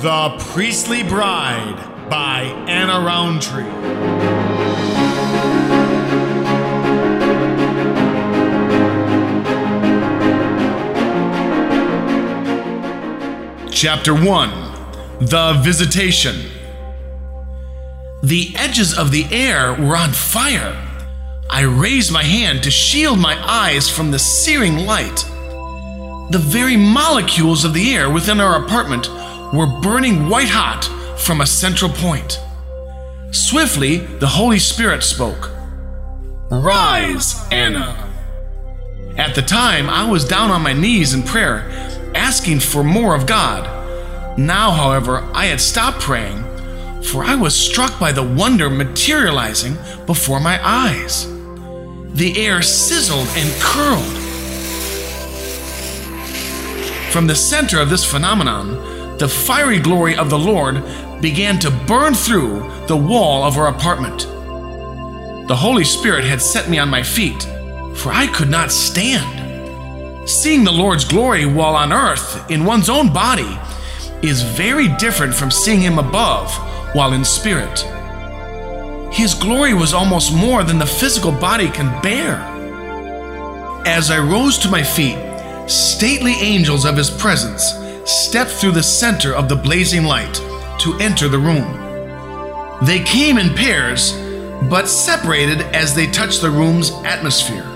The Priestly Bride by Anna Rountree. Chapter 1 The Visitation. The edges of the air were on fire. I raised my hand to shield my eyes from the searing light. The very molecules of the air within our apartment were burning white hot from a central point. Swiftly, the Holy Spirit spoke Rise, Anna. At the time, I was down on my knees in prayer, asking for more of God. Now, however, I had stopped praying, for I was struck by the wonder materializing before my eyes. The air sizzled and curled. From the center of this phenomenon, the fiery glory of the Lord began to burn through the wall of our apartment. The Holy Spirit had set me on my feet, for I could not stand. Seeing the Lord's glory while on earth in one's own body is very different from seeing Him above while in spirit. His glory was almost more than the physical body can bear. As I rose to my feet, stately angels of His presence stepped through the center of the blazing light to enter the room. They came in pairs, but separated as they touched the room's atmosphere.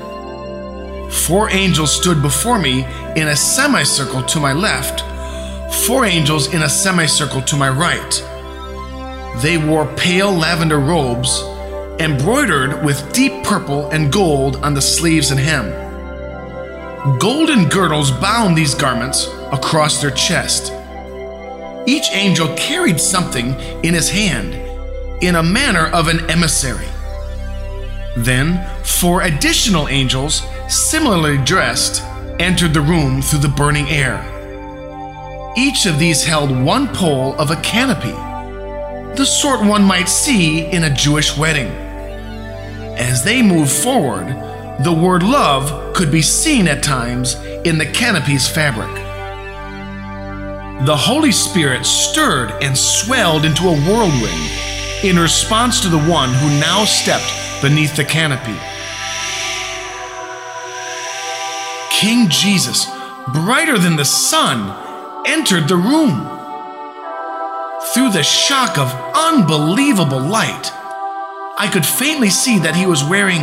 Four angels stood before me in a semicircle to my left, four angels in a semicircle to my right. They wore pale lavender robes, embroidered with deep purple and gold on the sleeves and hem. Golden girdles bound these garments across their chest. Each angel carried something in his hand in a manner of an emissary. Then, four additional angels, similarly dressed, entered the room through the burning air. Each of these held one pole of a canopy, the sort one might see in a Jewish wedding. As they moved forward, the word love could be seen at times in the canopy's fabric. The Holy Spirit stirred and swelled into a whirlwind in response to the one who now stepped beneath the canopy. King Jesus, brighter than the sun, entered the room. Through the shock of unbelievable light, I could faintly see that he was wearing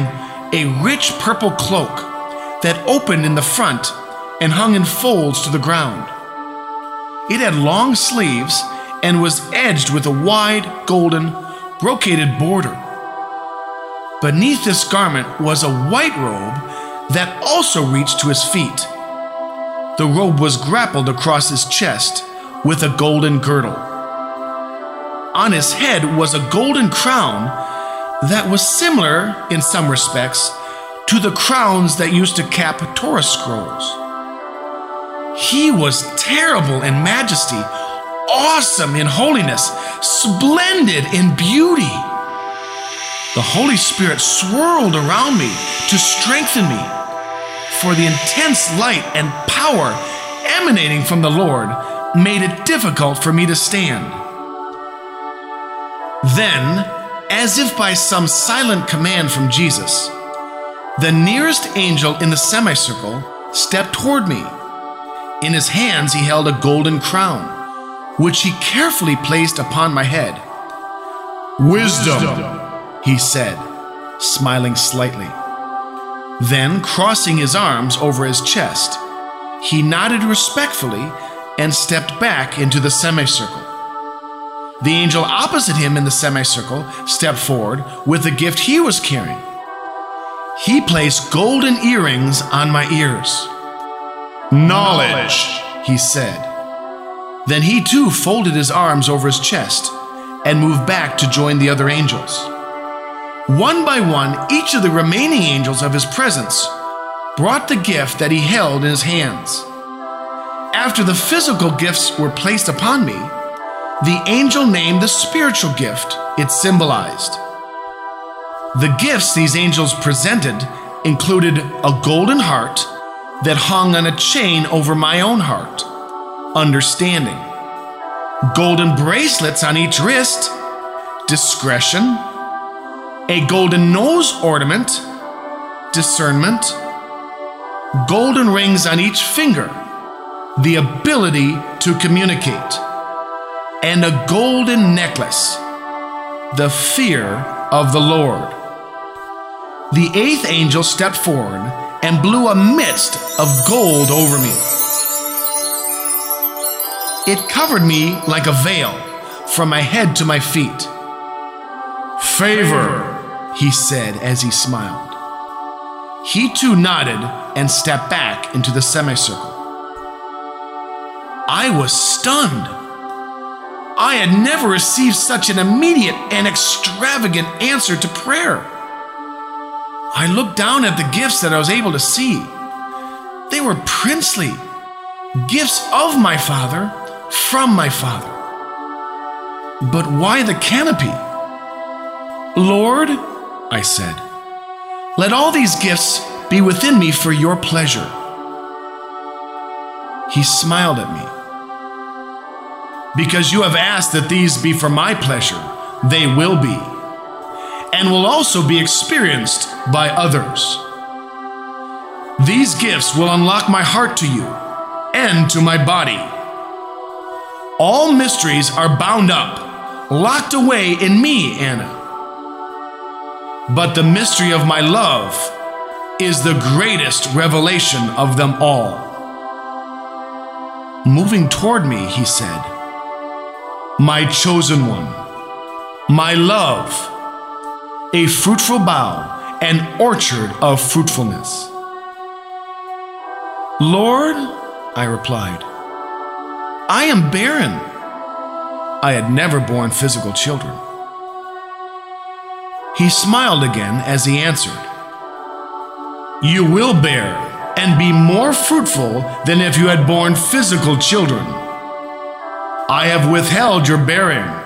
a rich purple cloak that opened in the front and hung in folds to the ground. It had long sleeves and was edged with a wide golden brocaded border. Beneath this garment was a white robe that also reached to his feet. The robe was grappled across his chest with a golden girdle. On his head was a golden crown that was similar, in some respects, to the crowns that used to cap Torah scrolls. He was terrible in majesty, awesome in holiness, splendid in beauty. The Holy Spirit swirled around me to strengthen me, for the intense light and power emanating from the Lord made it difficult for me to stand. Then, as if by some silent command from Jesus, the nearest angel in the semicircle stepped toward me. In his hands, he held a golden crown, which he carefully placed upon my head. Wisdom, he said, smiling slightly. Then, crossing his arms over his chest, he nodded respectfully and stepped back into the semicircle. The angel opposite him in the semicircle stepped forward with the gift he was carrying. He placed golden earrings on my ears. Knowledge, he said. Then he too folded his arms over his chest and moved back to join the other angels. One by one, each of the remaining angels of his presence brought the gift that he held in his hands. After the physical gifts were placed upon me, the angel named the spiritual gift it symbolized. The gifts these angels presented included a golden heart that hung on a chain over my own heart, understanding, golden bracelets on each wrist, discretion, a golden nose ornament, discernment, golden rings on each finger, the ability to communicate, and a golden necklace, the fear of the Lord. The eighth angel stepped forward and blew a mist of gold over me. It covered me like a veil from my head to my feet. Favor, he said as he smiled. He too nodded and stepped back into the semicircle. I was stunned. I had never received such an immediate and extravagant answer to prayer. I looked down at the gifts that I was able to see. They were princely, gifts of my father, from my father. But why the canopy? Lord, I said, let all these gifts be within me for your pleasure. He smiled at me. Because you have asked that these be for my pleasure, they will be and will also be experienced by others. These gifts will unlock my heart to you and to my body. All mysteries are bound up, locked away in me, Anna. But the mystery of my love is the greatest revelation of them all. Moving toward me, he said, My chosen one, my love a fruitful bough, an orchard of fruitfulness. Lord, I replied, I am barren. I had never borne physical children. He smiled again as he answered, You will bear and be more fruitful than if you had borne physical children. I have withheld your bearing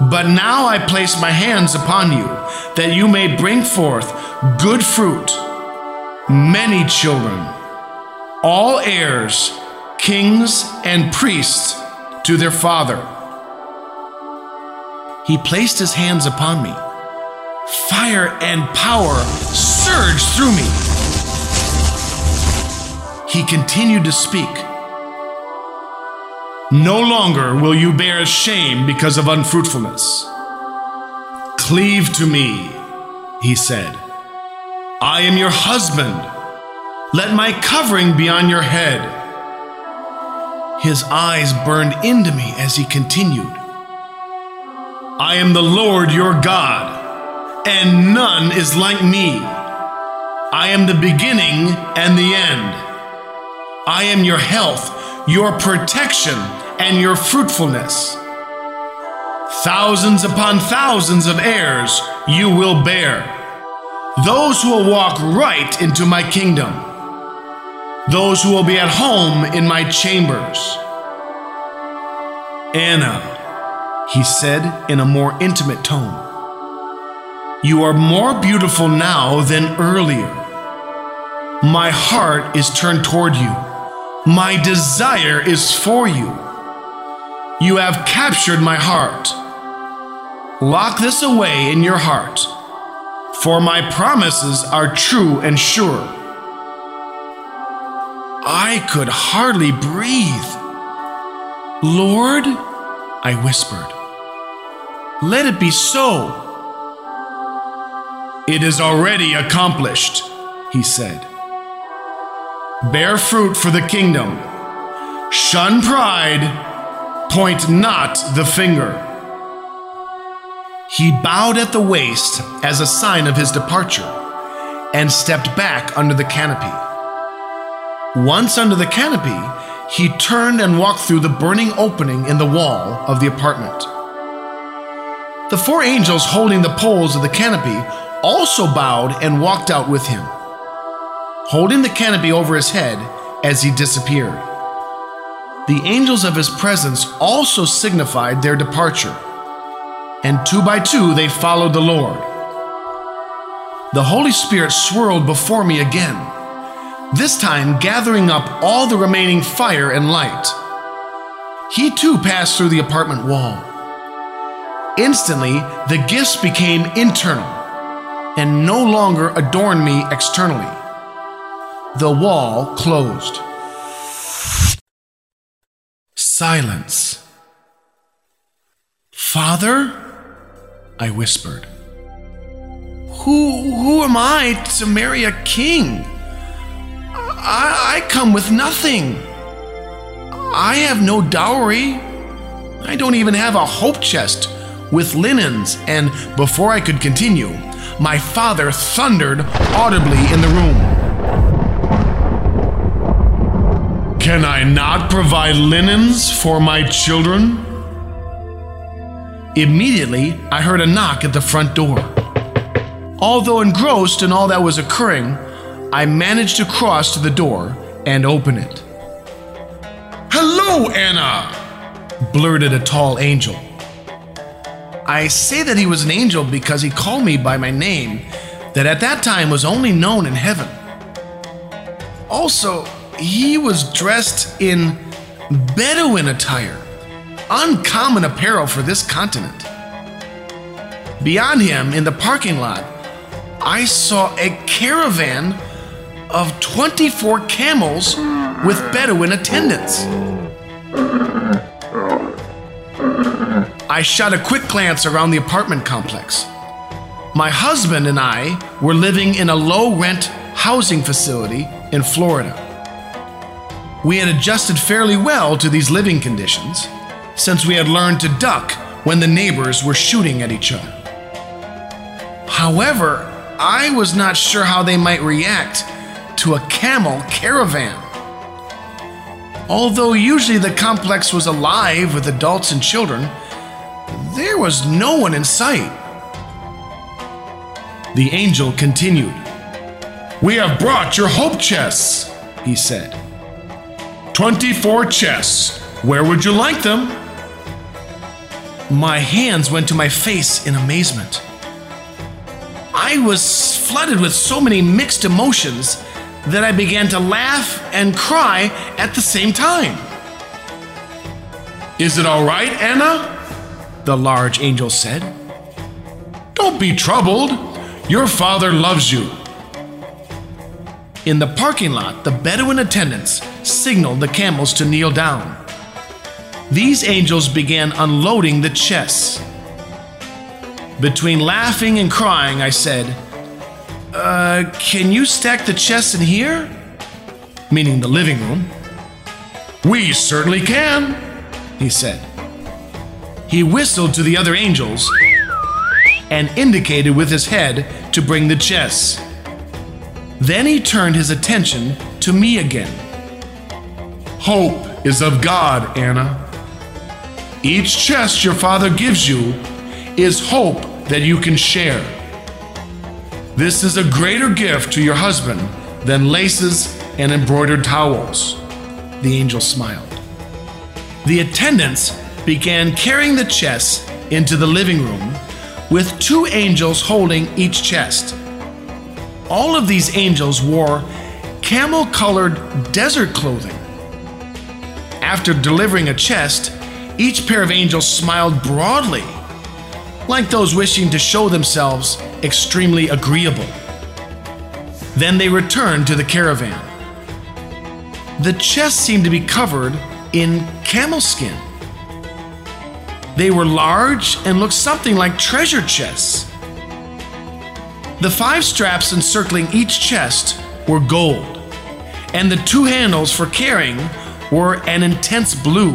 but now I place my hands upon you, that you may bring forth good fruit, many children, all heirs, kings, and priests to their father. He placed his hands upon me. Fire and power surged through me. He continued to speak. No longer will you bear shame because of unfruitfulness. Cleave to me, he said. I am your husband. Let my covering be on your head. His eyes burned into me as he continued. I am the Lord your God, and none is like me. I am the beginning and the end. I am your health, your protection, and your fruitfulness. Thousands upon thousands of heirs you will bear, those who will walk right into my kingdom, those who will be at home in my chambers. Anna, he said in a more intimate tone, you are more beautiful now than earlier. My heart is turned toward you. My desire is for you. You have captured my heart. Lock this away in your heart, for my promises are true and sure. I could hardly breathe. Lord, I whispered, let it be so. It is already accomplished, he said. Bear fruit for the kingdom. Shun pride Point not the finger. He bowed at the waist as a sign of his departure and stepped back under the canopy. Once under the canopy, he turned and walked through the burning opening in the wall of the apartment. The four angels holding the poles of the canopy also bowed and walked out with him, holding the canopy over his head as he disappeared the angels of his presence also signified their departure, and two by two they followed the Lord. The Holy Spirit swirled before me again, this time gathering up all the remaining fire and light. He too passed through the apartment wall. Instantly, the gifts became internal and no longer adorned me externally. The wall closed. Silence. Father? I whispered. Who, who am I to marry a king? I, I come with nothing. I have no dowry. I don't even have a hope chest with linens. And before I could continue, my father thundered audibly in the room. Can I not provide linens for my children? Immediately, I heard a knock at the front door. Although engrossed in all that was occurring, I managed to cross to the door and open it. Hello, Anna! blurted a tall angel. I say that he was an angel because he called me by my name, that at that time was only known in heaven. Also, he was dressed in Bedouin attire, uncommon apparel for this continent. Beyond him, in the parking lot, I saw a caravan of 24 camels with Bedouin attendants. I shot a quick glance around the apartment complex. My husband and I were living in a low rent housing facility in Florida. We had adjusted fairly well to these living conditions since we had learned to duck when the neighbors were shooting at each other. However, I was not sure how they might react to a camel caravan. Although usually the complex was alive with adults and children, there was no one in sight. The angel continued. We have brought your hope chests, he said. 24 chests. Where would you like them? My hands went to my face in amazement. I was flooded with so many mixed emotions that I began to laugh and cry at the same time. Is it all right, Anna? The large angel said. Don't be troubled. Your father loves you. In the parking lot, the Bedouin attendants signaled the camels to kneel down. These angels began unloading the chests. Between laughing and crying, I said, uh, can you stack the chests in here? Meaning the living room. We certainly can, he said. He whistled to the other angels and indicated with his head to bring the chests. Then he turned his attention to me again. Hope is of God, Anna. Each chest your father gives you is hope that you can share. This is a greater gift to your husband than laces and embroidered towels. The angel smiled. The attendants began carrying the chests into the living room with two angels holding each chest. All of these angels wore camel colored desert clothing. After delivering a chest, each pair of angels smiled broadly like those wishing to show themselves extremely agreeable. Then they returned to the caravan. The chests seemed to be covered in camel skin. They were large and looked something like treasure chests. The five straps encircling each chest were gold, and the two handles for carrying were an intense blue.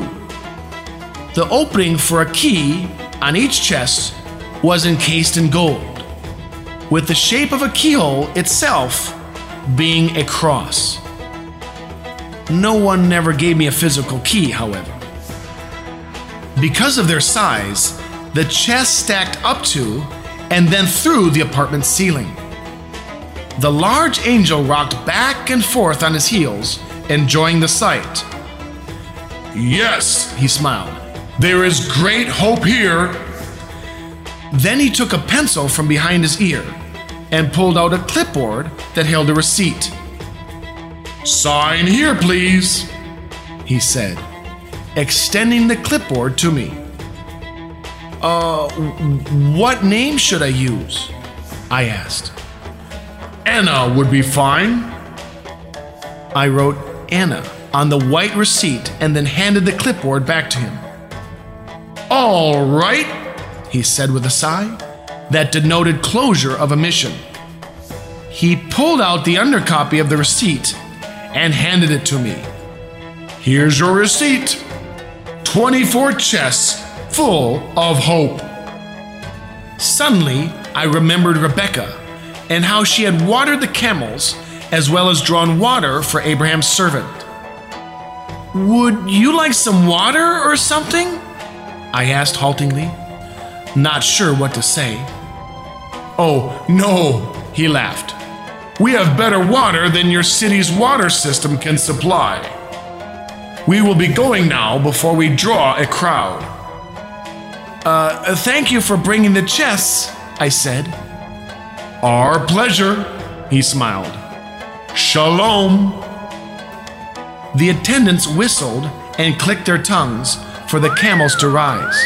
The opening for a key on each chest was encased in gold, with the shape of a keyhole itself being a cross. No one never gave me a physical key, however. Because of their size, the chests stacked up to and then through the apartment ceiling. The large angel rocked back and forth on his heels, enjoying the sight. Yes, he smiled. There is great hope here then he took a pencil from behind his ear and pulled out a clipboard that held a receipt. Sign here, please, he said, extending the clipboard to me. Uh, what name should I use? I asked. Anna would be fine. I wrote Anna on the white receipt and then handed the clipboard back to him. All right, he said with a sigh that denoted closure of a mission. He pulled out the undercopy of the receipt and handed it to me. Here's your receipt 24 chests full of hope. Suddenly, I remembered Rebecca and how she had watered the camels as well as drawn water for Abraham's servant. Would you like some water or something? I asked haltingly, not sure what to say. Oh, no, he laughed. We have better water than your city's water system can supply. We will be going now before we draw a crowd. Uh, thank you for bringing the chests, I said. Our pleasure, he smiled. Shalom. The attendants whistled and clicked their tongues for the camels to rise.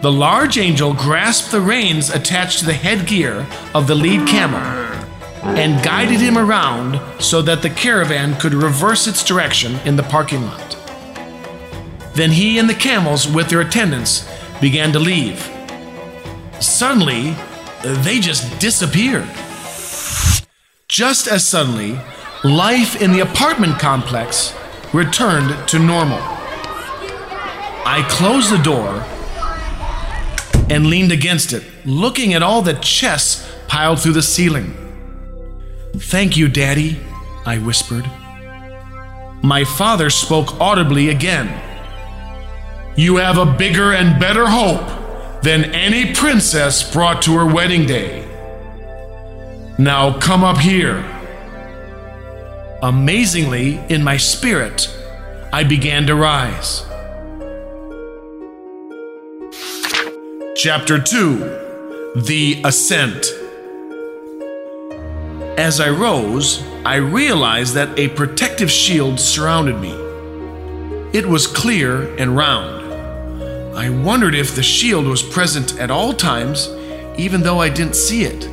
The large angel grasped the reins attached to the headgear of the lead camel and guided him around so that the caravan could reverse its direction in the parking lot. Then he and the camels, with their attendants, began to leave. Suddenly, they just disappeared. Just as suddenly, life in the apartment complex returned to normal. I closed the door and leaned against it, looking at all the chests piled through the ceiling. Thank you, Daddy, I whispered. My father spoke audibly again. You have a bigger and better hope than any princess brought to her wedding day. Now come up here. Amazingly, in my spirit, I began to rise. Chapter 2 The Ascent. As I rose, I realized that a protective shield surrounded me. It was clear and round. I wondered if the shield was present at all times, even though I didn't see it.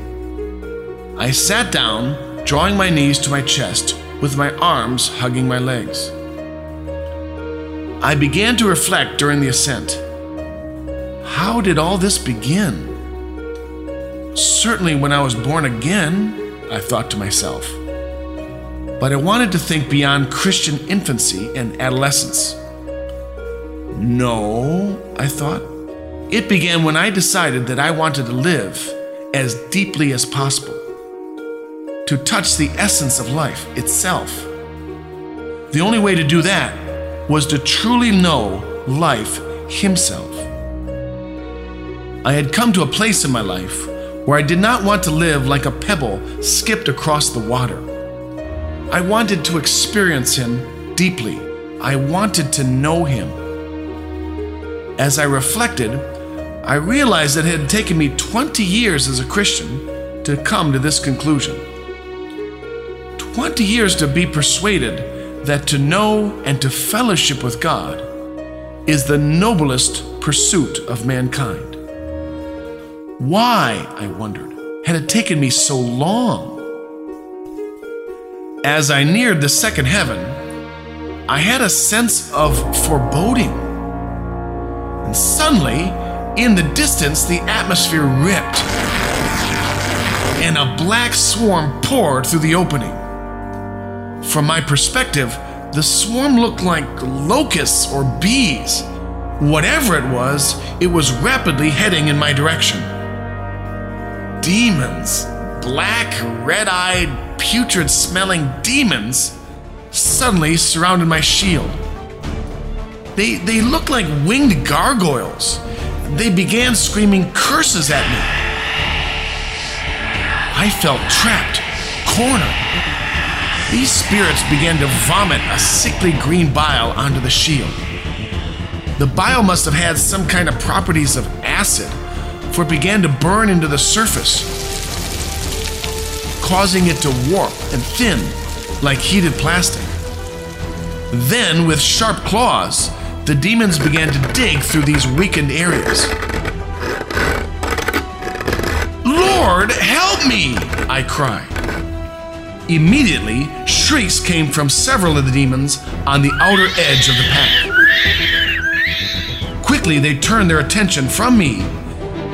I sat down, drawing my knees to my chest, with my arms hugging my legs. I began to reflect during the ascent. How did all this begin? Certainly, when I was born again, I thought to myself. But I wanted to think beyond Christian infancy and adolescence. No, I thought. It began when I decided that I wanted to live as deeply as possible, to touch the essence of life itself. The only way to do that was to truly know life himself. I had come to a place in my life where I did not want to live like a pebble skipped across the water. I wanted to experience him deeply. I wanted to know him. As I reflected, I realized that it had taken me 20 years as a Christian to come to this conclusion. 20 years to be persuaded that to know and to fellowship with God is the noblest pursuit of mankind. Why, I wondered, had it taken me so long? As I neared the second heaven, I had a sense of foreboding. And suddenly, in the distance, the atmosphere ripped, and a black swarm poured through the opening. From my perspective, the swarm looked like locusts or bees. Whatever it was, it was rapidly heading in my direction. Demons, black, red eyed, putrid smelling demons, suddenly surrounded my shield. They, they looked like winged gargoyles. They began screaming curses at me. I felt trapped, cornered. These spirits began to vomit a sickly green bile onto the shield. The bile must have had some kind of properties of acid, for it began to burn into the surface, causing it to warp and thin like heated plastic. Then, with sharp claws, the demons began to dig through these weakened areas. Lord, help me! I cried. Immediately, shrieks came from several of the demons on the outer edge of the pack. Quickly, they turned their attention from me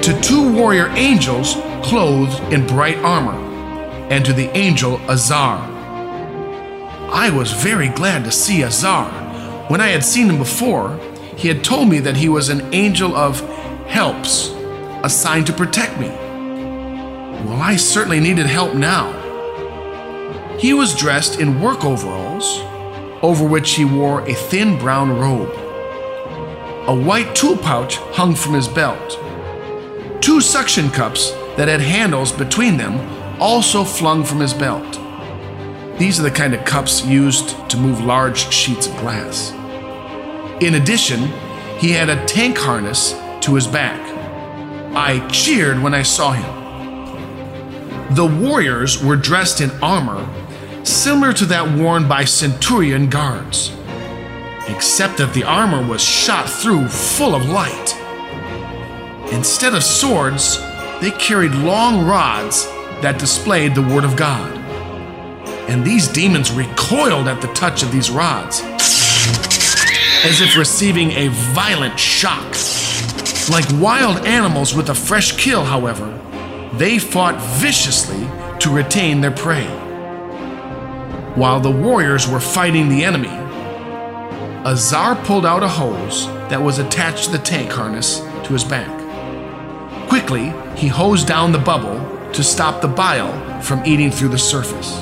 to two warrior angels clothed in bright armor, and to the angel Azar. I was very glad to see Azar. When I had seen him before, he had told me that he was an angel of helps, assigned to protect me. Well, I certainly needed help now. He was dressed in work overalls, over which he wore a thin brown robe. A white tool pouch hung from his belt. Two suction cups that had handles between them also flung from his belt. These are the kind of cups used to move large sheets of glass. In addition, he had a tank harness to his back. I cheered when I saw him. The warriors were dressed in armor similar to that worn by centurion guards, except that the armor was shot through full of light. Instead of swords, they carried long rods that displayed the Word of God. And these demons recoiled at the touch of these rods, as if receiving a violent shock. Like wild animals with a fresh kill, however, they fought viciously to retain their prey. While the warriors were fighting the enemy, Azar pulled out a hose that was attached to the tank harness to his back. Quickly, he hosed down the bubble to stop the bile from eating through the surface.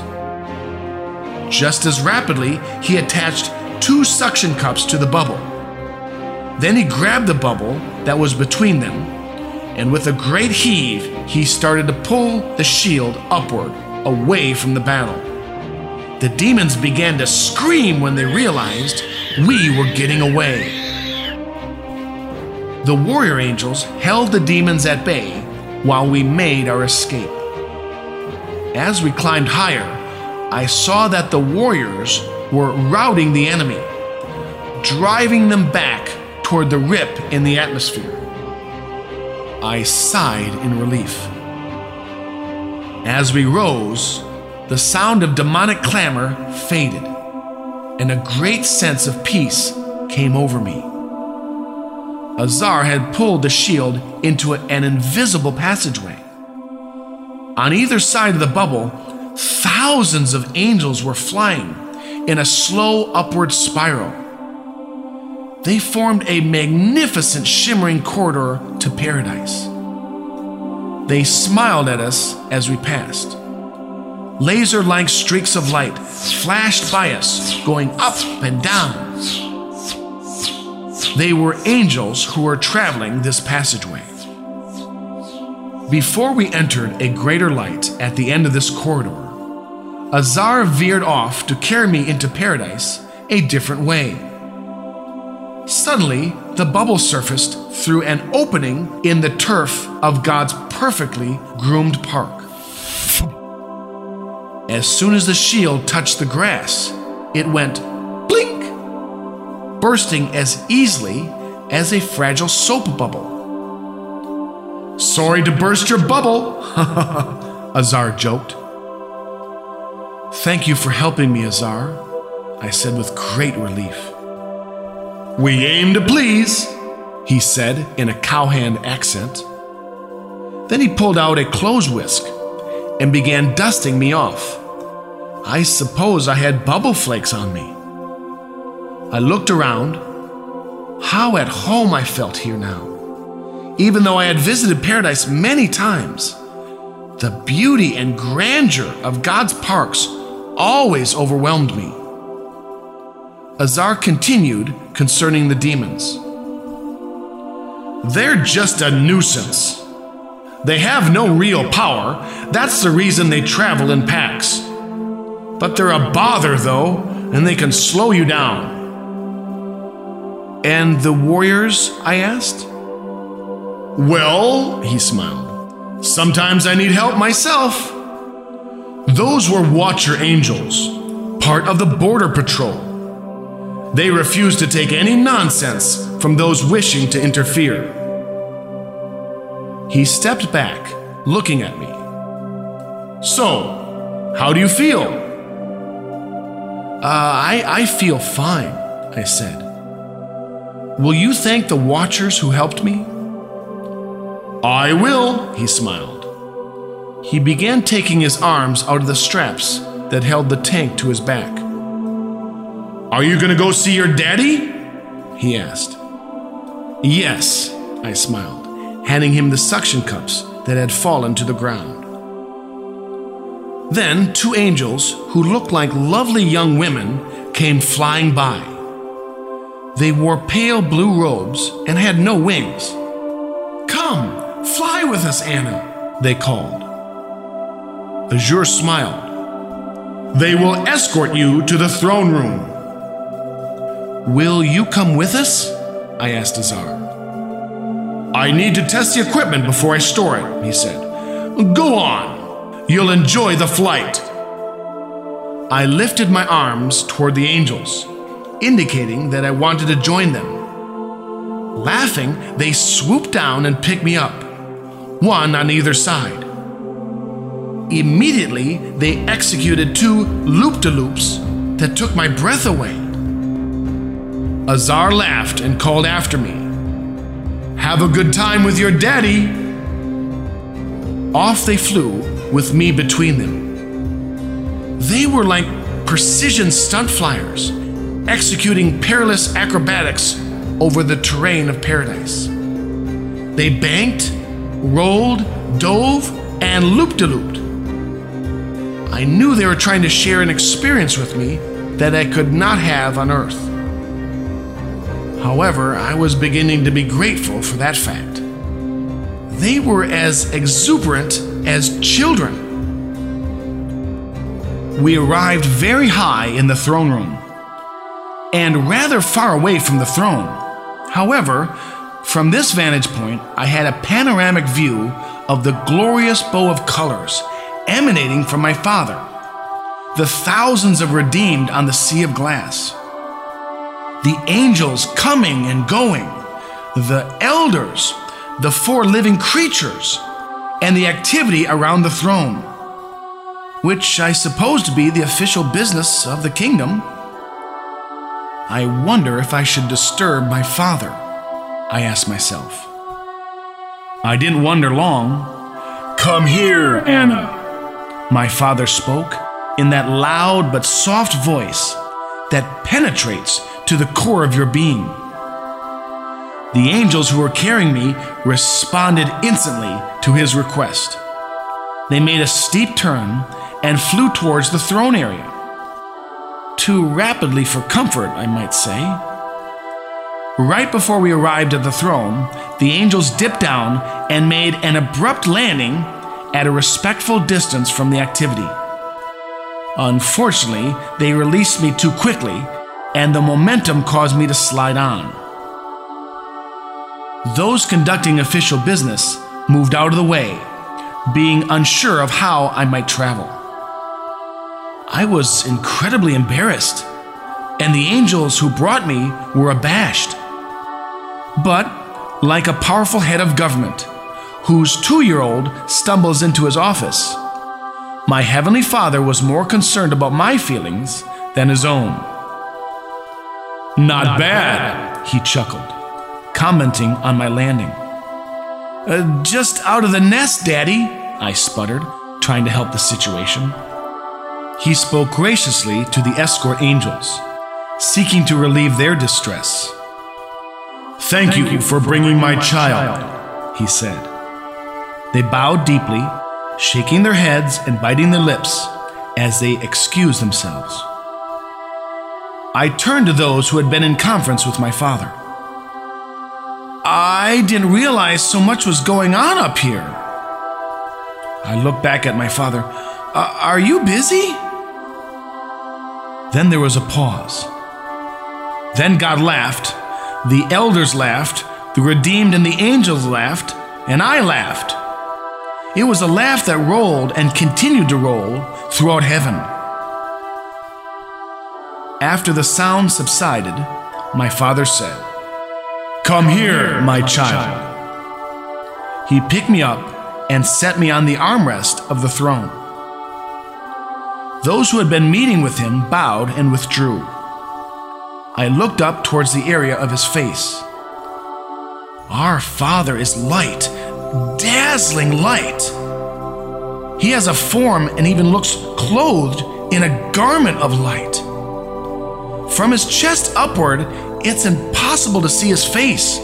Just as rapidly, he attached two suction cups to the bubble. Then he grabbed the bubble that was between them, and with a great heave, he started to pull the shield upward, away from the battle. The demons began to scream when they realized we were getting away. The warrior angels held the demons at bay while we made our escape. As we climbed higher, I saw that the warriors were routing the enemy, driving them back toward the rip in the atmosphere. I sighed in relief. As we rose, the sound of demonic clamor faded, and a great sense of peace came over me. Azar had pulled the shield into an invisible passageway. On either side of the bubble, thousands of angels were flying in a slow upward spiral. They formed a magnificent shimmering corridor to paradise. They smiled at us as we passed. Laser like streaks of light flashed by us, going up and down. They were angels who were traveling this passageway. Before we entered a greater light at the end of this corridor, Azar veered off to carry me into paradise a different way. Suddenly, the bubble surfaced through an opening in the turf of God's perfectly groomed park. As soon as the shield touched the grass, it went blink, bursting as easily as a fragile soap bubble. Sorry to burst your bubble, Azar joked. Thank you for helping me, Azar, I said with great relief. We aim to please, he said in a cowhand accent. Then he pulled out a clothes whisk and began dusting me off. I suppose I had bubble flakes on me. I looked around. How at home I felt here now. Even though I had visited paradise many times, the beauty and grandeur of God's parks always overwhelmed me. Azar continued concerning the demons. They're just a nuisance. They have no real power. That's the reason they travel in packs. But they're a bother, though, and they can slow you down. And the warriors? I asked. Well, he smiled. Sometimes I need help myself. Those were Watcher Angels, part of the Border Patrol. They refused to take any nonsense from those wishing to interfere. He stepped back, looking at me. So, how do you feel? Uh, I, I feel fine, I said. Will you thank the watchers who helped me? I will, he smiled. He began taking his arms out of the straps that held the tank to his back. Are you going to go see your daddy? He asked. Yes, I smiled, handing him the suction cups that had fallen to the ground. Then two angels, who looked like lovely young women, came flying by. They wore pale blue robes and had no wings. Come, fly with us, Anna, they called. Azar smiled. They will escort you to the throne room. Will you come with us? I asked Azar. I need to test the equipment before I store it, he said. Go on. You'll enjoy the flight. I lifted my arms toward the angels, indicating that I wanted to join them. Laughing, they swooped down and picked me up, one on either side. Immediately, they executed two loop de loops that took my breath away. Azar laughed and called after me, Have a good time with your daddy. Off they flew with me between them. They were like precision stunt flyers, executing perilous acrobatics over the terrain of paradise. They banked, rolled, dove, and loop de looped. I knew they were trying to share an experience with me that I could not have on Earth. However, I was beginning to be grateful for that fact. They were as exuberant as children. We arrived very high in the throne room and rather far away from the throne. However, from this vantage point, I had a panoramic view of the glorious bow of colors emanating from my Father, the thousands of redeemed on the sea of glass the angels coming and going, the elders, the four living creatures, and the activity around the throne, which I suppose to be the official business of the kingdom. I wonder if I should disturb my father, I asked myself. I didn't wonder long. Come here, Anna. My father spoke in that loud but soft voice that penetrates to the core of your being. The angels who were carrying me responded instantly to his request. They made a steep turn and flew towards the throne area. Too rapidly for comfort, I might say. Right before we arrived at the throne, the angels dipped down and made an abrupt landing at a respectful distance from the activity. Unfortunately, they released me too quickly and the momentum caused me to slide on. Those conducting official business moved out of the way, being unsure of how I might travel. I was incredibly embarrassed, and the angels who brought me were abashed. But, like a powerful head of government whose two year old stumbles into his office, my Heavenly Father was more concerned about my feelings than his own. Not, Not bad, bad, he chuckled, commenting on my landing. Uh, just out of the nest, Daddy, I sputtered, trying to help the situation. He spoke graciously to the escort angels, seeking to relieve their distress. Thank, Thank you, you for bringing my, my child, child, he said. They bowed deeply, shaking their heads and biting their lips as they excused themselves. I turned to those who had been in conference with my father. I didn't realize so much was going on up here. I looked back at my father. Are you busy? Then there was a pause. Then God laughed, the elders laughed, the redeemed and the angels laughed, and I laughed. It was a laugh that rolled and continued to roll throughout heaven. After the sound subsided, my father said, Come here, my child. He picked me up and set me on the armrest of the throne. Those who had been meeting with him bowed and withdrew. I looked up towards the area of his face. Our Father is light, dazzling light. He has a form and even looks clothed in a garment of light. From his chest upward, it's impossible to see his face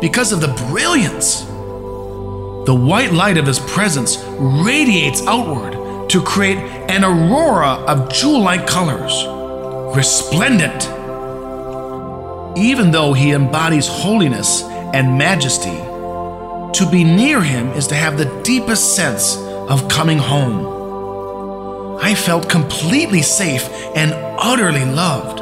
because of the brilliance. The white light of his presence radiates outward to create an aurora of jewel like colors, resplendent. Even though he embodies holiness and majesty, to be near him is to have the deepest sense of coming home. I felt completely safe and utterly loved.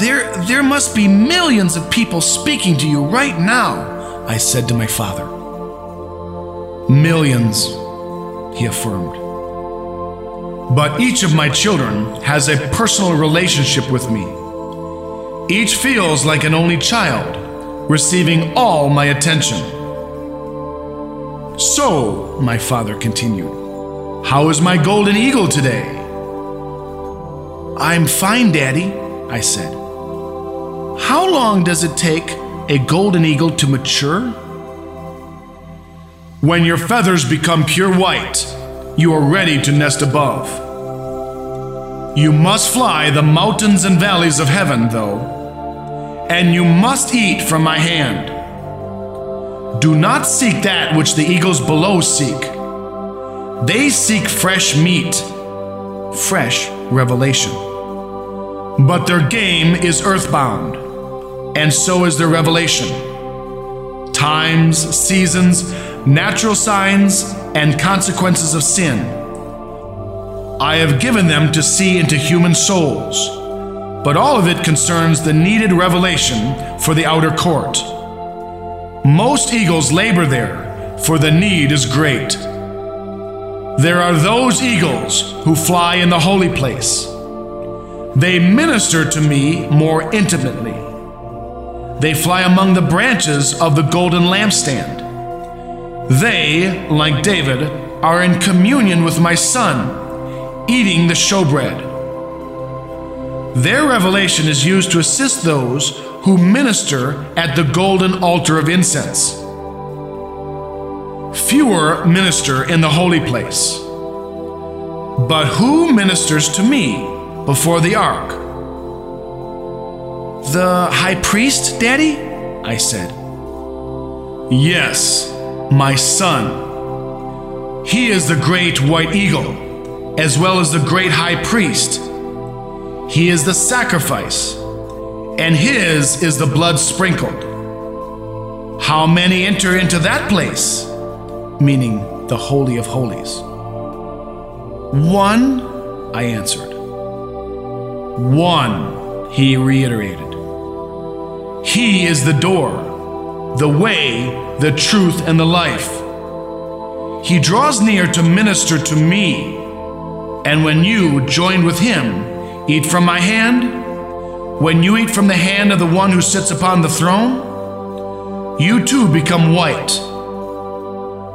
There, there must be millions of people speaking to you right now, I said to my father. Millions, he affirmed. But each of my children has a personal relationship with me. Each feels like an only child, receiving all my attention. So, my father continued, how is my golden eagle today? I'm fine, Daddy, I said. How long does it take a golden eagle to mature? When your feathers become pure white, you are ready to nest above. You must fly the mountains and valleys of heaven, though, and you must eat from my hand. Do not seek that which the eagles below seek. They seek fresh meat, fresh revelation. But their game is earthbound, and so is their revelation. Times, seasons, natural signs, and consequences of sin. I have given them to see into human souls, but all of it concerns the needed revelation for the outer court. Most eagles labor there, for the need is great. There are those eagles who fly in the holy place they minister to me more intimately. They fly among the branches of the golden lampstand. They, like David, are in communion with my son, eating the showbread. Their revelation is used to assist those who minister at the golden altar of incense. Fewer minister in the holy place. But who ministers to me? before the ark. The high priest, Daddy? I said. Yes, my son. He is the great white eagle, as well as the great high priest. He is the sacrifice, and his is the blood sprinkled. How many enter into that place? Meaning the Holy of Holies. One, I answered. One, he reiterated. He is the door, the way, the truth, and the life. He draws near to minister to me. And when you, join with him, eat from my hand, when you eat from the hand of the one who sits upon the throne, you too become white.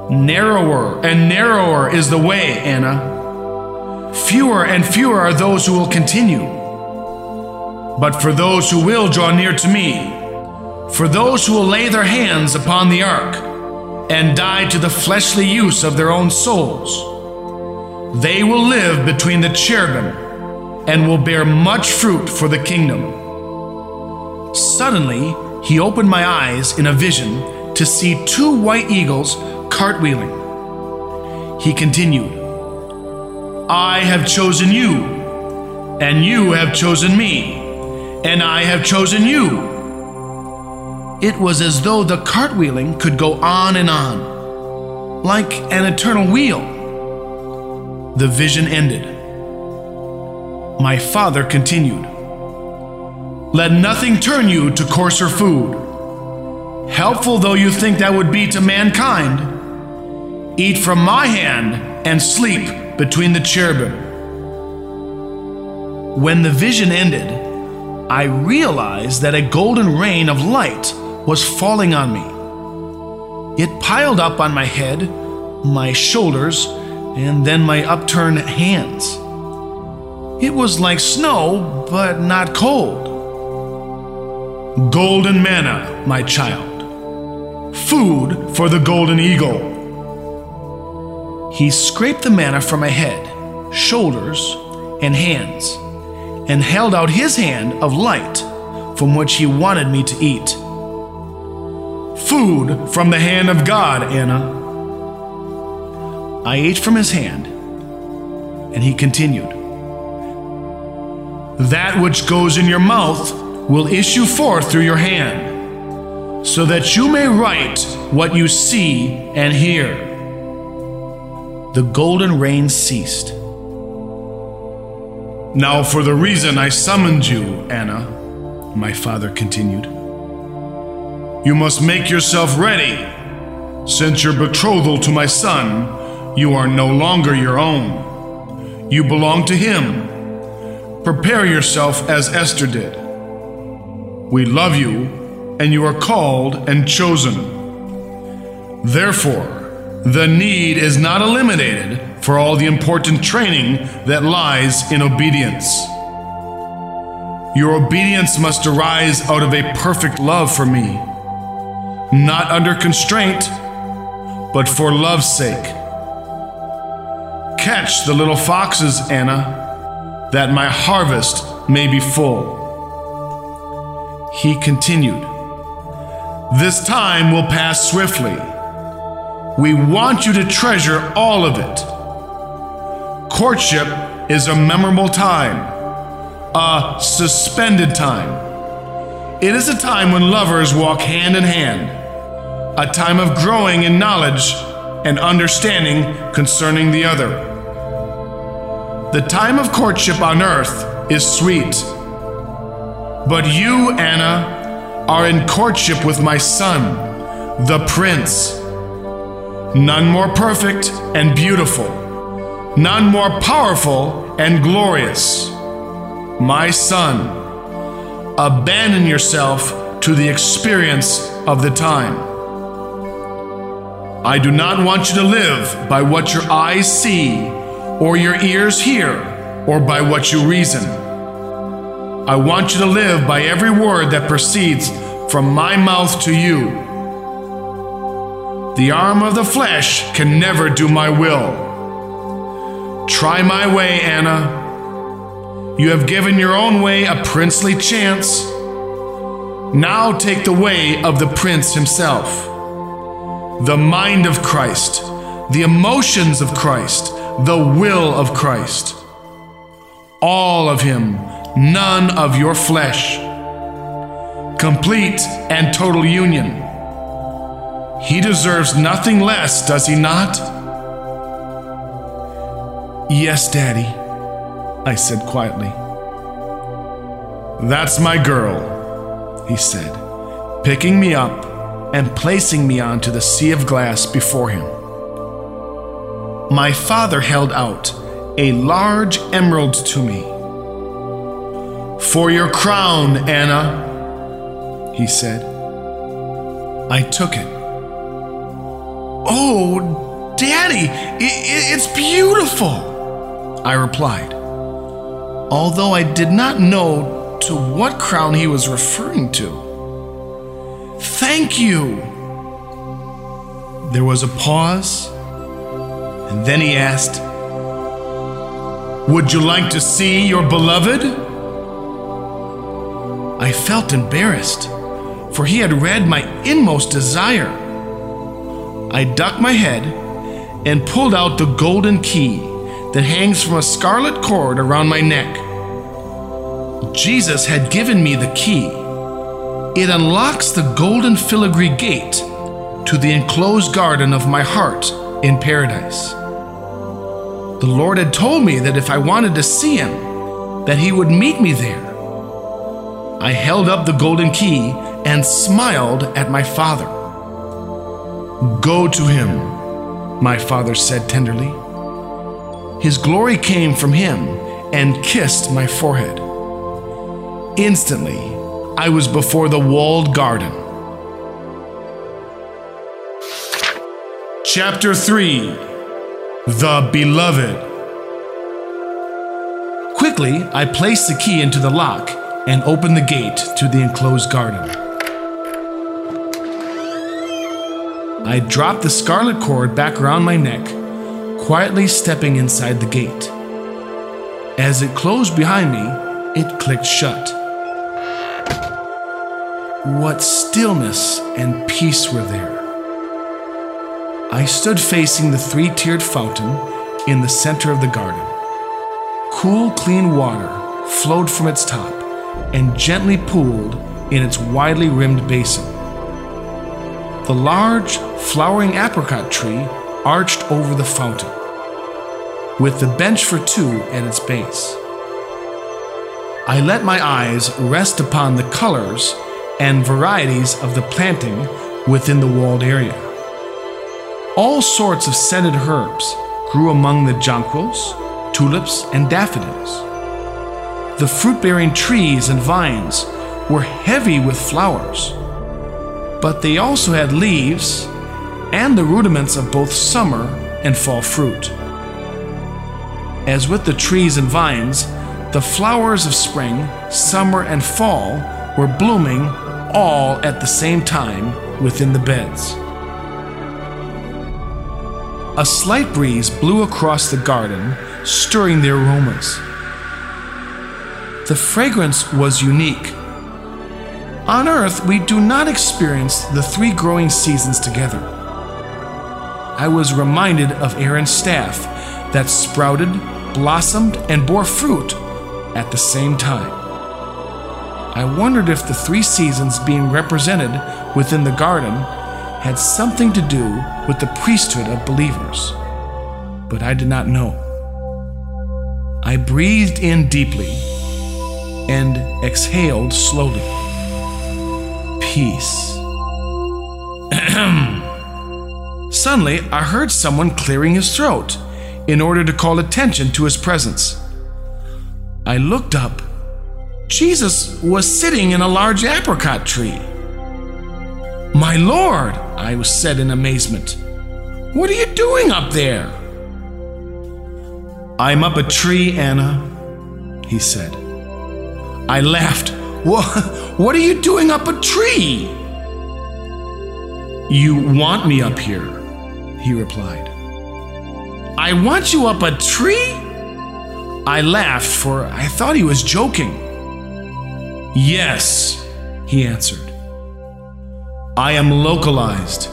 Narrower and narrower is the way, Anna. Fewer and fewer are those who will continue. But for those who will draw near to me, for those who will lay their hands upon the ark and die to the fleshly use of their own souls, they will live between the cherubim and will bear much fruit for the kingdom. Suddenly, he opened my eyes in a vision to see two white eagles cartwheeling. He continued, I have chosen you, and you have chosen me and I have chosen you. It was as though the cartwheeling could go on and on, like an eternal wheel. The vision ended. My father continued Let nothing turn you to coarser food. Helpful though you think that would be to mankind, eat from my hand and sleep between the cherubim. When the vision ended, I realized that a golden rain of light was falling on me. It piled up on my head, my shoulders, and then my upturned hands. It was like snow, but not cold. Golden manna, my child. Food for the golden eagle. He scraped the manna from my head, shoulders, and hands, and held out his hand of light from which he wanted me to eat. Food from the hand of God, Anna. I ate from his hand, and he continued That which goes in your mouth will issue forth through your hand, so that you may write what you see and hear. The golden rain ceased. Now, for the reason I summoned you, Anna, my father continued. You must make yourself ready. Since your betrothal to my son, you are no longer your own. You belong to him. Prepare yourself as Esther did. We love you, and you are called and chosen. Therefore, the need is not eliminated for all the important training that lies in obedience. Your obedience must arise out of a perfect love for me, not under constraint, but for love's sake. Catch the little foxes, Anna, that my harvest may be full. He continued, This time will pass swiftly we want you to treasure all of it. Courtship is a memorable time, a suspended time. It is a time when lovers walk hand in hand, a time of growing in knowledge and understanding concerning the other. The time of courtship on earth is sweet. But you, Anna, are in courtship with my son, the prince. None more perfect and beautiful, none more powerful and glorious. My son, abandon yourself to the experience of the time. I do not want you to live by what your eyes see or your ears hear or by what you reason. I want you to live by every word that proceeds from my mouth to you the arm of the flesh can never do my will. Try my way, Anna. You have given your own way a princely chance. Now take the way of the prince himself. The mind of Christ, the emotions of Christ, the will of Christ. All of him, none of your flesh. Complete and total union he deserves nothing less, does he not? Yes, Daddy, I said quietly. That's my girl, he said, picking me up and placing me onto the sea of glass before him. My father held out a large emerald to me. For your crown, Anna, he said. I took it Oh, Daddy, it's beautiful, I replied, although I did not know to what crown he was referring to. Thank you. There was a pause, and then he asked, Would you like to see your beloved? I felt embarrassed, for he had read my inmost desire. I ducked my head and pulled out the golden key that hangs from a scarlet cord around my neck. Jesus had given me the key. It unlocks the golden filigree gate to the enclosed garden of my heart in paradise. The Lord had told me that if I wanted to see him, that he would meet me there. I held up the golden key and smiled at my father. Go to him, my father said tenderly. His glory came from him, and kissed my forehead. Instantly, I was before the walled garden. Chapter 3 The Beloved. Quickly, I placed the key into the lock and opened the gate to the enclosed garden. I dropped the scarlet cord back around my neck, quietly stepping inside the gate. As it closed behind me, it clicked shut. What stillness and peace were there. I stood facing the three tiered fountain in the center of the garden. Cool, clean water flowed from its top and gently pooled in its widely rimmed basin. The large, flowering apricot tree arched over the fountain, with the bench for two at its base. I let my eyes rest upon the colors and varieties of the planting within the walled area. All sorts of scented herbs grew among the jonquils, tulips, and daffodils. The fruit bearing trees and vines were heavy with flowers, but they also had leaves and the rudiments of both summer and fall fruit. As with the trees and vines, the flowers of spring, summer, and fall were blooming all at the same time within the beds. A slight breeze blew across the garden, stirring the aromas. The fragrance was unique. On Earth, we do not experience the three growing seasons together. I was reminded of Aaron's staff that sprouted, blossomed, and bore fruit at the same time. I wondered if the three seasons being represented within the garden had something to do with the priesthood of believers. But I did not know. I breathed in deeply and exhaled slowly. Peace. Suddenly, I heard someone clearing his throat in order to call attention to his presence. I looked up. Jesus was sitting in a large apricot tree. My lord, I was said in amazement. What are you doing up there? I'm up a tree, Anna, he said. I laughed. What, what are you doing up a tree? You want me up here, he replied. I want you up a tree? I laughed, for I thought he was joking. Yes, he answered. I am localized,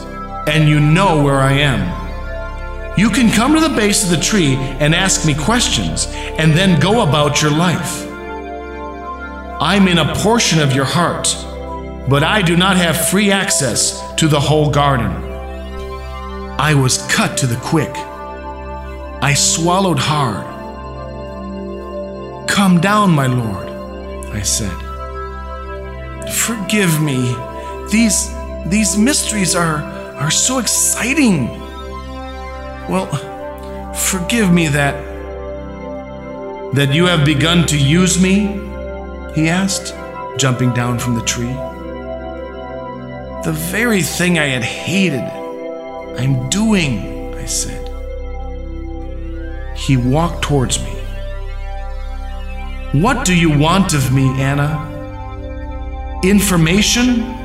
and you know where I am. You can come to the base of the tree and ask me questions, and then go about your life. I'm in a portion of your heart, but I do not have free access to the whole garden. I was cut to the quick. I swallowed hard. Come down, my lord, I said. Forgive me. These these mysteries are are so exciting. Well, forgive me that that you have begun to use me? He asked, jumping down from the tree. The very thing I had hated, I'm doing, I said. He walked towards me. What do you want of me, Anna? Information?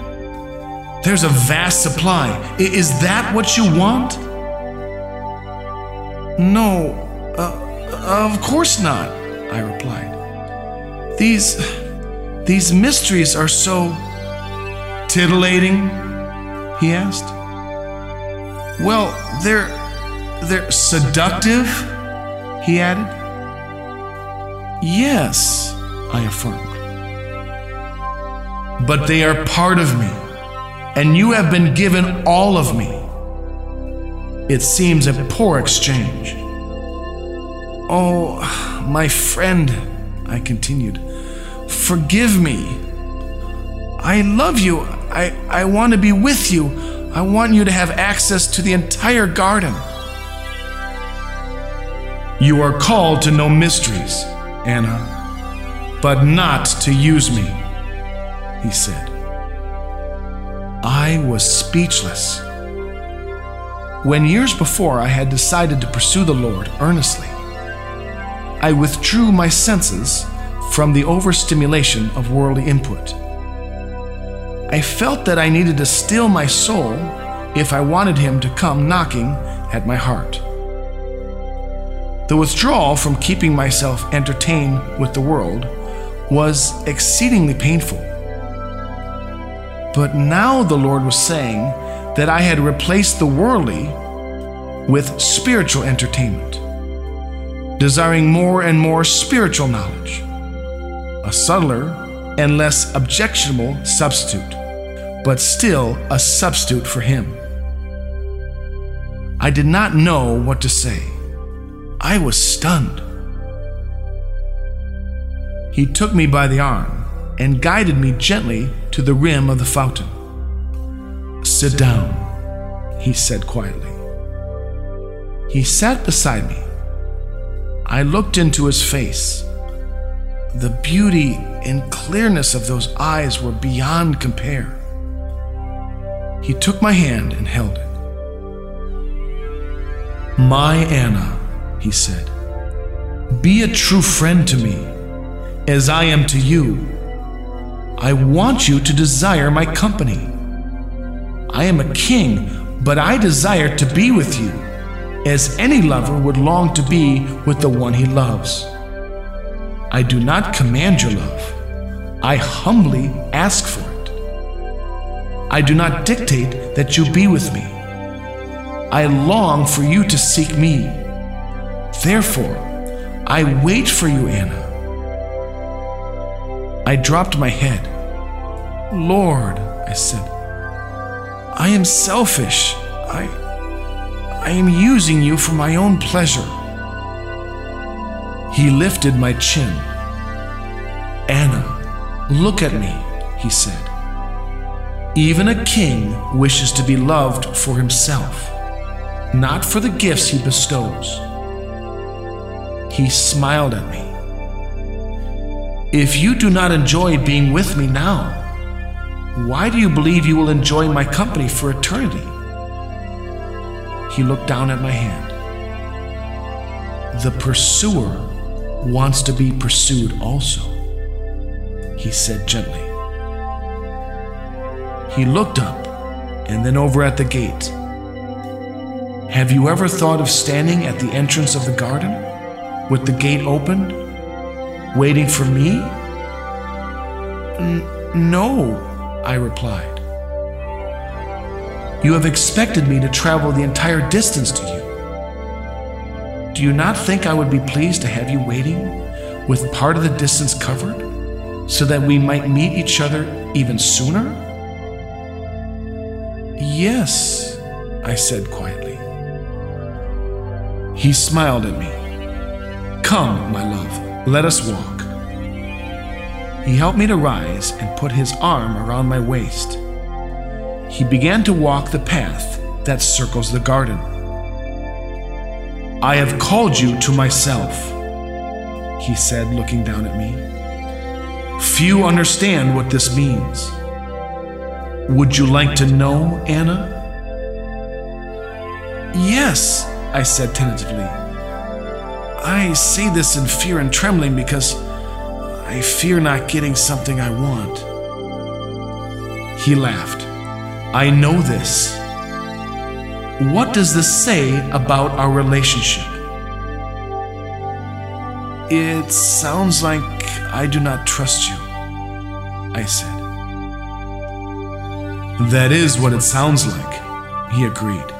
There's a vast supply. Is that what you want? No, uh, of course not, I replied. These. these mysteries are so. titillating? He asked. Well, they're. they're seductive? He added. Yes, I affirmed. But they are part of me and you have been given all of me. It seems a poor exchange. Oh, my friend, I continued, forgive me. I love you. I, I want to be with you. I want you to have access to the entire garden. You are called to know mysteries, Anna, but not to use me, he said. I was speechless. When years before I had decided to pursue the Lord earnestly, I withdrew my senses from the overstimulation of worldly input. I felt that I needed to still my soul if I wanted Him to come knocking at my heart. The withdrawal from keeping myself entertained with the world was exceedingly painful. But now the Lord was saying that I had replaced the worldly with spiritual entertainment, desiring more and more spiritual knowledge, a subtler and less objectionable substitute, but still a substitute for Him. I did not know what to say. I was stunned. He took me by the arm and guided me gently to the rim of the fountain. Sit down, he said quietly. He sat beside me. I looked into his face. The beauty and clearness of those eyes were beyond compare. He took my hand and held it. My Anna, he said, be a true friend to me, as I am to you. I want you to desire my company. I am a king, but I desire to be with you, as any lover would long to be with the one he loves. I do not command your love, I humbly ask for it. I do not dictate that you be with me. I long for you to seek me. Therefore, I wait for you, Anna. I dropped my head. Lord, I said, I am selfish. I, I am using you for my own pleasure. He lifted my chin. Anna, look at me, he said. Even a king wishes to be loved for himself not for the gifts he bestows. He smiled at me. If you do not enjoy being with me now, why do you believe you will enjoy my company for eternity? He looked down at my hand. The pursuer wants to be pursued also, he said gently. He looked up and then over at the gate. Have you ever thought of standing at the entrance of the garden with the gate opened, waiting for me? no, I replied. You have expected me to travel the entire distance to you. Do you not think I would be pleased to have you waiting with part of the distance covered so that we might meet each other even sooner? Yes, I said quietly. He smiled at me. Come, my love, let us walk. He helped me to rise and put his arm around my waist. He began to walk the path that circles the garden. I have called you to myself, he said, looking down at me. Few understand what this means. Would you like to know, Anna? Yes, I said tentatively. I say this in fear and trembling because I fear not getting something I want. He laughed. I know this. What does this say about our relationship? It sounds like I do not trust you, I said. That is what it sounds like, he agreed.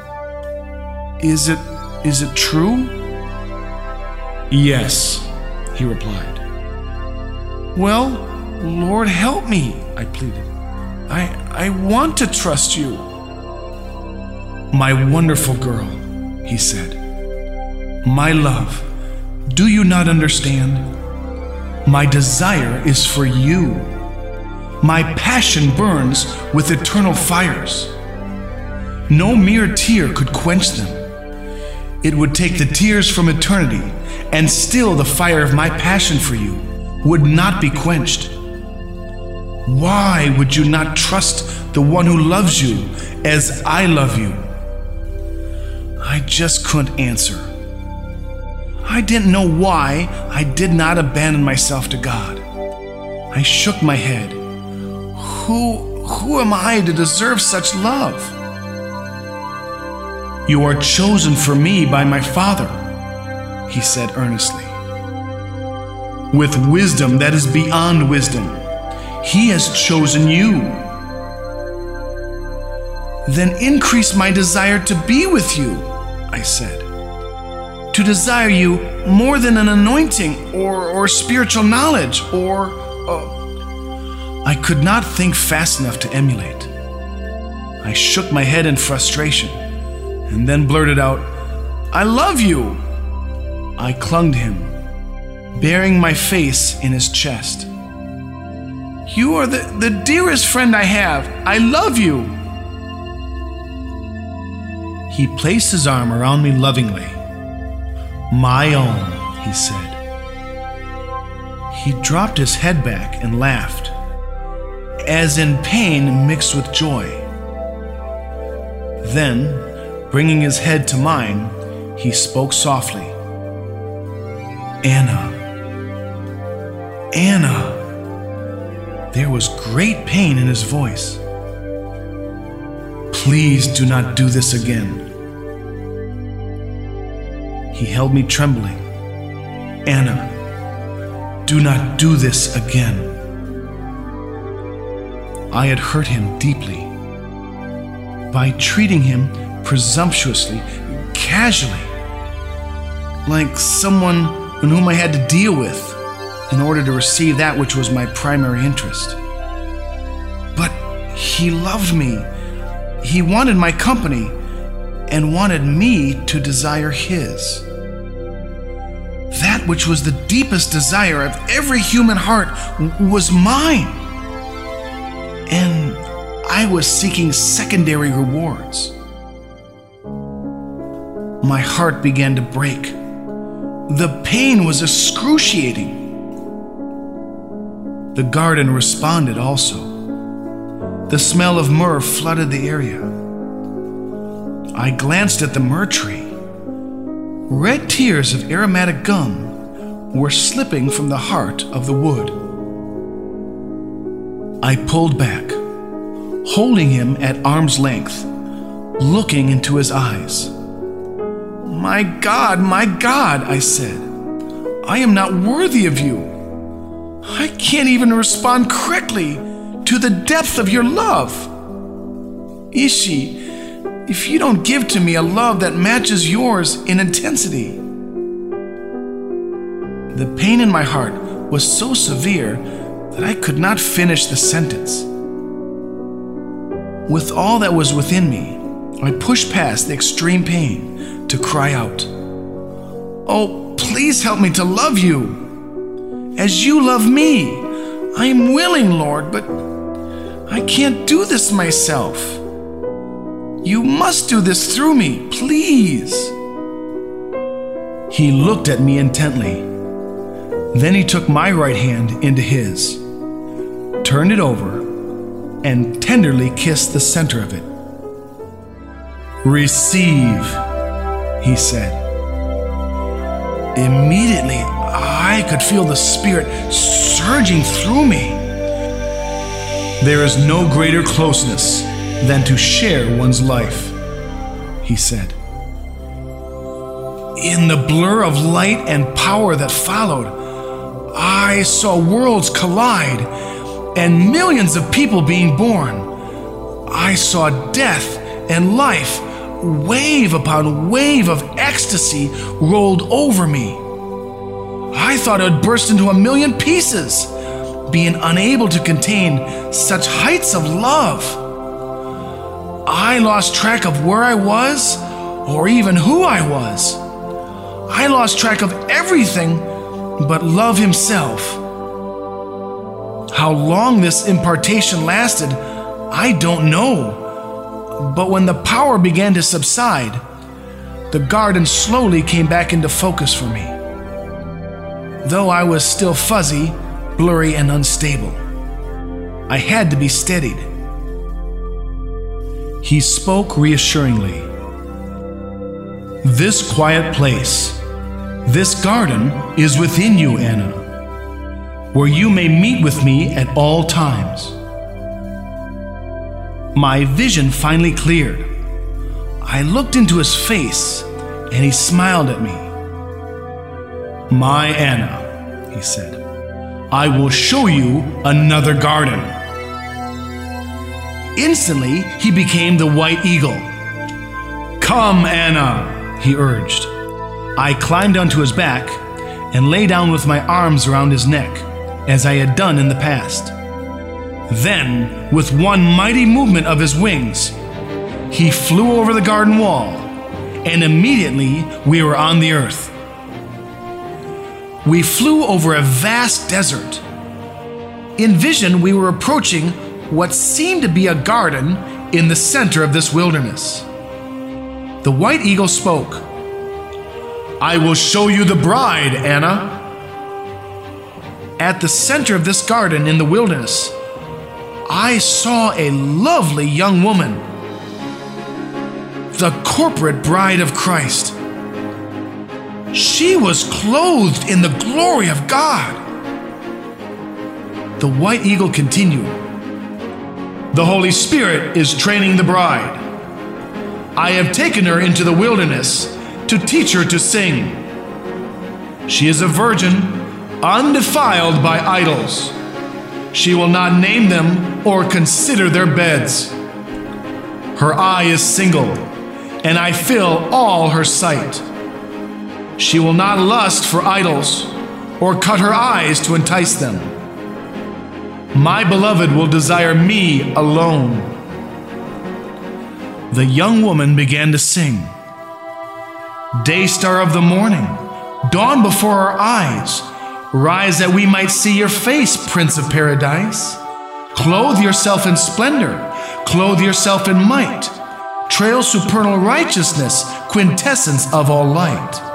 Is it is it true? Yes, he replied. Well, Lord, help me, I pleaded. I, I want to trust you. My wonderful girl, he said. My love, do you not understand? My desire is for you. My passion burns with eternal fires. No mere tear could quench them. it would take the tears from eternity, and still the fire of my passion for you would not be quenched. Why would you not trust the one who loves you as I love you? I just couldn't answer. I didn't know why I did not abandon myself to God. I shook my head. Who, who am I to deserve such love? You are chosen for me by my Father, he said earnestly. With wisdom that is beyond wisdom, he has chosen you. Then increase my desire to be with you, I said. To desire you more than an anointing or, or spiritual knowledge or. Uh, I could not think fast enough to emulate. I shook my head in frustration and then blurted out, I love you! I clung to him, burying my face in his chest. You are the, the dearest friend I have. I love you. He placed his arm around me lovingly. My own, he said. He dropped his head back and laughed, as in pain mixed with joy. Then, Bringing his head to mine, he spoke softly Anna. Anna. There was great pain in his voice. Please do not do this again. He held me trembling. Anna, do not do this again. I had hurt him deeply by treating him presumptuously, casually, like someone in whom I had to deal with in order to receive that which was my primary interest. But he loved me. He wanted my company and wanted me to desire his. That which was the deepest desire of every human heart was mine. And I was seeking secondary rewards my heart began to break. The pain was excruciating. The garden responded also. The smell of myrrh flooded the area. I glanced at the myrrh tree. Red tears of aromatic gum were slipping from the heart of the wood. I pulled back, holding him at arm's length, looking into his eyes. My God, my God, I said, I am not worthy of you. I can't even respond correctly to the depth of your love. Ishi, if you don't give to me a love that matches yours in intensity. The pain in my heart was so severe that I could not finish the sentence. With all that was within me, I pushed past the extreme pain to cry out, Oh, please help me to love you as you love me. I am willing, Lord, but I can't do this myself. You must do this through me, please. He looked at me intently. Then he took my right hand into his, turned it over, and tenderly kissed the center of it. Receive, he said. Immediately, I could feel the Spirit surging through me. There is no greater closeness than to share one's life, he said. In the blur of light and power that followed, I saw worlds collide and millions of people being born. I saw death and life wave upon wave of ecstasy rolled over me. I thought I would burst into a million pieces, being unable to contain such heights of love. I lost track of where I was or even who I was. I lost track of everything but love himself. How long this impartation lasted, I don't know but when the power began to subside, the garden slowly came back into focus for me. Though I was still fuzzy, blurry, and unstable, I had to be steadied. He spoke reassuringly. This quiet place, this garden is within you, Anna, where you may meet with me at all times. My vision finally cleared. I looked into his face and he smiled at me. My Anna, he said, I will show you another garden. Instantly, he became the white eagle. Come, Anna, he urged. I climbed onto his back and lay down with my arms around his neck, as I had done in the past. Then, with one mighty movement of his wings, he flew over the garden wall, and immediately we were on the earth. We flew over a vast desert. In vision, we were approaching what seemed to be a garden in the center of this wilderness. The white eagle spoke I will show you the bride, Anna. At the center of this garden in the wilderness, I saw a lovely young woman, the corporate bride of Christ. She was clothed in the glory of God. The white eagle continued The Holy Spirit is training the bride. I have taken her into the wilderness to teach her to sing. She is a virgin, undefiled by idols. She will not name them or consider their beds. Her eye is single, and I fill all her sight. She will not lust for idols or cut her eyes to entice them. My beloved will desire me alone. The young woman began to sing. Day star of the morning, dawn before our eyes, rise that we might see your face, Prince of Paradise. Clothe yourself in splendor, clothe yourself in might, trail supernal righteousness, quintessence of all light.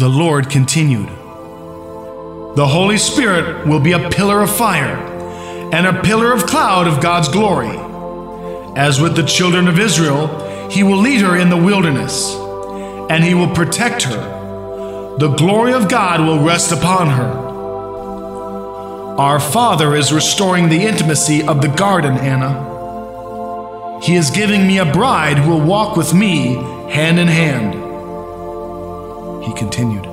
The Lord continued The Holy Spirit will be a pillar of fire and a pillar of cloud of God's glory. As with the children of Israel, he will lead her in the wilderness, and he will protect her. The glory of God will rest upon her. Our Father is restoring the intimacy of the garden, Anna. He is giving me a bride who will walk with me hand in hand. He continued.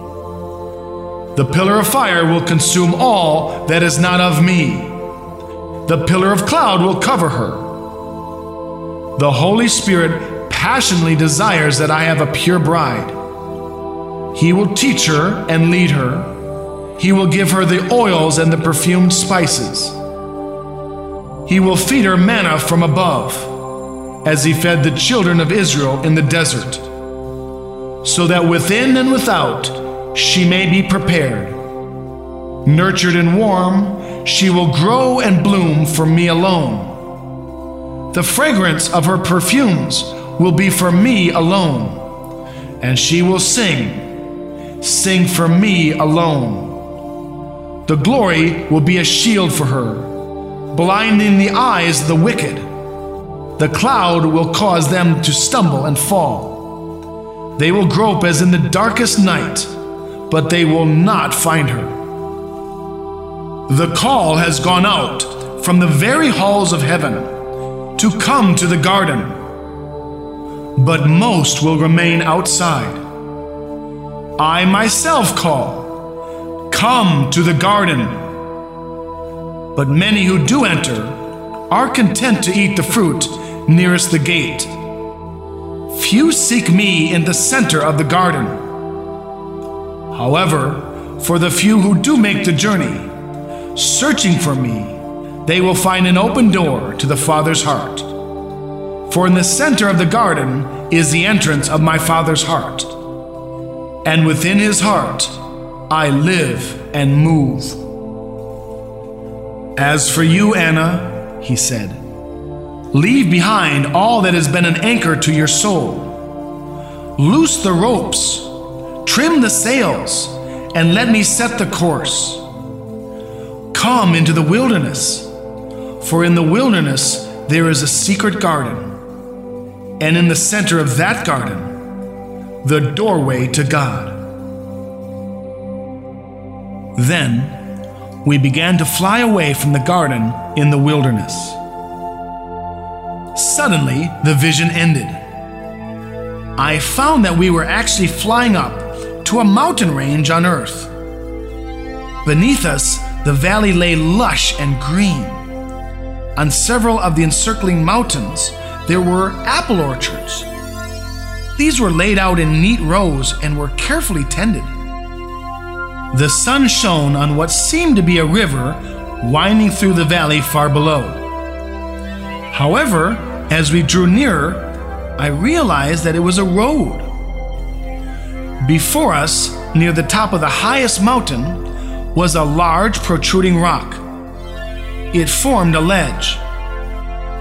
The pillar of fire will consume all that is not of me. The pillar of cloud will cover her. The Holy Spirit passionately desires that I have a pure bride. He will teach her and lead her. He will give her the oils and the perfumed spices. He will feed her manna from above, as he fed the children of Israel in the desert, so that within and without she may be prepared. Nurtured and warm, she will grow and bloom for me alone. The fragrance of her perfumes will be for me alone, and she will sing, sing for me alone. The glory will be a shield for her, blinding the eyes of the wicked. The cloud will cause them to stumble and fall. They will grope as in the darkest night, but they will not find her. The call has gone out from the very halls of heaven to come to the garden but most will remain outside. I myself call, Come to the garden. But many who do enter are content to eat the fruit nearest the gate. Few seek me in the center of the garden. However, for the few who do make the journey, searching for me, they will find an open door to the Father's heart. For in the center of the garden is the entrance of my Father's heart. And within his heart I live and move. As for you, Anna, he said, leave behind all that has been an anchor to your soul Loose the ropes, trim the sails, and let me set the course. Come into the wilderness, for in the wilderness there is a secret garden, and in the center of that garden, the doorway to God. Then we began to fly away from the garden in the wilderness. Suddenly, the vision ended. I found that we were actually flying up to a mountain range on Earth. Beneath us, the valley lay lush and green. On several of the encircling mountains, there were apple orchards. These were laid out in neat rows and were carefully tended. The sun shone on what seemed to be a river winding through the valley far below. However, as we drew nearer, I realized that it was a road. Before us, near the top of the highest mountain, was a large protruding rock. It formed a ledge.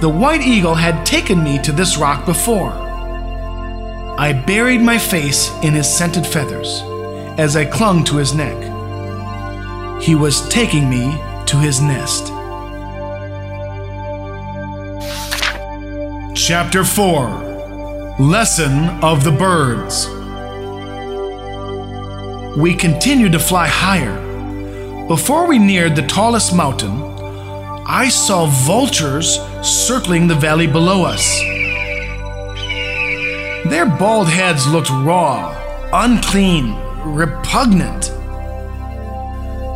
The white eagle had taken me to this rock before. I buried my face in his scented feathers as I clung to his neck. He was taking me to his nest. Chapter 4 Lesson of the Birds. We continued to fly higher. Before we neared the tallest mountain, I saw vultures circling the valley below us. Their bald heads looked raw, unclean, repugnant.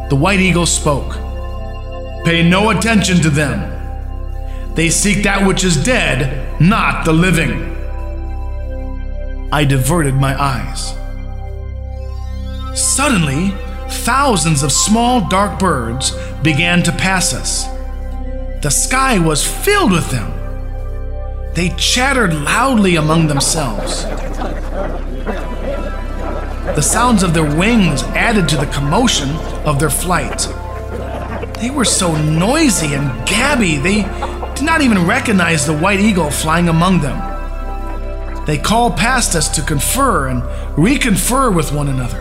The white eagle spoke Pay no attention to them. They seek that which is dead, not the living. I diverted my eyes. Suddenly, thousands of small dark birds began to pass us. The sky was filled with them. They chattered loudly among themselves. The sounds of their wings added to the commotion of their flight. They were so noisy and gabby, they did not even recognize the white eagle flying among them. They called past us to confer and reconfer with one another.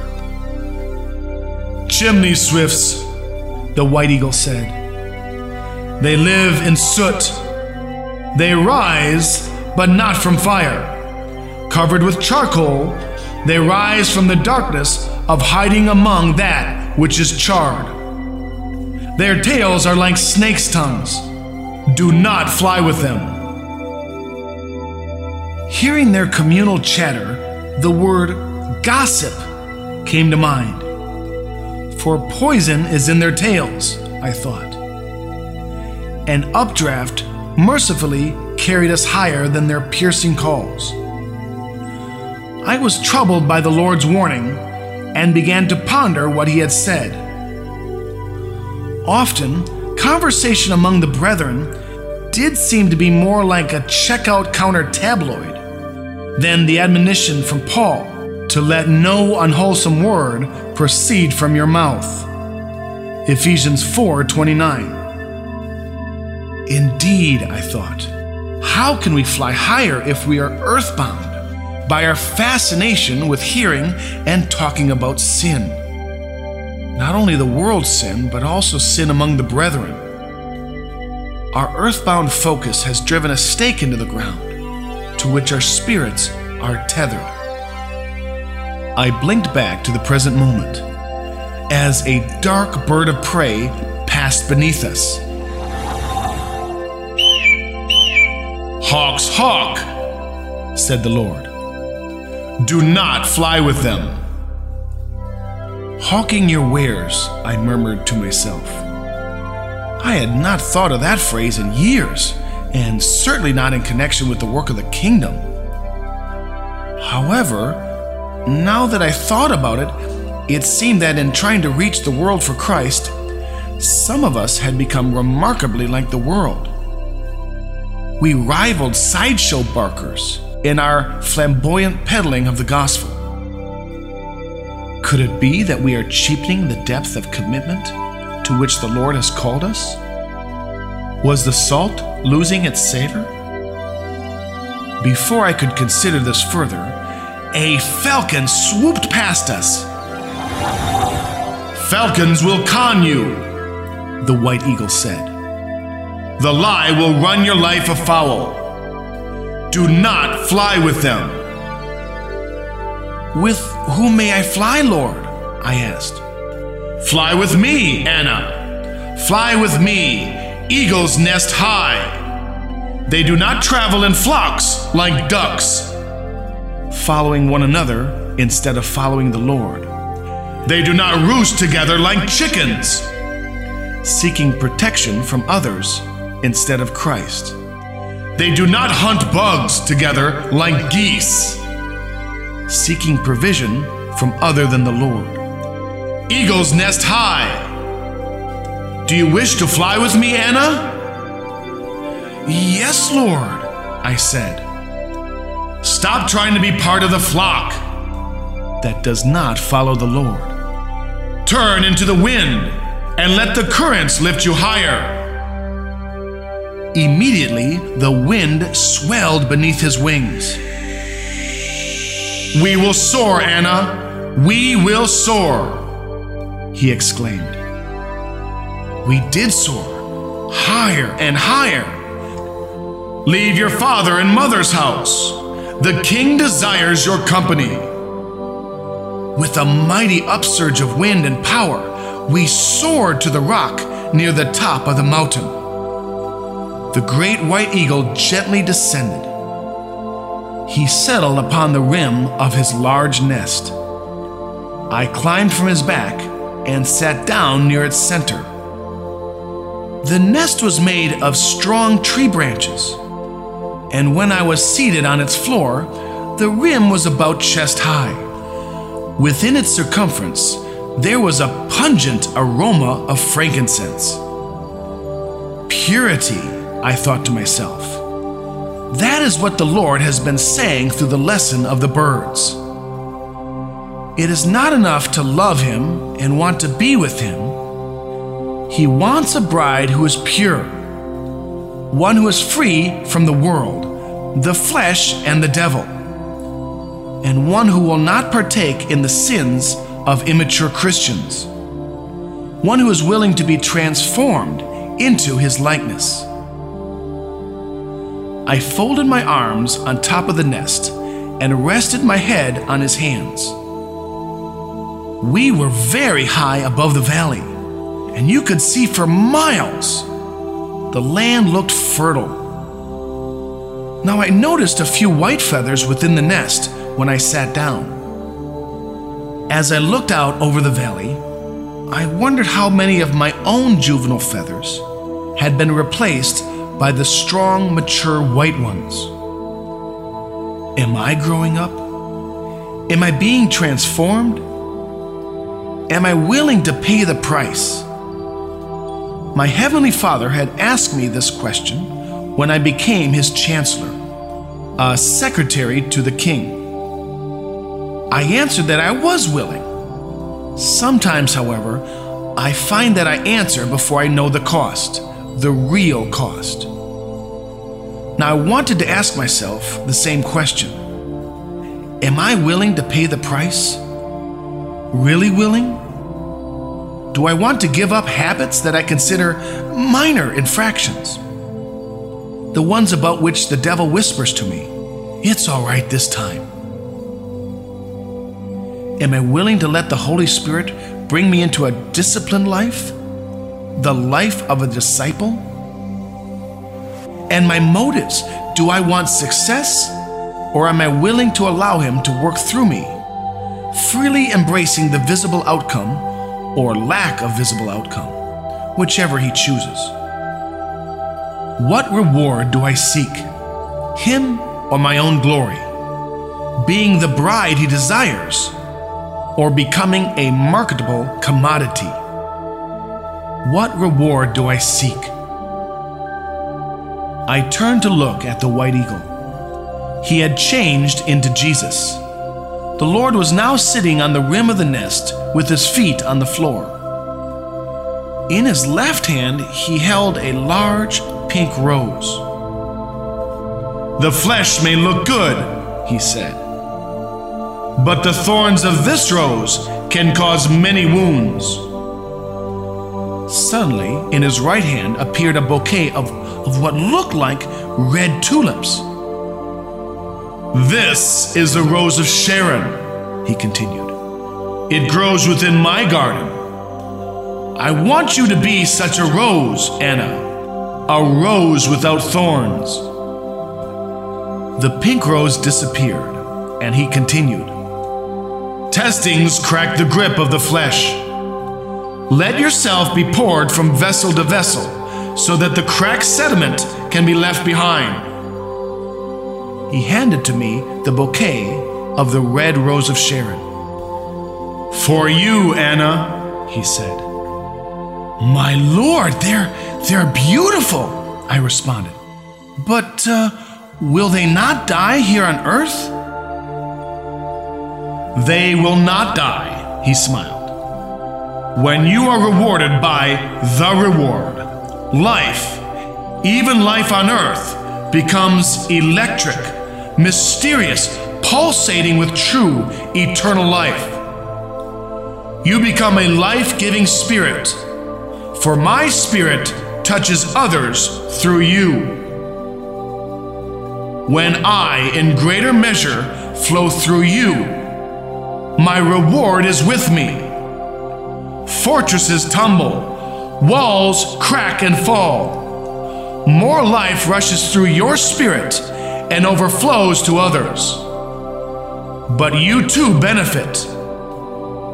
Chimney swifts, the white eagle said. They live in soot. They rise, but not from fire. Covered with charcoal, they rise from the darkness of hiding among that which is charred. Their tails are like snakes' tongues. Do not fly with them. Hearing their communal chatter, the word gossip came to mind. For poison is in their tails, I thought. An updraft mercifully carried us higher than their piercing calls. I was troubled by the Lord's warning and began to ponder what he had said. Often, conversation among the brethren did seem to be more like a checkout counter tabloid than the admonition from Paul to let no unwholesome word proceed from your mouth. Ephesians 4:29. Indeed, I thought, how can we fly higher if we are earthbound? By our fascination with hearing and talking about sin. Not only the world's sin, but also sin among the brethren. Our earthbound focus has driven a stake into the ground, to which our spirits are tethered. I blinked back to the present moment as a dark bird of prey passed beneath us. Hawks, hawk, said the Lord. Do not fly with them. Hawking your wares, I murmured to myself. I had not thought of that phrase in years, and certainly not in connection with the work of the kingdom. However, now that I thought about it, it seemed that in trying to reach the world for Christ, some of us had become remarkably like the world. We rivaled sideshow barkers in our flamboyant peddling of the gospel. Could it be that we are cheapening the depth of commitment to which the Lord has called us? Was the salt losing its savor? Before I could consider this further, a falcon swooped past us. Falcons will con you, the white eagle said. The lie will run your life afoul. Do not fly with them. With whom may I fly, Lord? I asked. Fly with me, Anna. Fly with me, eagles nest high. They do not travel in flocks like ducks, following one another instead of following the Lord. They do not roost together like chickens, seeking protection from others instead of Christ. They do not hunt bugs together like geese, seeking provision from other than the Lord. Eagles nest high. Do you wish to fly with me, Anna? Yes, Lord, I said. Stop trying to be part of the flock that does not follow the Lord. Turn into the wind and let the currents lift you higher. Immediately, the wind swelled beneath his wings. We will soar, Anna. We will soar, he exclaimed. We did soar, higher and higher. Leave your father and mother's house. The king desires your company. With a mighty upsurge of wind and power, we soared to the rock near the top of the mountain. The great white eagle gently descended. He settled upon the rim of his large nest. I climbed from his back and sat down near its center. The nest was made of strong tree branches, and when I was seated on its floor, the rim was about chest high. Within its circumference, there was a pungent aroma of frankincense. Purity, I thought to myself. That is what the Lord has been saying through the lesson of the birds. It is not enough to love Him and want to be with Him. He wants a bride who is pure, one who is free from the world, the flesh, and the devil and one who will not partake in the sins of immature Christians, one who is willing to be transformed into his likeness. I folded my arms on top of the nest and rested my head on his hands. We were very high above the valley, and you could see for miles. The land looked fertile. Now I noticed a few white feathers within the nest when I sat down. As I looked out over the valley, I wondered how many of my own juvenile feathers had been replaced by the strong, mature white ones. Am I growing up? Am I being transformed? Am I willing to pay the price? My Heavenly Father had asked me this question when I became His Chancellor, a secretary to the King. I answered that I was willing. Sometimes, however, I find that I answer before I know the cost, the real cost. Now, I wanted to ask myself the same question Am I willing to pay the price? Really willing? Do I want to give up habits that I consider minor infractions? The ones about which the devil whispers to me, it's all right this time. Am I willing to let the Holy Spirit bring me into a disciplined life? The life of a disciple? And my motives do I want success or am I willing to allow Him to work through me, freely embracing the visible outcome or lack of visible outcome, whichever He chooses? What reward do I seek? Him or my own glory? Being the bride He desires or becoming a marketable commodity. What reward do I seek? I turned to look at the white eagle. He had changed into Jesus. The Lord was now sitting on the rim of the nest with his feet on the floor. In his left hand, he held a large pink rose. The flesh may look good, he said but the thorns of this rose can cause many wounds. Suddenly, in his right hand appeared a bouquet of, of what looked like red tulips. This is the rose of Sharon, he continued. It grows within my garden. I want you to be such a rose, Anna, a rose without thorns. The pink rose disappeared, and he continued. Testings crack the grip of the flesh. Let yourself be poured from vessel to vessel, so that the cracked sediment can be left behind. He handed to me the bouquet of the red rose of Sharon. For you, Anna, he said. My lord, they're they're beautiful, I responded. But uh, will they not die here on earth? They will not die, he smiled. When you are rewarded by the reward, life, even life on earth, becomes electric, mysterious, pulsating with true eternal life. You become a life giving spirit, for my spirit touches others through you. When I, in greater measure, flow through you, my reward is with me. Fortresses tumble, walls crack and fall. More life rushes through your spirit and overflows to others. But you too benefit.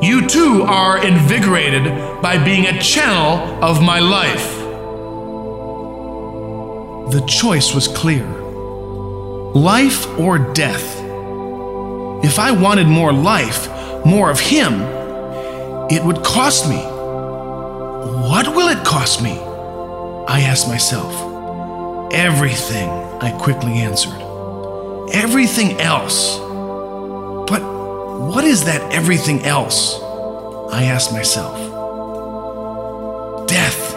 You too are invigorated by being a channel of my life. The choice was clear life or death. If I wanted more life, more of Him, it would cost me. What will it cost me? I asked myself. Everything, I quickly answered. Everything else. But what is that everything else? I asked myself. Death.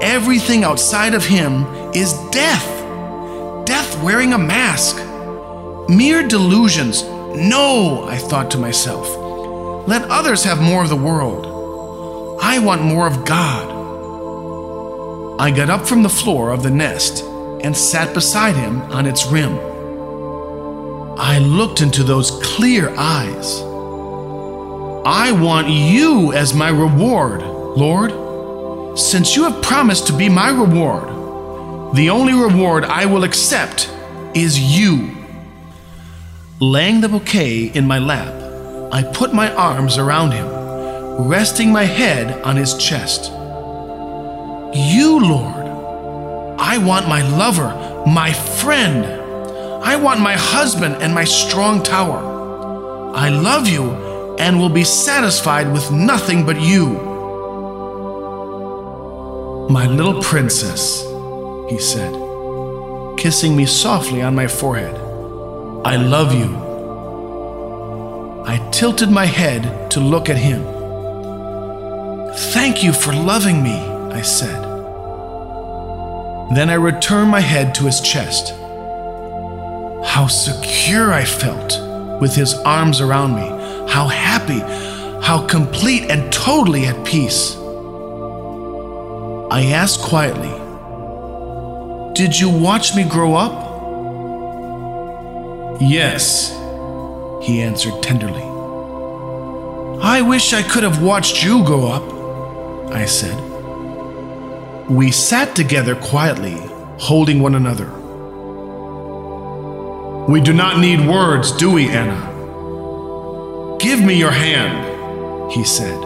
Everything outside of him is death. Death wearing a mask. Mere delusions. No, I thought to myself. Let others have more of the world. I want more of God. I got up from the floor of the nest and sat beside him on its rim. I looked into those clear eyes. I want you as my reward, Lord. Since you have promised to be my reward, the only reward I will accept is you. Laying the bouquet in my lap, I put my arms around him, resting my head on his chest. You, Lord, I want my lover, my friend. I want my husband and my strong tower. I love you and will be satisfied with nothing but you. My little princess, he said, kissing me softly on my forehead. I love you. I tilted my head to look at him. Thank you for loving me, I said. Then I returned my head to his chest. How secure I felt with his arms around me. How happy, how complete and totally at peace. I asked quietly, Did you watch me grow up? Yes, he answered tenderly. I wish I could have watched you grow up, I said. We sat together quietly, holding one another. We do not need words, do we, Anna? Give me your hand, he said.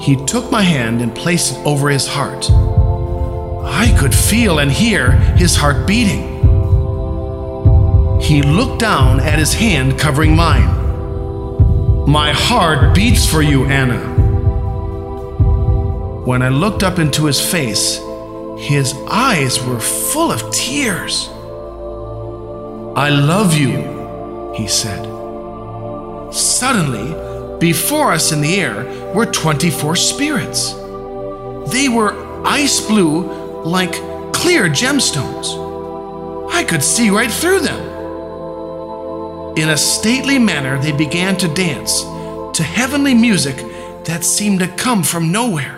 He took my hand and placed it over his heart. I could feel and hear his heart beating. He looked down at his hand covering mine. My heart beats for you, Anna. When I looked up into his face, his eyes were full of tears. I love you, he said. Suddenly, before us in the air were 24 spirits. They were ice blue like clear gemstones. I could see right through them. In a stately manner, they began to dance to heavenly music that seemed to come from nowhere.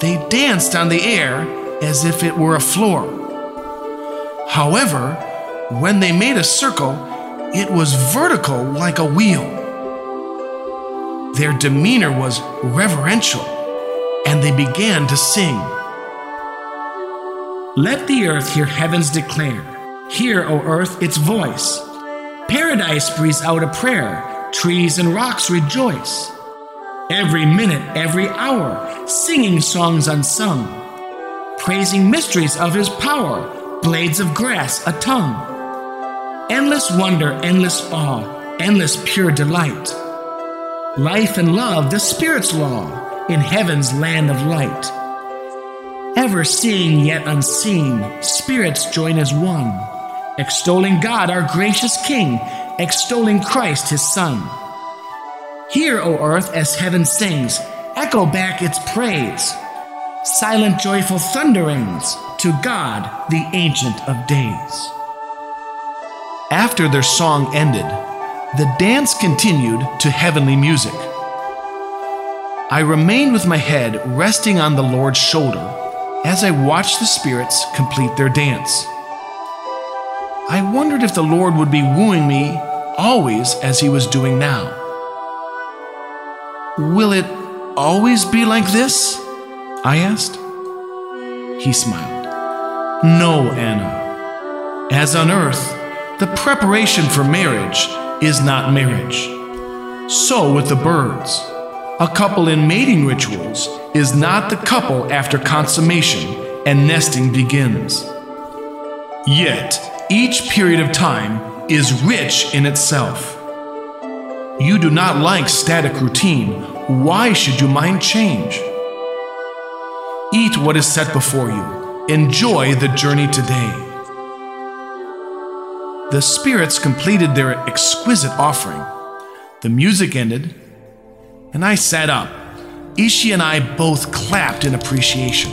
They danced on the air as if it were a floor. However, when they made a circle, it was vertical like a wheel. Their demeanor was reverential, and they began to sing. Let the earth hear heaven's declare. Hear, O earth, its voice. Paradise breathes out a prayer. Trees and rocks rejoice every minute, every hour, singing songs unsung, praising mysteries of his power, blades of grass, a tongue. Endless wonder, endless awe, endless pure delight. Life and love, the Spirit's law, in heaven's land of light. Ever seeing yet unseen, spirits join as one, extolling God, our gracious King, extolling Christ, his Son. Hear, O earth, as heaven sings, echo back its praise. Silent, joyful thunderings to God, the Ancient of Days. After their song ended, the dance continued to heavenly music. I remained with my head resting on the Lord's shoulder as I watched the spirits complete their dance. I wondered if the Lord would be wooing me always as he was doing now. Will it always be like this? I asked. He smiled. No, Anna. As on earth, the preparation for marriage is not marriage. So with the birds. A couple in mating rituals is not the couple after consummation and nesting begins. Yet, each period of time is rich in itself. You do not like static routine. Why should you mind change? Eat what is set before you. Enjoy the journey today. The spirits completed their exquisite offering. The music ended, and I sat up. Ishi and I both clapped in appreciation.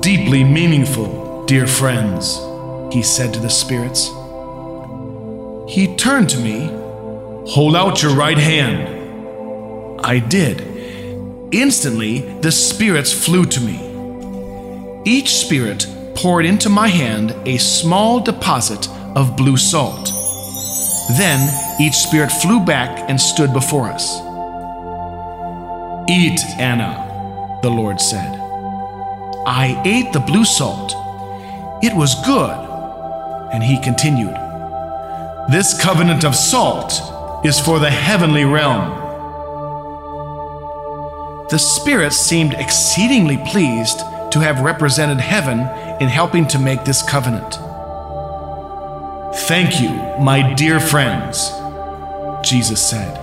Deeply meaningful, dear friends, he said to the spirits. He turned to me Hold out your right hand. I did. Instantly, the spirits flew to me. Each spirit poured into my hand a small deposit of blue salt. Then each spirit flew back and stood before us. Eat, Anna, the Lord said. I ate the blue salt. It was good. And he continued, This covenant of salt is for the heavenly realm. The spirits seemed exceedingly pleased to have represented heaven in helping to make this covenant. Thank you, my dear friends, Jesus said.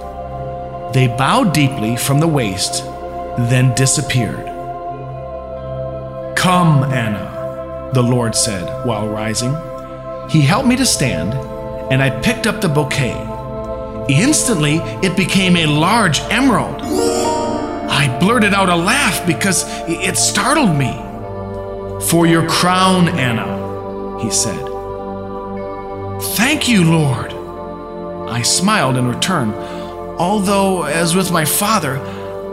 They bowed deeply from the waist, then disappeared. Come, Anna, the Lord said while rising. He helped me to stand, and I picked up the bouquet. Instantly, it became a large emerald. I blurted out a laugh because it startled me. For your crown, Anna, he said. Thank you, Lord. I smiled in return, although, as with my father,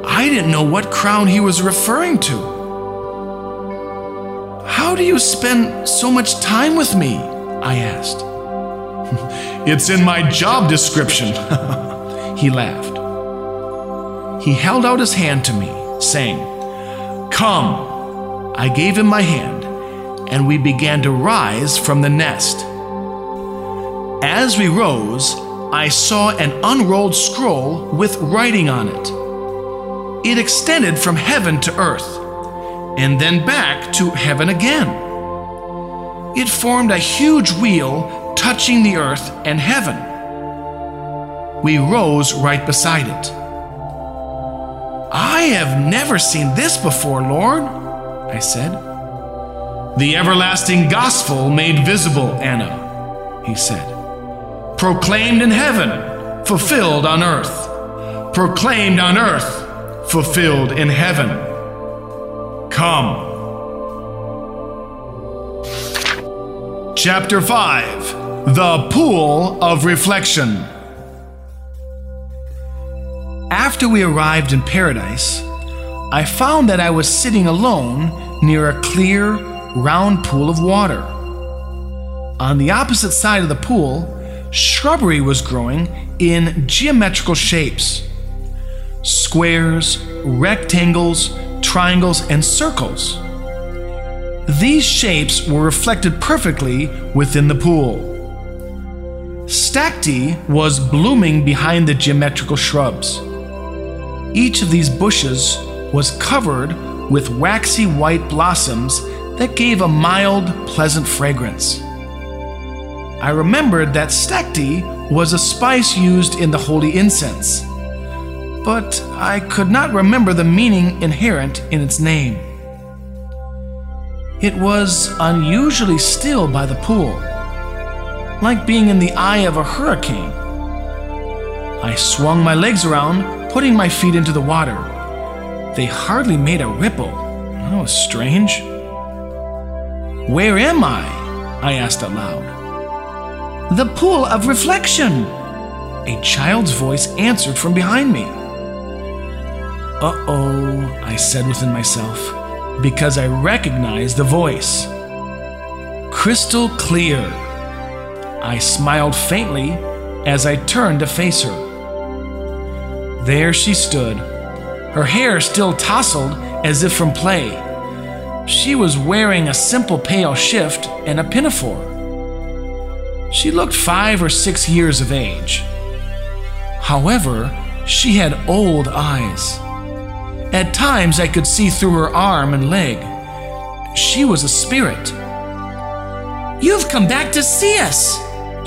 I didn't know what crown he was referring to. How do you spend so much time with me? I asked. It's in my job description. he laughed. He held out his hand to me, saying, Come. I gave him my hand, and we began to rise from the nest. As we rose, I saw an unrolled scroll with writing on it. It extended from heaven to earth, and then back to heaven again. It formed a huge wheel touching the earth and heaven. We rose right beside it. I have never seen this before, Lord, I said. The everlasting gospel made visible, Anna, he said. Proclaimed in heaven, fulfilled on earth. Proclaimed on earth, fulfilled in heaven. Come. Chapter 5 The Pool of Reflection. After we arrived in paradise, I found that I was sitting alone near a clear, round pool of water. On the opposite side of the pool, shrubbery was growing in geometrical shapes squares, rectangles, triangles, and circles. These shapes were reflected perfectly within the pool. Stacte was blooming behind the geometrical shrubs. Each of these bushes was covered with waxy white blossoms that gave a mild, pleasant fragrance. I remembered that stacte was a spice used in the holy incense, but I could not remember the meaning inherent in its name. It was unusually still by the pool, like being in the eye of a hurricane. I swung my legs around, putting my feet into the water. They hardly made a ripple. That was strange. Where am I? I asked aloud. The pool of reflection, a child's voice answered from behind me. Uh oh, I said within myself, because I recognized the voice. Crystal clear. I smiled faintly as I turned to face her. There she stood, her hair still tousled as if from play. She was wearing a simple pale shift and a pinafore. She looked five or six years of age. However, she had old eyes. At times, I could see through her arm and leg. She was a spirit. You've come back to see us,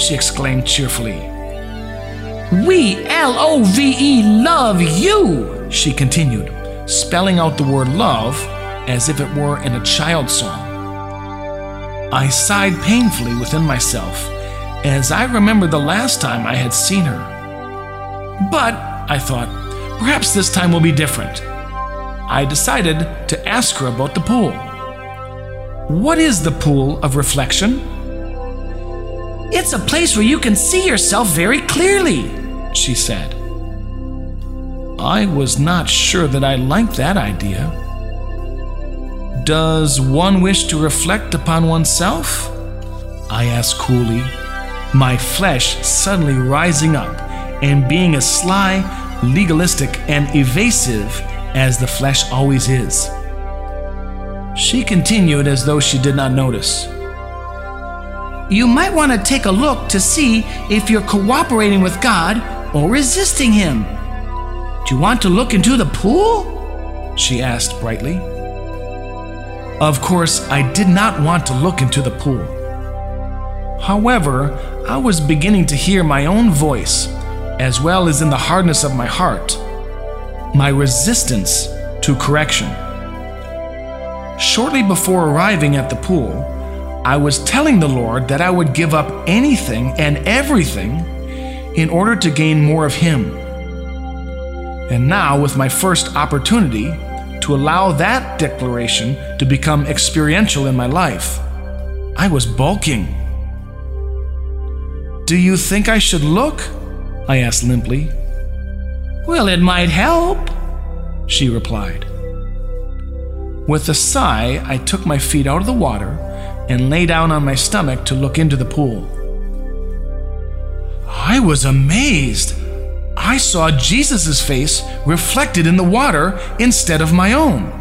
she exclaimed cheerfully. We, L O V E, love you, she continued, spelling out the word love as if it were in a child's song. I sighed painfully within myself as I remembered the last time I had seen her. But, I thought, perhaps this time will be different. I decided to ask her about the pool. What is the pool of reflection? It's a place where you can see yourself very clearly, she said. I was not sure that I liked that idea. Does one wish to reflect upon oneself? I asked coolly my flesh suddenly rising up and being as sly, legalistic, and evasive as the flesh always is. She continued as though she did not notice. You might want to take a look to see if you're cooperating with God or resisting Him. Do you want to look into the pool? She asked brightly. Of course, I did not want to look into the pool. However, I was beginning to hear my own voice, as well as in the hardness of my heart, my resistance to correction. Shortly before arriving at the pool, I was telling the Lord that I would give up anything and everything in order to gain more of Him. And now, with my first opportunity to allow that declaration to become experiential in my life, I was bulking. Do you think I should look? I asked limply. Well, it might help, she replied. With a sigh, I took my feet out of the water and lay down on my stomach to look into the pool. I was amazed. I saw Jesus' face reflected in the water instead of my own.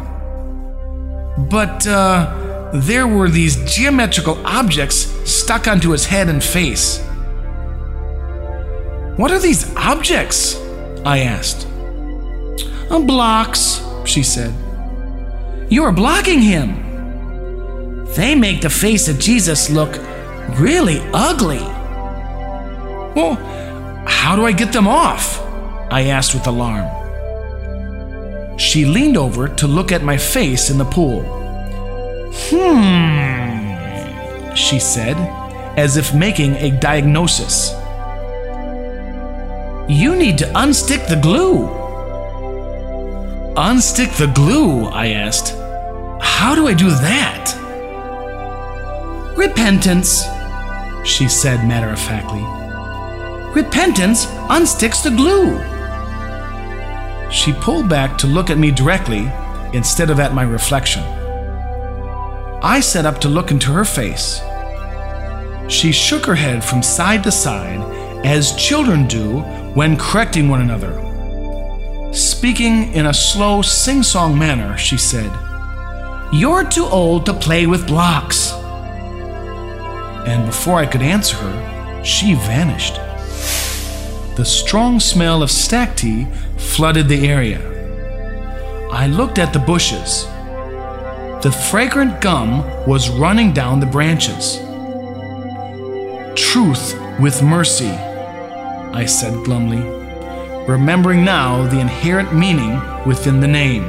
But uh, there were these geometrical objects stuck onto his head and face. What are these objects? I asked. Blocks, she said. You are blocking him. They make the face of Jesus look really ugly. Well, how do I get them off? I asked with alarm. She leaned over to look at my face in the pool. Hmm, she said, as if making a diagnosis. You need to unstick the glue. Unstick the glue? I asked. How do I do that? Repentance, she said matter of factly. Repentance unsticks the glue. She pulled back to look at me directly instead of at my reflection. I sat up to look into her face. She shook her head from side to side as children do when correcting one another. Speaking in a slow sing song manner, she said, You're too old to play with blocks. And before I could answer her, she vanished. The strong smell of stacte flooded the area. I looked at the bushes. The fragrant gum was running down the branches. Truth with mercy, I said glumly, remembering now the inherent meaning within the name.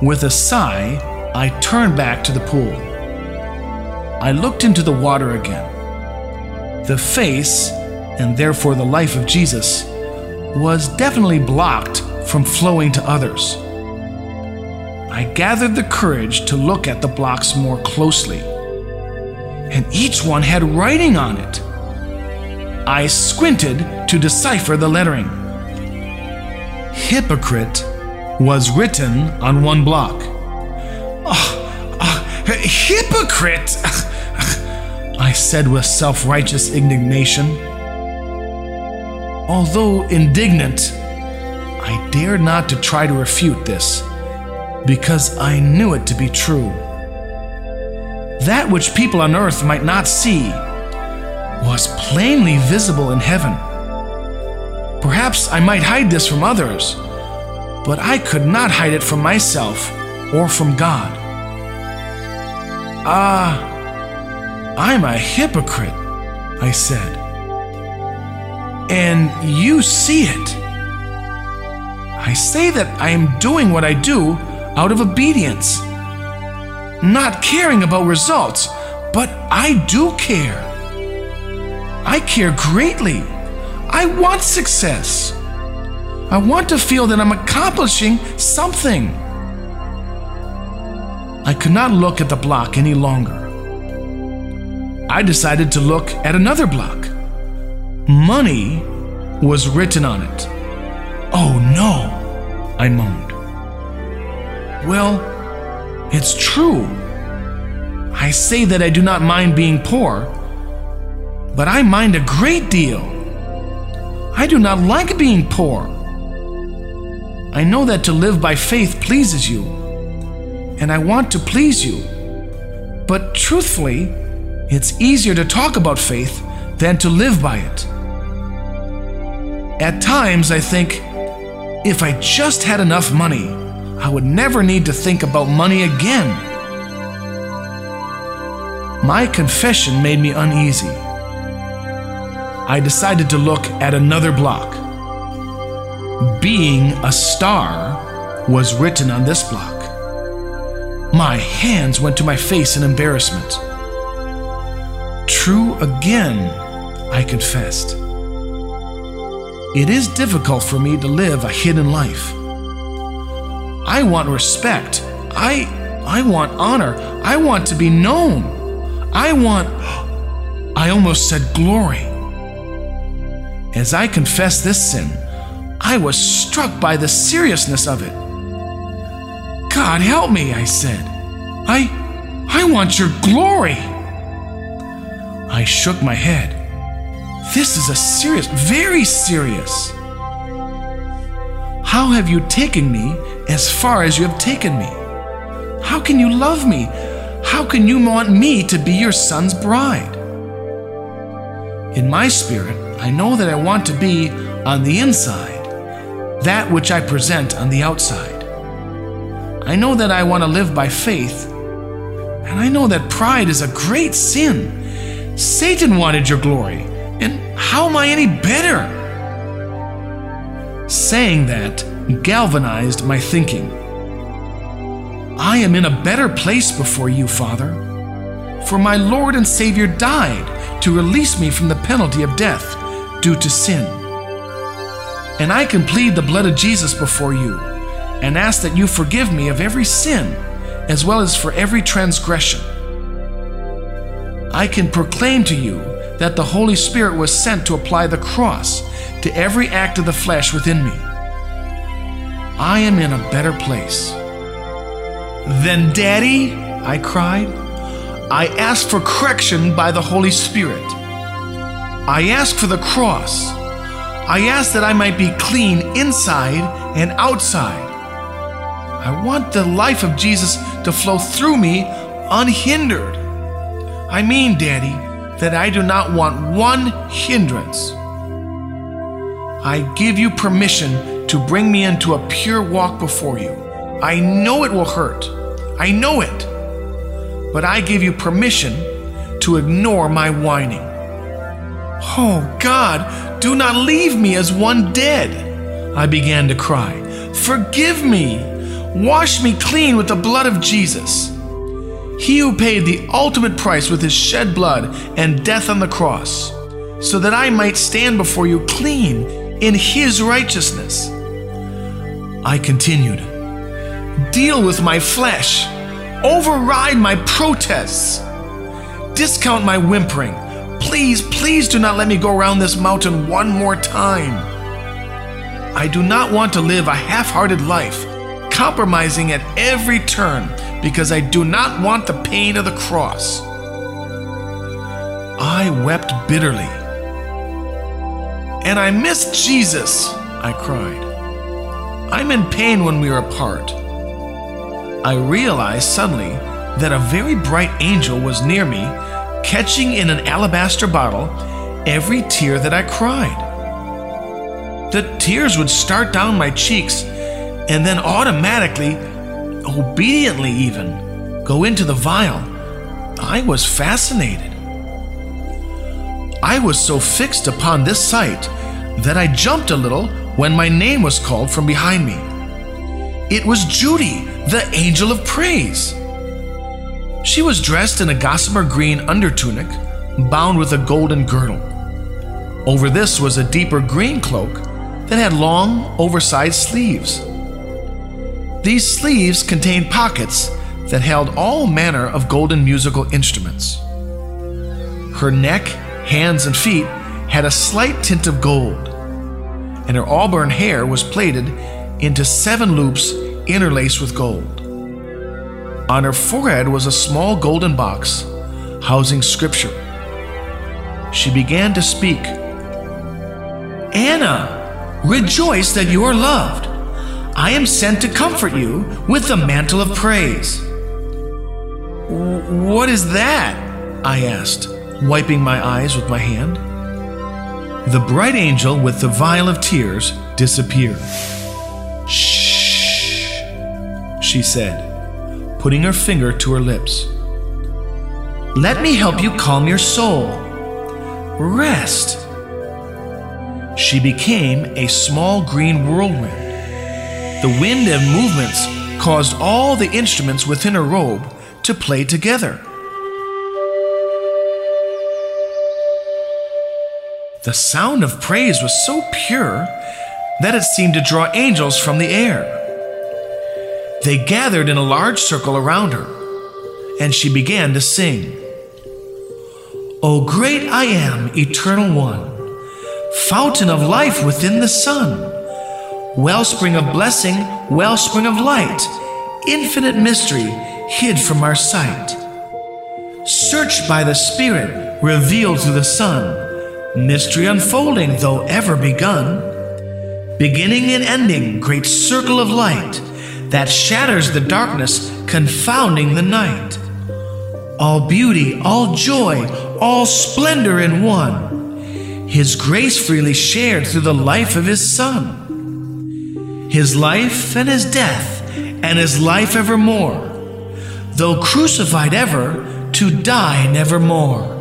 With a sigh, I turned back to the pool. I looked into the water again. The face, and therefore the life of Jesus, was definitely blocked from flowing to others. I gathered the courage to look at the blocks more closely, and each one had writing on it. I squinted to decipher the lettering. Hypocrite was written on one block. Oh, oh, hypocrite! I said with self righteous indignation. Although indignant, I dared not to try to refute this, because I knew it to be true. That which people on earth might not see was plainly visible in heaven. Perhaps I might hide this from others, but I could not hide it from myself or from God. Ah, I'm a hypocrite, I said and you see it. I say that I am doing what I do out of obedience, not caring about results, but I do care. I care greatly. I want success. I want to feel that I'm accomplishing something. I could not look at the block any longer. I decided to look at another block. Money was written on it. Oh no, I moaned. Well, it's true. I say that I do not mind being poor, but I mind a great deal. I do not like being poor. I know that to live by faith pleases you, and I want to please you. But truthfully, it's easier to talk about faith than to live by it. At times, I think, if I just had enough money, I would never need to think about money again. My confession made me uneasy. I decided to look at another block. Being a star was written on this block. My hands went to my face in embarrassment. True again, I confessed. It is difficult for me to live a hidden life. I want respect. I I want honor. I want to be known. I want I almost said glory. As I confessed this sin, I was struck by the seriousness of it. God help me, I said. I I want your glory. I shook my head. This is a serious, very serious. How have you taken me as far as you have taken me? How can you love me? How can you want me to be your son's bride? In my spirit, I know that I want to be on the inside, that which I present on the outside. I know that I want to live by faith, and I know that pride is a great sin. Satan wanted your glory, and how am I any better? Saying that galvanized my thinking. I am in a better place before you, Father, for my Lord and Savior died to release me from the penalty of death due to sin. And I can plead the blood of Jesus before you and ask that you forgive me of every sin as well as for every transgression. I can proclaim to you that the Holy Spirit was sent to apply the cross to every act of the flesh within me. I am in a better place. Then, Daddy, I cried, I ask for correction by the Holy Spirit. I ask for the cross. I ask that I might be clean inside and outside. I want the life of Jesus to flow through me unhindered. I mean, Daddy, that I do not want one hindrance. I give you permission to bring me into a pure walk before you. I know it will hurt. I know it. But I give you permission to ignore my whining. Oh, God, do not leave me as one dead. I began to cry. Forgive me. Wash me clean with the blood of Jesus. He who paid the ultimate price with his shed blood and death on the cross, so that I might stand before you clean in his righteousness. I continued, Deal with my flesh, override my protests, discount my whimpering Please, please do not let me go around this mountain one more time. I do not want to live a half hearted life, compromising at every turn because I do not want the pain of the cross. I wept bitterly. And I miss Jesus, I cried. I'm in pain when we are apart. I realized suddenly that a very bright angel was near me catching in an alabaster bottle every tear that I cried. The tears would start down my cheeks and then automatically, obediently even, go into the vial. I was fascinated. I was so fixed upon this sight that I jumped a little when my name was called from behind me. It was Judy, the angel of praise. She was dressed in a gossamer green undertunic, bound with a golden girdle. Over this was a deeper green cloak that had long, oversized sleeves. These sleeves contained pockets that held all manner of golden musical instruments. Her neck, hands, and feet had a slight tint of gold, and her auburn hair was plaited into seven loops interlaced with gold. On her forehead was a small golden box housing scripture. She began to speak Anna, rejoice that you are loved. I am sent to comfort you with the mantle of praise. What is that? I asked, wiping my eyes with my hand. The bright angel with the vial of tears disappeared. Shh, she said putting her finger to her lips. Let me help you calm your soul. Rest. She became a small green whirlwind. The wind and movements caused all the instruments within her robe to play together. The sound of praise was so pure that it seemed to draw angels from the air. They gathered in a large circle around her, and she began to sing. O great I am, eternal one, fountain of life within the sun, wellspring of blessing, wellspring of light, infinite mystery hid from our sight. Searched by the Spirit, revealed through the Son, mystery unfolding though ever begun, beginning and ending, great circle of light that shatters the darkness, confounding the night. All beauty, all joy, all splendor in one. His grace freely shared through the life of His Son. His life and His death, and His life evermore. Though crucified ever, to die nevermore.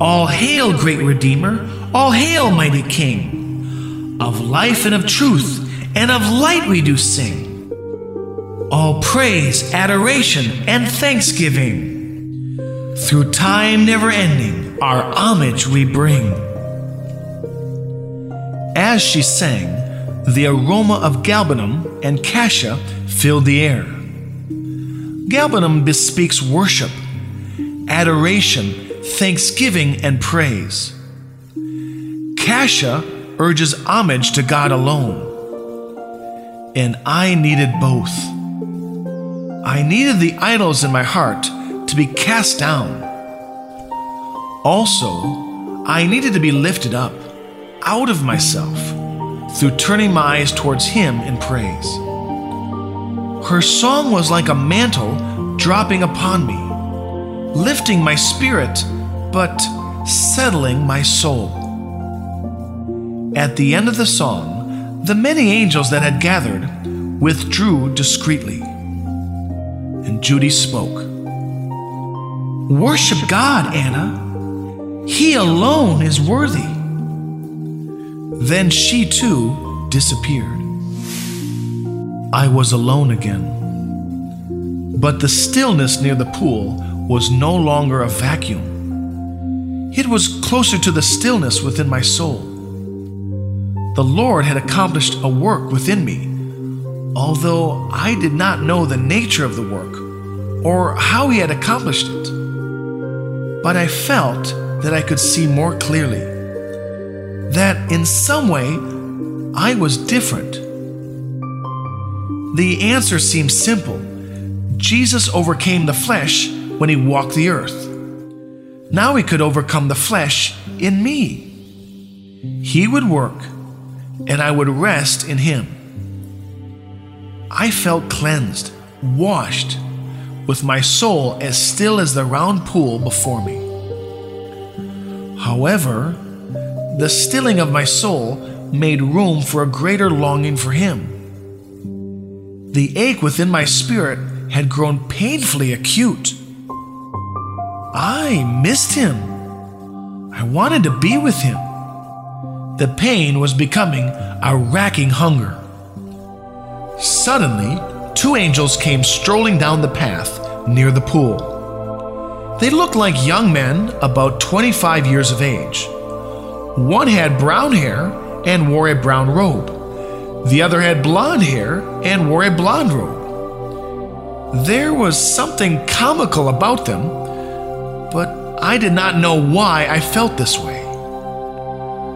All hail, great Redeemer, all hail, mighty King. Of life and of truth, and of light we do sing. All praise, adoration, and thanksgiving. Through time never ending, our homage we bring. As she sang, the aroma of galbanum and cassia filled the air. Galbanum bespeaks worship, adoration, thanksgiving, and praise. Cassia urges homage to God alone. And I needed both. I needed the idols in my heart to be cast down. Also, I needed to be lifted up out of myself through turning my eyes towards Him in praise. Her song was like a mantle dropping upon me, lifting my spirit, but settling my soul. At the end of the song, the many angels that had gathered withdrew discreetly. And Judy spoke Worship God, Anna. He alone is worthy. Then she too disappeared. I was alone again. But the stillness near the pool was no longer a vacuum. It was closer to the stillness within my soul the Lord had accomplished a work within me, although I did not know the nature of the work or how He had accomplished it. But I felt that I could see more clearly, that in some way I was different. The answer seemed simple Jesus overcame the flesh when He walked the earth. Now He could overcome the flesh in me. He would work and I would rest in Him. I felt cleansed, washed, with my soul as still as the round pool before me. However, the stilling of my soul made room for a greater longing for Him. The ache within my spirit had grown painfully acute. I missed Him. I wanted to be with Him. The pain was becoming a racking hunger. Suddenly, two angels came strolling down the path near the pool. They looked like young men about 25 years of age. One had brown hair and wore a brown robe. The other had blonde hair and wore a blonde robe. There was something comical about them, but I did not know why I felt this way.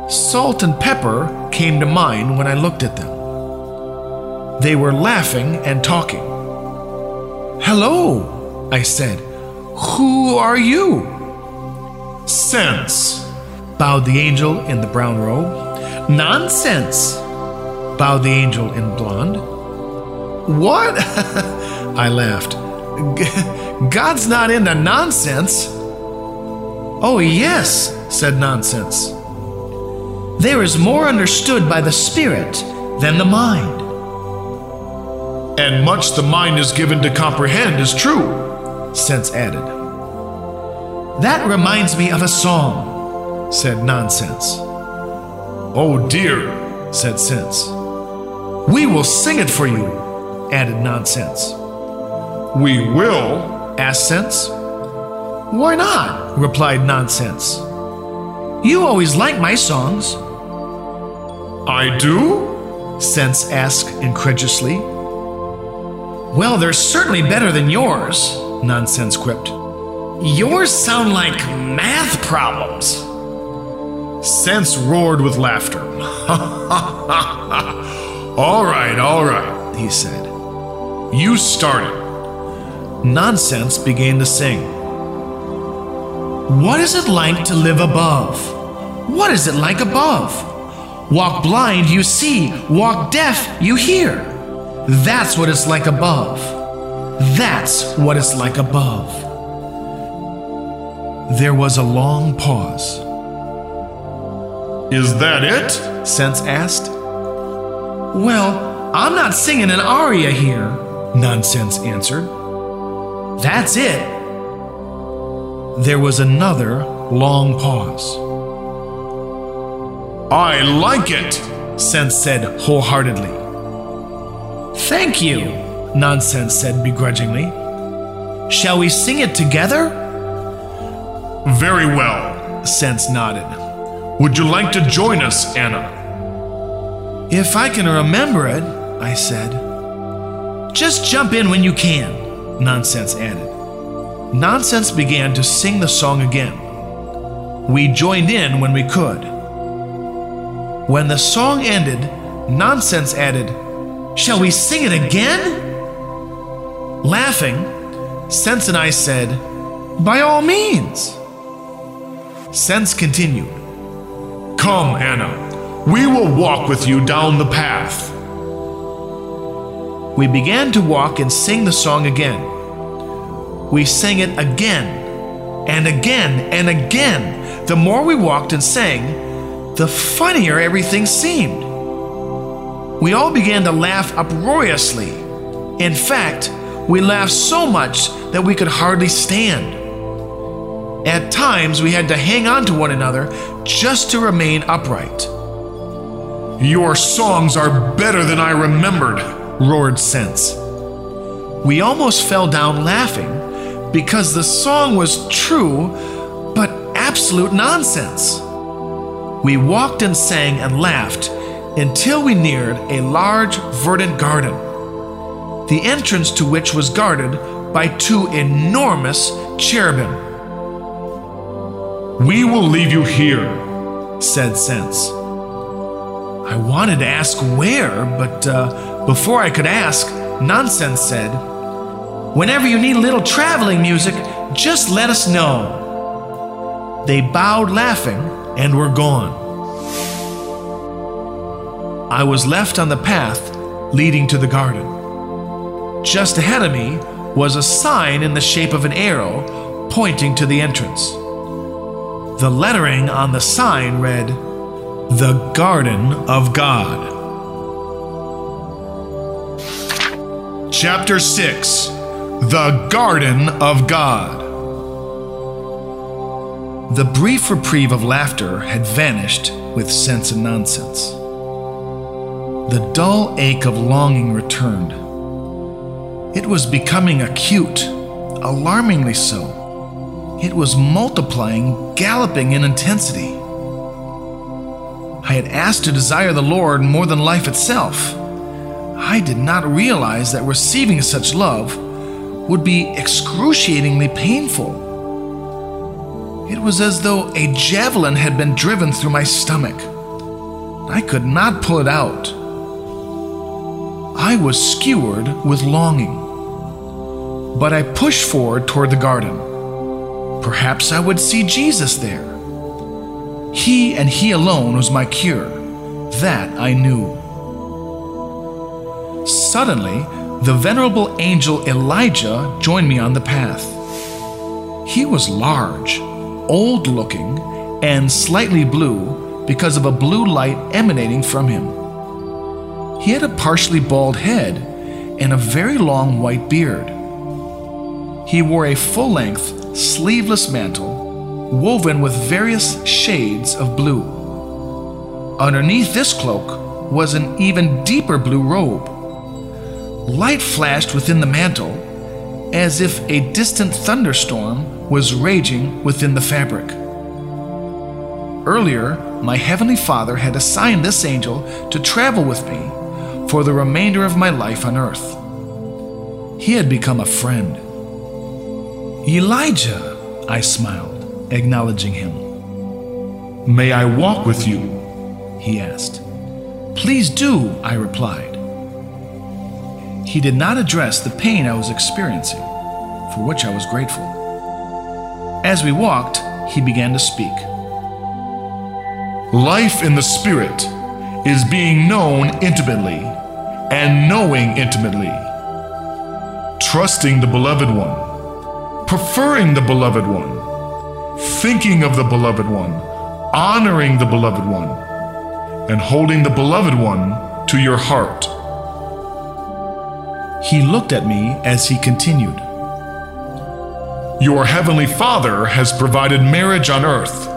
Salt and pepper came to mind when I looked at them. They were laughing and talking. Hello, I said. Who are you? Sense, bowed the angel in the brown robe. Nonsense, bowed the angel in blonde. What? I laughed. God's not into nonsense. Oh, yes, said Nonsense. There is more understood by the Spirit than the mind. And much the mind is given to comprehend is true, Sense added. That reminds me of a song, said Nonsense. Oh dear, said Sense. We will sing it for you, added Nonsense. We will, asked Sense. Why not? replied Nonsense. You always like my songs. I do? Sense asked incredulously. Well, they're certainly better than yours, Nonsense quipped. Yours sound like math problems. Sense roared with laughter. all right, all right, he said. You started. Nonsense began to sing. What is it like to live above? What is it like above? Walk blind, you see. Walk deaf, you hear. That's what it's like above. That's what it's like above. There was a long pause. Is that it? Sense asked. Well, I'm not singing an aria here, Nonsense answered. That's it. There was another long pause. I like it, Sense said wholeheartedly. Thank you, Nonsense said begrudgingly. Shall we sing it together? Very well, Sense nodded. Would you like to join us, Anna? If I can remember it, I said. Just jump in when you can, Nonsense added. Nonsense began to sing the song again. We joined in when we could. When the song ended, Nonsense added, Shall we sing it again? Laughing, Sense and I said, By all means. Sense continued, Come, Anna, we will walk with you down the path. We began to walk and sing the song again. We sang it again and again and again. The more we walked and sang, the funnier everything seemed. We all began to laugh uproariously. In fact, we laughed so much that we could hardly stand. At times, we had to hang on to one another just to remain upright. Your songs are better than I remembered, roared Sense. We almost fell down laughing because the song was true, but absolute nonsense. We walked and sang and laughed until we neared a large verdant garden, the entrance to which was guarded by two enormous cherubim. We will leave you here, said Sense. I wanted to ask where, but uh, before I could ask, Nonsense said, Whenever you need a little traveling music, just let us know. They bowed laughing and were gone. I was left on the path leading to the garden. Just ahead of me was a sign in the shape of an arrow pointing to the entrance. The lettering on the sign read, The Garden of God. Chapter 6 The Garden of God. The brief reprieve of laughter had vanished with sense and nonsense. The dull ache of longing returned. It was becoming acute, alarmingly so. It was multiplying, galloping in intensity. I had asked to desire the Lord more than life itself. I did not realize that receiving such love would be excruciatingly painful. It was as though a javelin had been driven through my stomach. I could not pull it out. I was skewered with longing. But I pushed forward toward the garden. Perhaps I would see Jesus there. He and He alone was my cure. That I knew. Suddenly, the venerable angel Elijah joined me on the path. He was large, old looking, and slightly blue because of a blue light emanating from him. He had a partially bald head and a very long white beard. He wore a full length, sleeveless mantle woven with various shades of blue. Underneath this cloak was an even deeper blue robe. Light flashed within the mantle as if a distant thunderstorm was raging within the fabric. Earlier, my Heavenly Father had assigned this angel to travel with me for the remainder of my life on earth. He had become a friend. Elijah, I smiled, acknowledging him. May I walk with you? He asked. Please do, I replied. He did not address the pain I was experiencing, for which I was grateful. As we walked, he began to speak. Life in the Spirit is being known intimately and knowing intimately, trusting the Beloved One, preferring the Beloved One, thinking of the Beloved One, honoring the Beloved One, and holding the Beloved One to your heart. He looked at me as he continued. Your Heavenly Father has provided marriage on earth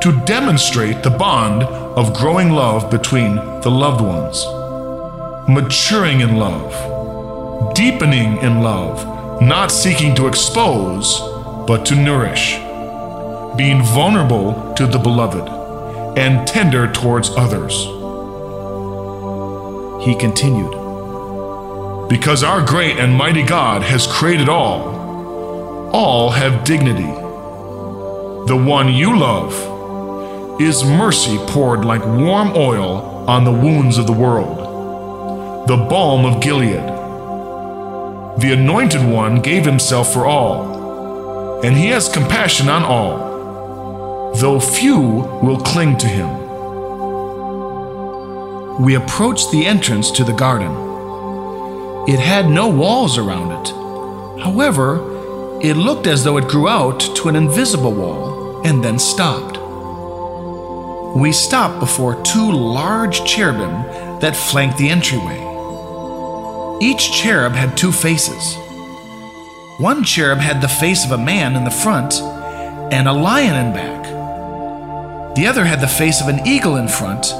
to demonstrate the bond of growing love between the loved ones maturing in love, deepening in love, not seeking to expose, but to nourish, being vulnerable to the beloved, and tender towards others. He continued, Because our great and mighty God has created all, all have dignity. The one you love is mercy poured like warm oil on the wounds of the world, the balm of Gilead. The Anointed One gave himself for all, and he has compassion on all, though few will cling to him. We approached the entrance to the garden. It had no walls around it. However, it looked as though it grew out to an invisible wall and then stopped. We stopped before two large cherubim that flanked the entryway. Each cherub had two faces. One cherub had the face of a man in the front and a lion in back. The other had the face of an eagle in front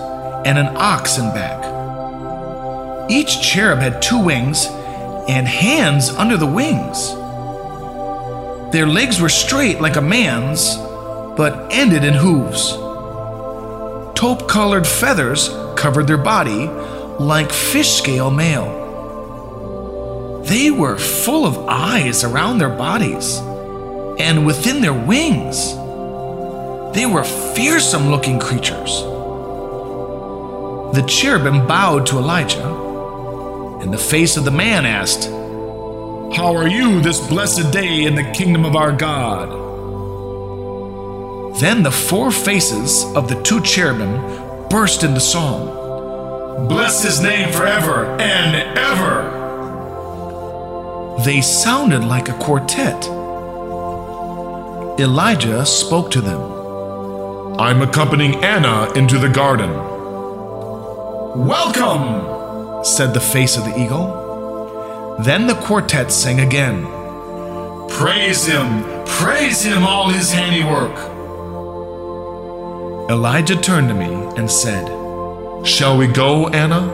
and an ox in back. Each cherub had two wings and hands under the wings. Their legs were straight like a man's, but ended in hooves. Taupe colored feathers covered their body like fish scale mail. They were full of eyes around their bodies and within their wings. They were fearsome looking creatures. The cherubim bowed to Elijah, and the face of the man asked, How are you this blessed day in the kingdom of our God? Then the four faces of the two cherubim burst into song. Bless his name forever and ever. They sounded like a quartet. Elijah spoke to them. I'm accompanying Anna into the garden. Welcome, said the face of the eagle. Then the quartet sang again. Praise him, praise him, all his handiwork. Elijah turned to me and said, Shall we go, Anna?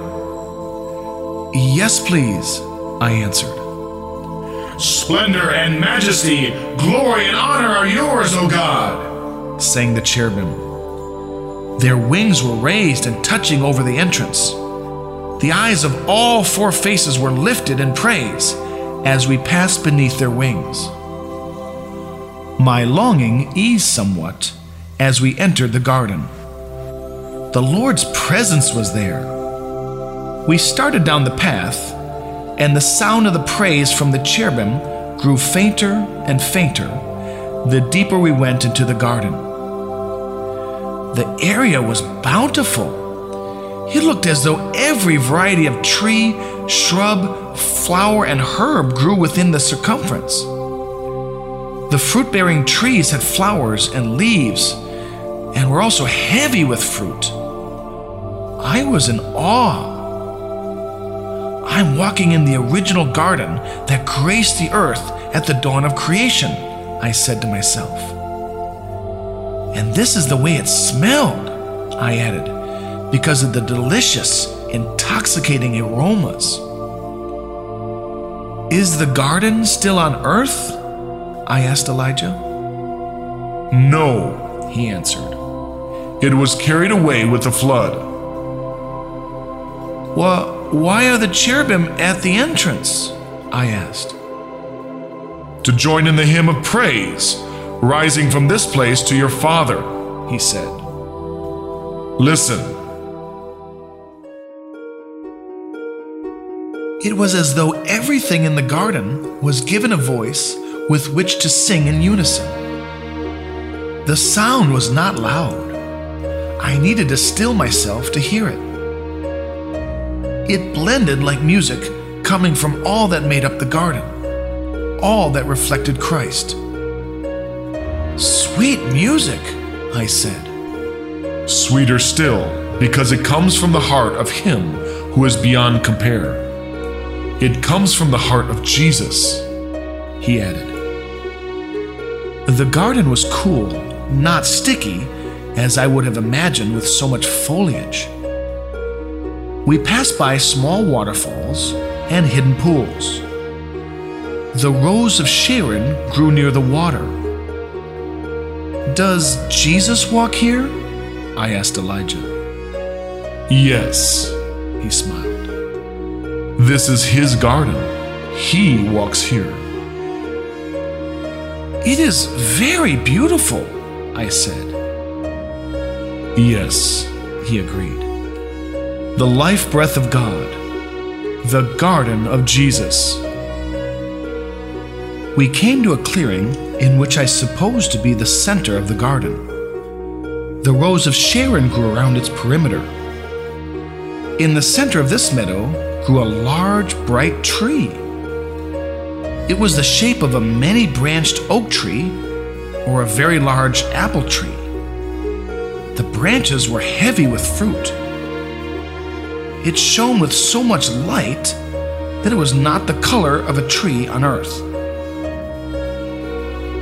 Yes, please, I answered. Splendor and majesty, glory and honor are yours, O God, sang the cherubim. Their wings were raised and touching over the entrance. The eyes of all four faces were lifted in praise as we passed beneath their wings. My longing eased somewhat as we entered the garden. The Lord's presence was there. We started down the path, and the sound of the praise from the cherubim grew fainter and fainter the deeper we went into the garden. The area was bountiful. It looked as though every variety of tree, shrub, flower, and herb grew within the circumference. The fruit bearing trees had flowers and leaves and were also heavy with fruit. I was in awe. I'm walking in the original garden that graced the earth at the dawn of creation, I said to myself. And this is the way it smelled, I added, because of the delicious, intoxicating aromas. Is the garden still on earth? I asked Elijah. No, he answered. It was carried away with the flood. Well, why are the cherubim at the entrance? I asked. To join in the hymn of praise, rising from this place to your Father, he said. Listen. It was as though everything in the garden was given a voice with which to sing in unison. The sound was not loud. I needed to still myself to hear it. It blended like music coming from all that made up the garden, all that reflected Christ. Sweet music, I said. Sweeter still, because it comes from the heart of Him who is beyond compare. It comes from the heart of Jesus, he added. The garden was cool, not sticky, as I would have imagined with so much foliage. We passed by small waterfalls and hidden pools. The rose of Sharon grew near the water. Does Jesus walk here? I asked Elijah. Yes, he smiled. This is his garden. He walks here. It is very beautiful, I said. Yes, he agreed. The life breath of God, the garden of Jesus. We came to a clearing in which I supposed to be the center of the garden. The rose of Sharon grew around its perimeter. In the center of this meadow grew a large, bright tree. It was the shape of a many branched oak tree or a very large apple tree. The branches were heavy with fruit. It shone with so much light that it was not the color of a tree on earth.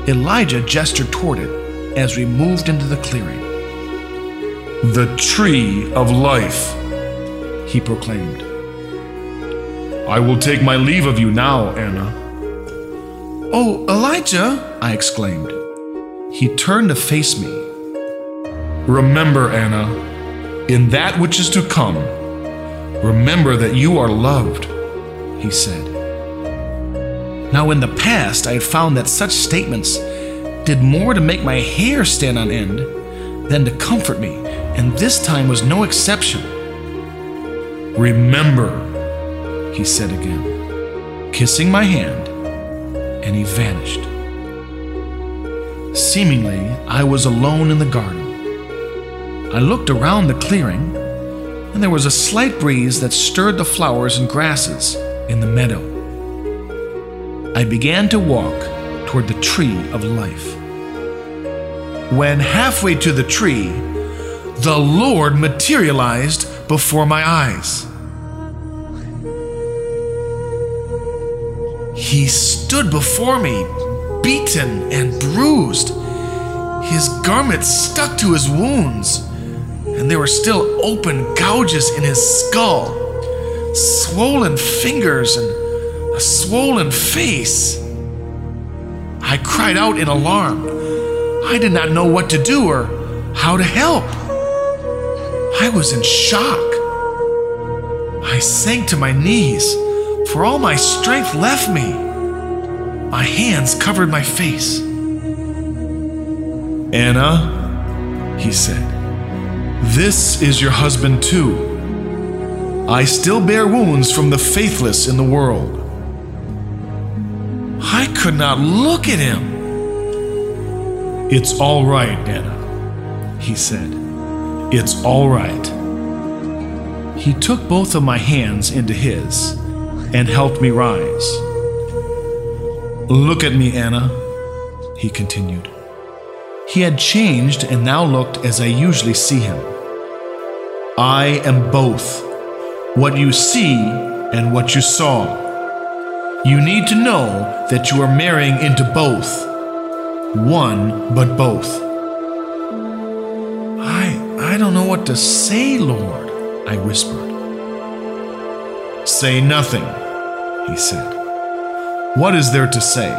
Elijah gestured toward it as we moved into the clearing. The tree of life, he proclaimed. I will take my leave of you now, Anna. Oh, Elijah, I exclaimed. He turned to face me. Remember, Anna, in that which is to come, remember that you are loved, he said. Now, in the past, I had found that such statements did more to make my hair stand on end than to comfort me, and this time was no exception. Remember, he said again, kissing my hand, and he vanished. Seemingly, I was alone in the garden. I looked around the clearing, and there was a slight breeze that stirred the flowers and grasses in the meadow. I began to walk toward the tree of life. When halfway to the tree, the Lord materialized before my eyes. He stood before me, beaten and bruised. His garment stuck to his wounds, and there were still open gouges in his skull, swollen fingers, and a swollen face. I cried out in alarm. I did not know what to do or how to help. I was in shock. I sank to my knees, for all my strength left me. My hands covered my face. Anna, he said, this is your husband too. I still bear wounds from the faithless in the world. I could not look at him. It's all right, Anna, he said. It's all right. He took both of my hands into his and helped me rise. Look at me, Anna, he continued. He had changed and now looked as I usually see him. I am both what you see and what you saw. You need to know that you are marrying into both. One, but both. I I don't know what to say, Lord, I whispered. Say nothing, he said. What is there to say?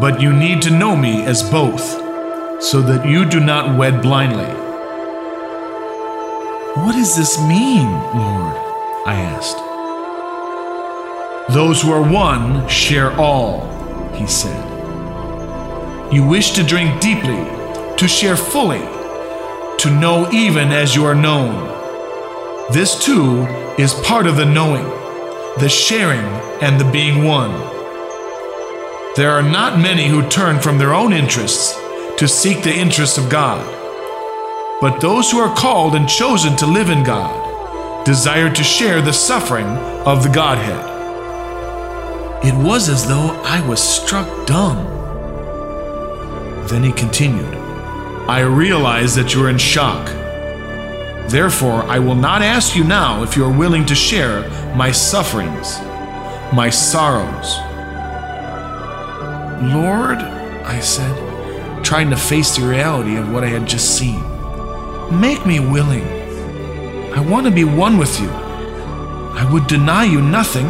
But you need to know me as both, so that you do not wed blindly. What does this mean, Lord? I asked. Those who are one share all, he said. You wish to drink deeply, to share fully, to know even as you are known. This too is part of the knowing, the sharing, and the being one. There are not many who turn from their own interests to seek the interests of God. But those who are called and chosen to live in God desire to share the suffering of the Godhead. It was as though I was struck dumb. Then he continued, I realize that you are in shock. Therefore, I will not ask you now if you are willing to share my sufferings, my sorrows. Lord, I said, trying to face the reality of what I had just seen, make me willing. I want to be one with you. I would deny you nothing,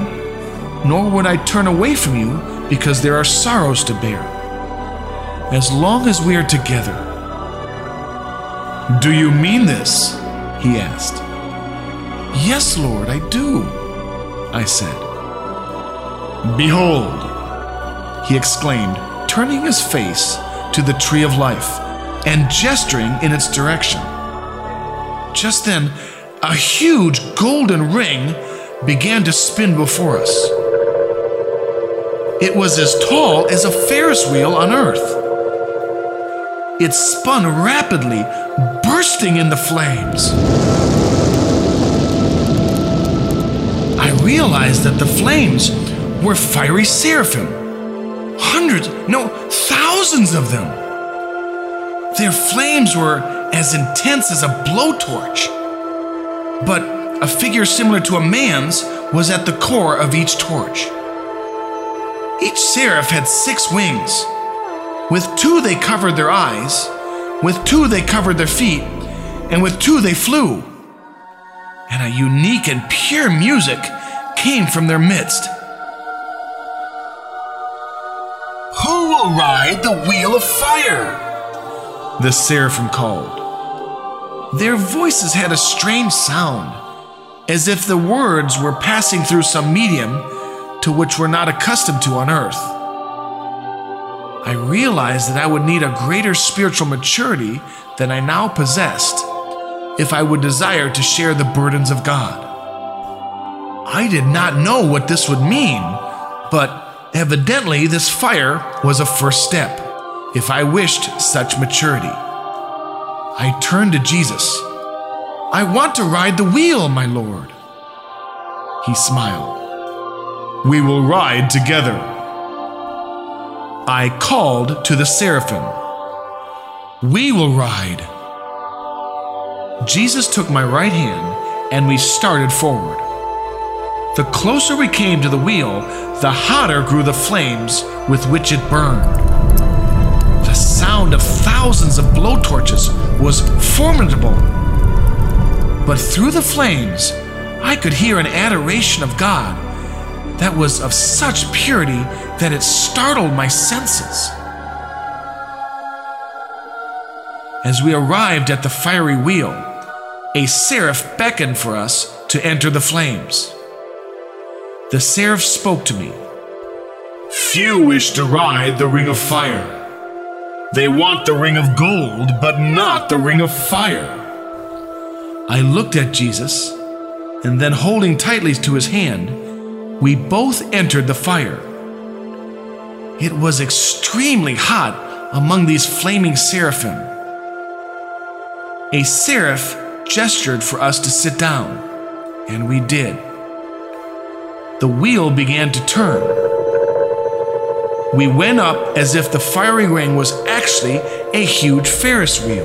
nor would I turn away from you because there are sorrows to bear. As long as we are together. Do you mean this? He asked. Yes, Lord, I do, I said. Behold, he exclaimed, turning his face to the tree of life and gesturing in its direction. Just then, a huge golden ring began to spin before us. It was as tall as a Ferris wheel on Earth. It spun rapidly, bursting into flames. I realized that the flames were fiery seraphim. Hundreds, no, thousands of them. Their flames were as intense as a blowtorch. But a figure similar to a man's was at the core of each torch. Each seraph had six wings. With two, they covered their eyes, with two, they covered their feet, and with two, they flew. And a unique and pure music came from their midst. Who will ride the wheel of fire? The seraphim called. Their voices had a strange sound, as if the words were passing through some medium to which we're not accustomed to on earth. I realized that I would need a greater spiritual maturity than I now possessed if I would desire to share the burdens of God. I did not know what this would mean, but evidently this fire was a first step if I wished such maturity. I turned to Jesus. I want to ride the wheel, my Lord. He smiled. We will ride together. I called to the seraphim. We will ride. Jesus took my right hand and we started forward. The closer we came to the wheel, the hotter grew the flames with which it burned. The sound of thousands of blowtorches was formidable. But through the flames, I could hear an adoration of God that was of such purity that it startled my senses. As we arrived at the fiery wheel, a seraph beckoned for us to enter the flames. The seraph spoke to me. Few wish to ride the ring of fire. They want the ring of gold, but not the ring of fire. I looked at Jesus, and then holding tightly to his hand, we both entered the fire. It was extremely hot among these flaming seraphim. A seraph gestured for us to sit down, and we did. The wheel began to turn. We went up as if the fiery ring was actually a huge Ferris wheel.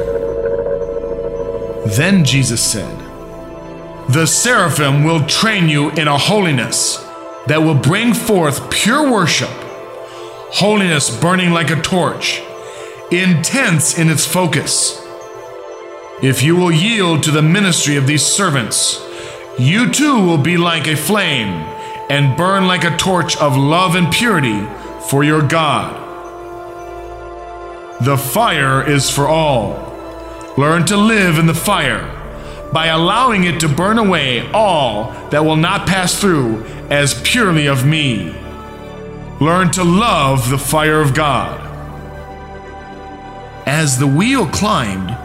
Then Jesus said, The seraphim will train you in a holiness that will bring forth pure worship, holiness burning like a torch, intense in its focus. If you will yield to the ministry of these servants, you too will be like a flame and burn like a torch of love and purity for your God. The fire is for all. Learn to live in the fire by allowing it to burn away all that will not pass through as purely of me. Learn to love the fire of God. As the wheel climbed,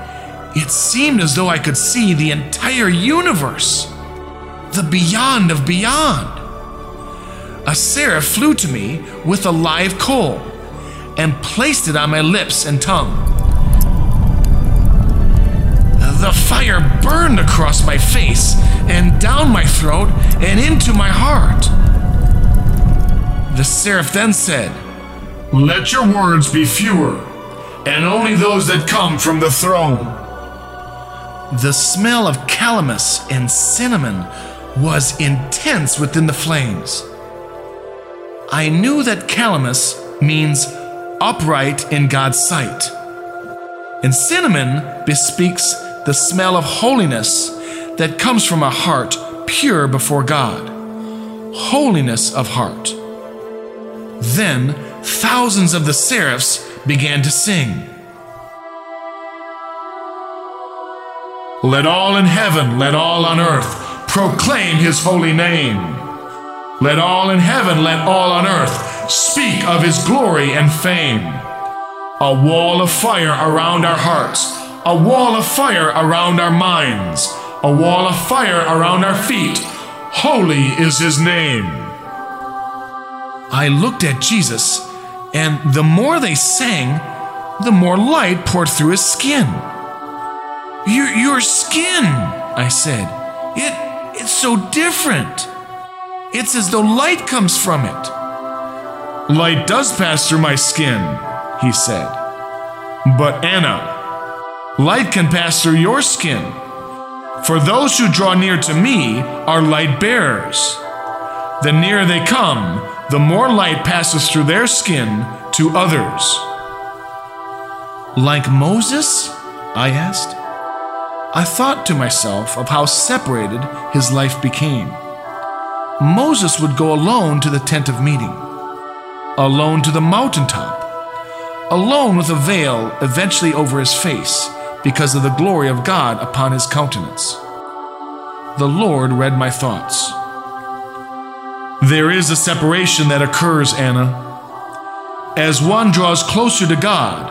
it seemed as though I could see the entire universe, the beyond of beyond. A seraph flew to me with a live coal and placed it on my lips and tongue. The fire burned across my face and down my throat and into my heart. The seraph then said, Let your words be fewer, and only those that come from the throne. The smell of calamus and cinnamon was intense within the flames. I knew that calamus means upright in God's sight, and cinnamon bespeaks the smell of holiness that comes from a heart pure before God. Holiness of heart. Then thousands of the seraphs began to sing. Let all in heaven, let all on earth proclaim his holy name. Let all in heaven, let all on earth speak of his glory and fame. A wall of fire around our hearts, a wall of fire around our minds, a wall of fire around our feet. Holy is his name. I looked at Jesus, and the more they sang, the more light poured through his skin. Your, your skin, I said. It, it's so different. It's as though light comes from it. Light does pass through my skin, he said. But Anna, light can pass through your skin. For those who draw near to me are light bearers. The nearer they come, the more light passes through their skin to others. Like Moses? I asked. I thought to myself of how separated his life became. Moses would go alone to the tent of meeting, alone to the mountaintop, alone with a veil eventually over his face because of the glory of God upon his countenance. The Lord read my thoughts. There is a separation that occurs, Anna. As one draws closer to God,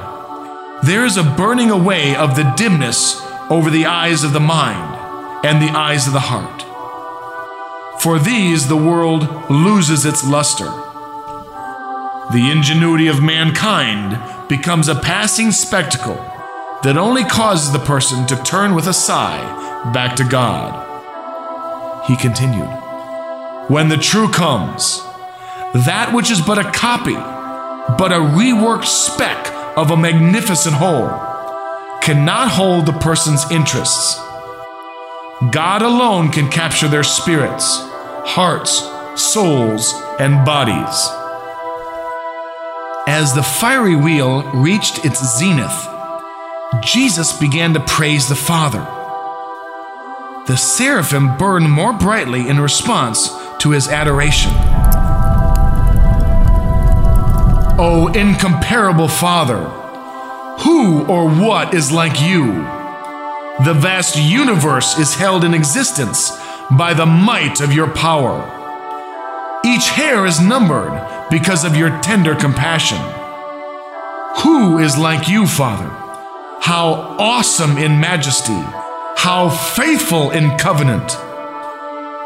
there is a burning away of the dimness over the eyes of the mind and the eyes of the heart. For these the world loses its luster. The ingenuity of mankind becomes a passing spectacle that only causes the person to turn with a sigh back to God. He continued, When the true comes, that which is but a copy, but a reworked speck of a magnificent whole, cannot hold the person's interests. God alone can capture their spirits, hearts, souls, and bodies. As the fiery wheel reached its zenith, Jesus began to praise the Father. The seraphim burned more brightly in response to his adoration. O incomparable Father, who or what is like you? The vast universe is held in existence by the might of your power. Each hair is numbered because of your tender compassion. Who is like you, Father? How awesome in majesty, how faithful in covenant,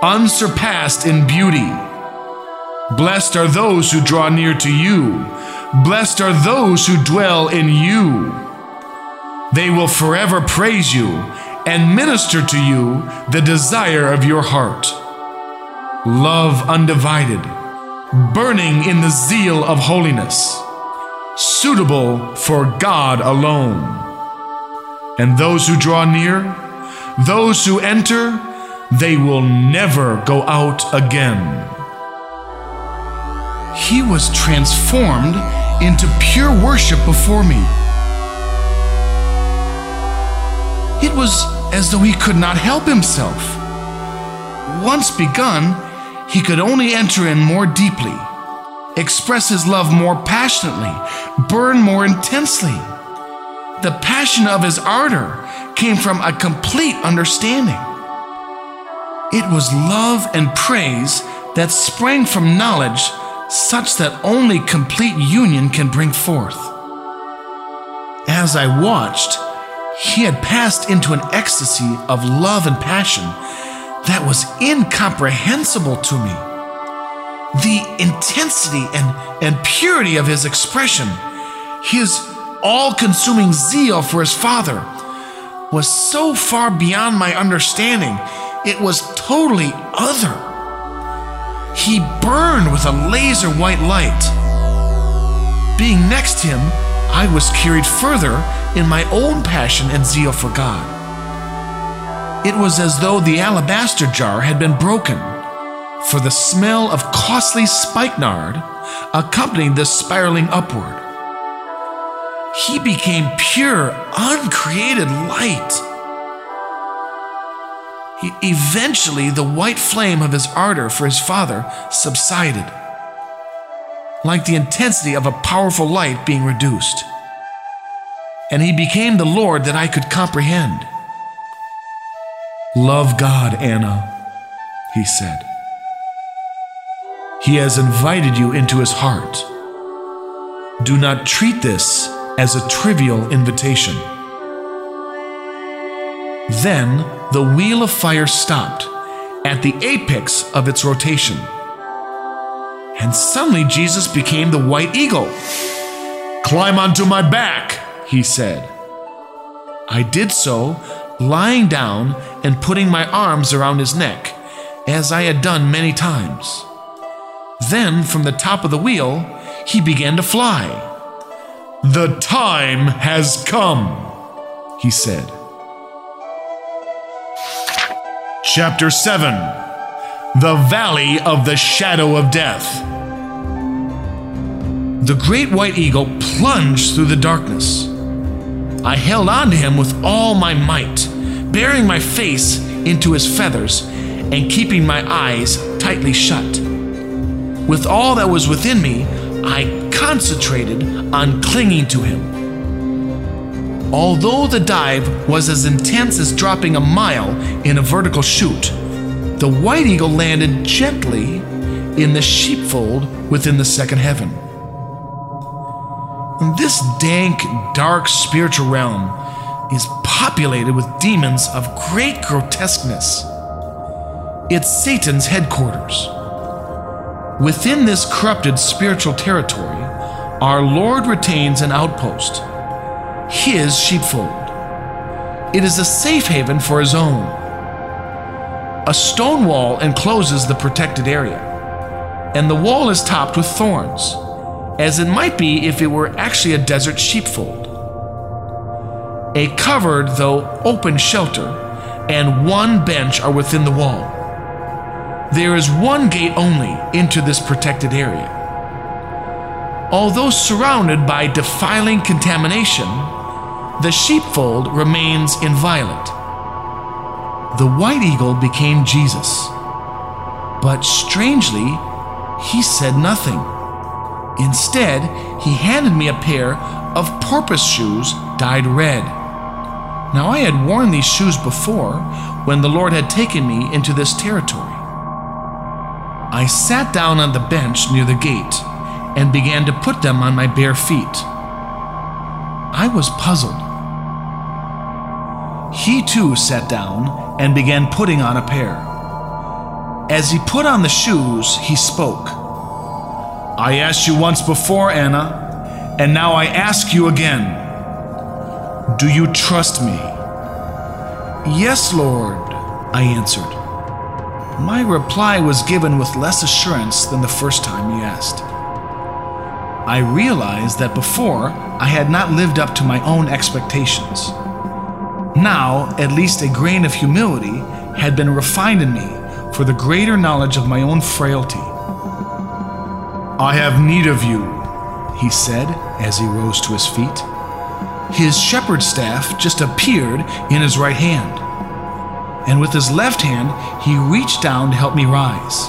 unsurpassed in beauty. Blessed are those who draw near to you. Blessed are those who dwell in you. They will forever praise you and minister to you the desire of your heart. Love undivided, burning in the zeal of holiness, suitable for God alone. And those who draw near, those who enter, they will never go out again. He was transformed into pure worship before me. It was as though he could not help himself. Once begun, he could only enter in more deeply, express his love more passionately, burn more intensely. The passion of his ardor came from a complete understanding. It was love and praise that sprang from knowledge such that only complete union can bring forth. As I watched, he had passed into an ecstasy of love and passion that was incomprehensible to me. The intensity and, and purity of his expression, his all consuming zeal for his father, was so far beyond my understanding, it was totally other. He burned with a laser white light. Being next to him, I was carried further in my own passion and zeal for God. It was as though the alabaster jar had been broken, for the smell of costly spikenard accompanied the spiraling upward. He became pure, uncreated light. Eventually, the white flame of his ardor for his father subsided, like the intensity of a powerful light being reduced. And he became the Lord that I could comprehend. Love God, Anna, he said. He has invited you into his heart. Do not treat this as a trivial invitation. Then the wheel of fire stopped at the apex of its rotation. And suddenly Jesus became the white eagle. Climb onto my back, he said. I did so, lying down and putting my arms around his neck, as I had done many times. Then, from the top of the wheel, he began to fly. The time has come, he said. Chapter 7 The Valley of the Shadow of Death. The great white eagle plunged through the darkness. I held on to him with all my might, burying my face into his feathers and keeping my eyes tightly shut. With all that was within me, I concentrated on clinging to him. Although the dive was as intense as dropping a mile in a vertical chute, the white eagle landed gently in the sheepfold within the second heaven. This dank, dark spiritual realm is populated with demons of great grotesqueness. It's Satan's headquarters. Within this corrupted spiritual territory, our Lord retains an outpost, his sheepfold. It is a safe haven for his own. A stone wall encloses the protected area, and the wall is topped with thorns, as it might be if it were actually a desert sheepfold. A covered, though open shelter, and one bench are within the wall. There is one gate only into this protected area. Although surrounded by defiling contamination, the sheepfold remains inviolate. The white eagle became Jesus, but strangely, he said nothing. Instead, he handed me a pair of porpoise shoes dyed red. Now, I had worn these shoes before when the Lord had taken me into this territory. I sat down on the bench near the gate and began to put them on my bare feet. I was puzzled. He too sat down and began putting on a pair. As he put on the shoes, he spoke. I asked you once before, Anna, and now I ask you again. Do you trust me? Yes, Lord, I answered. My reply was given with less assurance than the first time he asked. I realized that before I had not lived up to my own expectations. Now, at least a grain of humility had been refined in me for the greater knowledge of my own frailty. I have need of you, he said as he rose to his feet. His shepherd's staff just appeared in his right hand and with his left hand, he reached down to help me rise.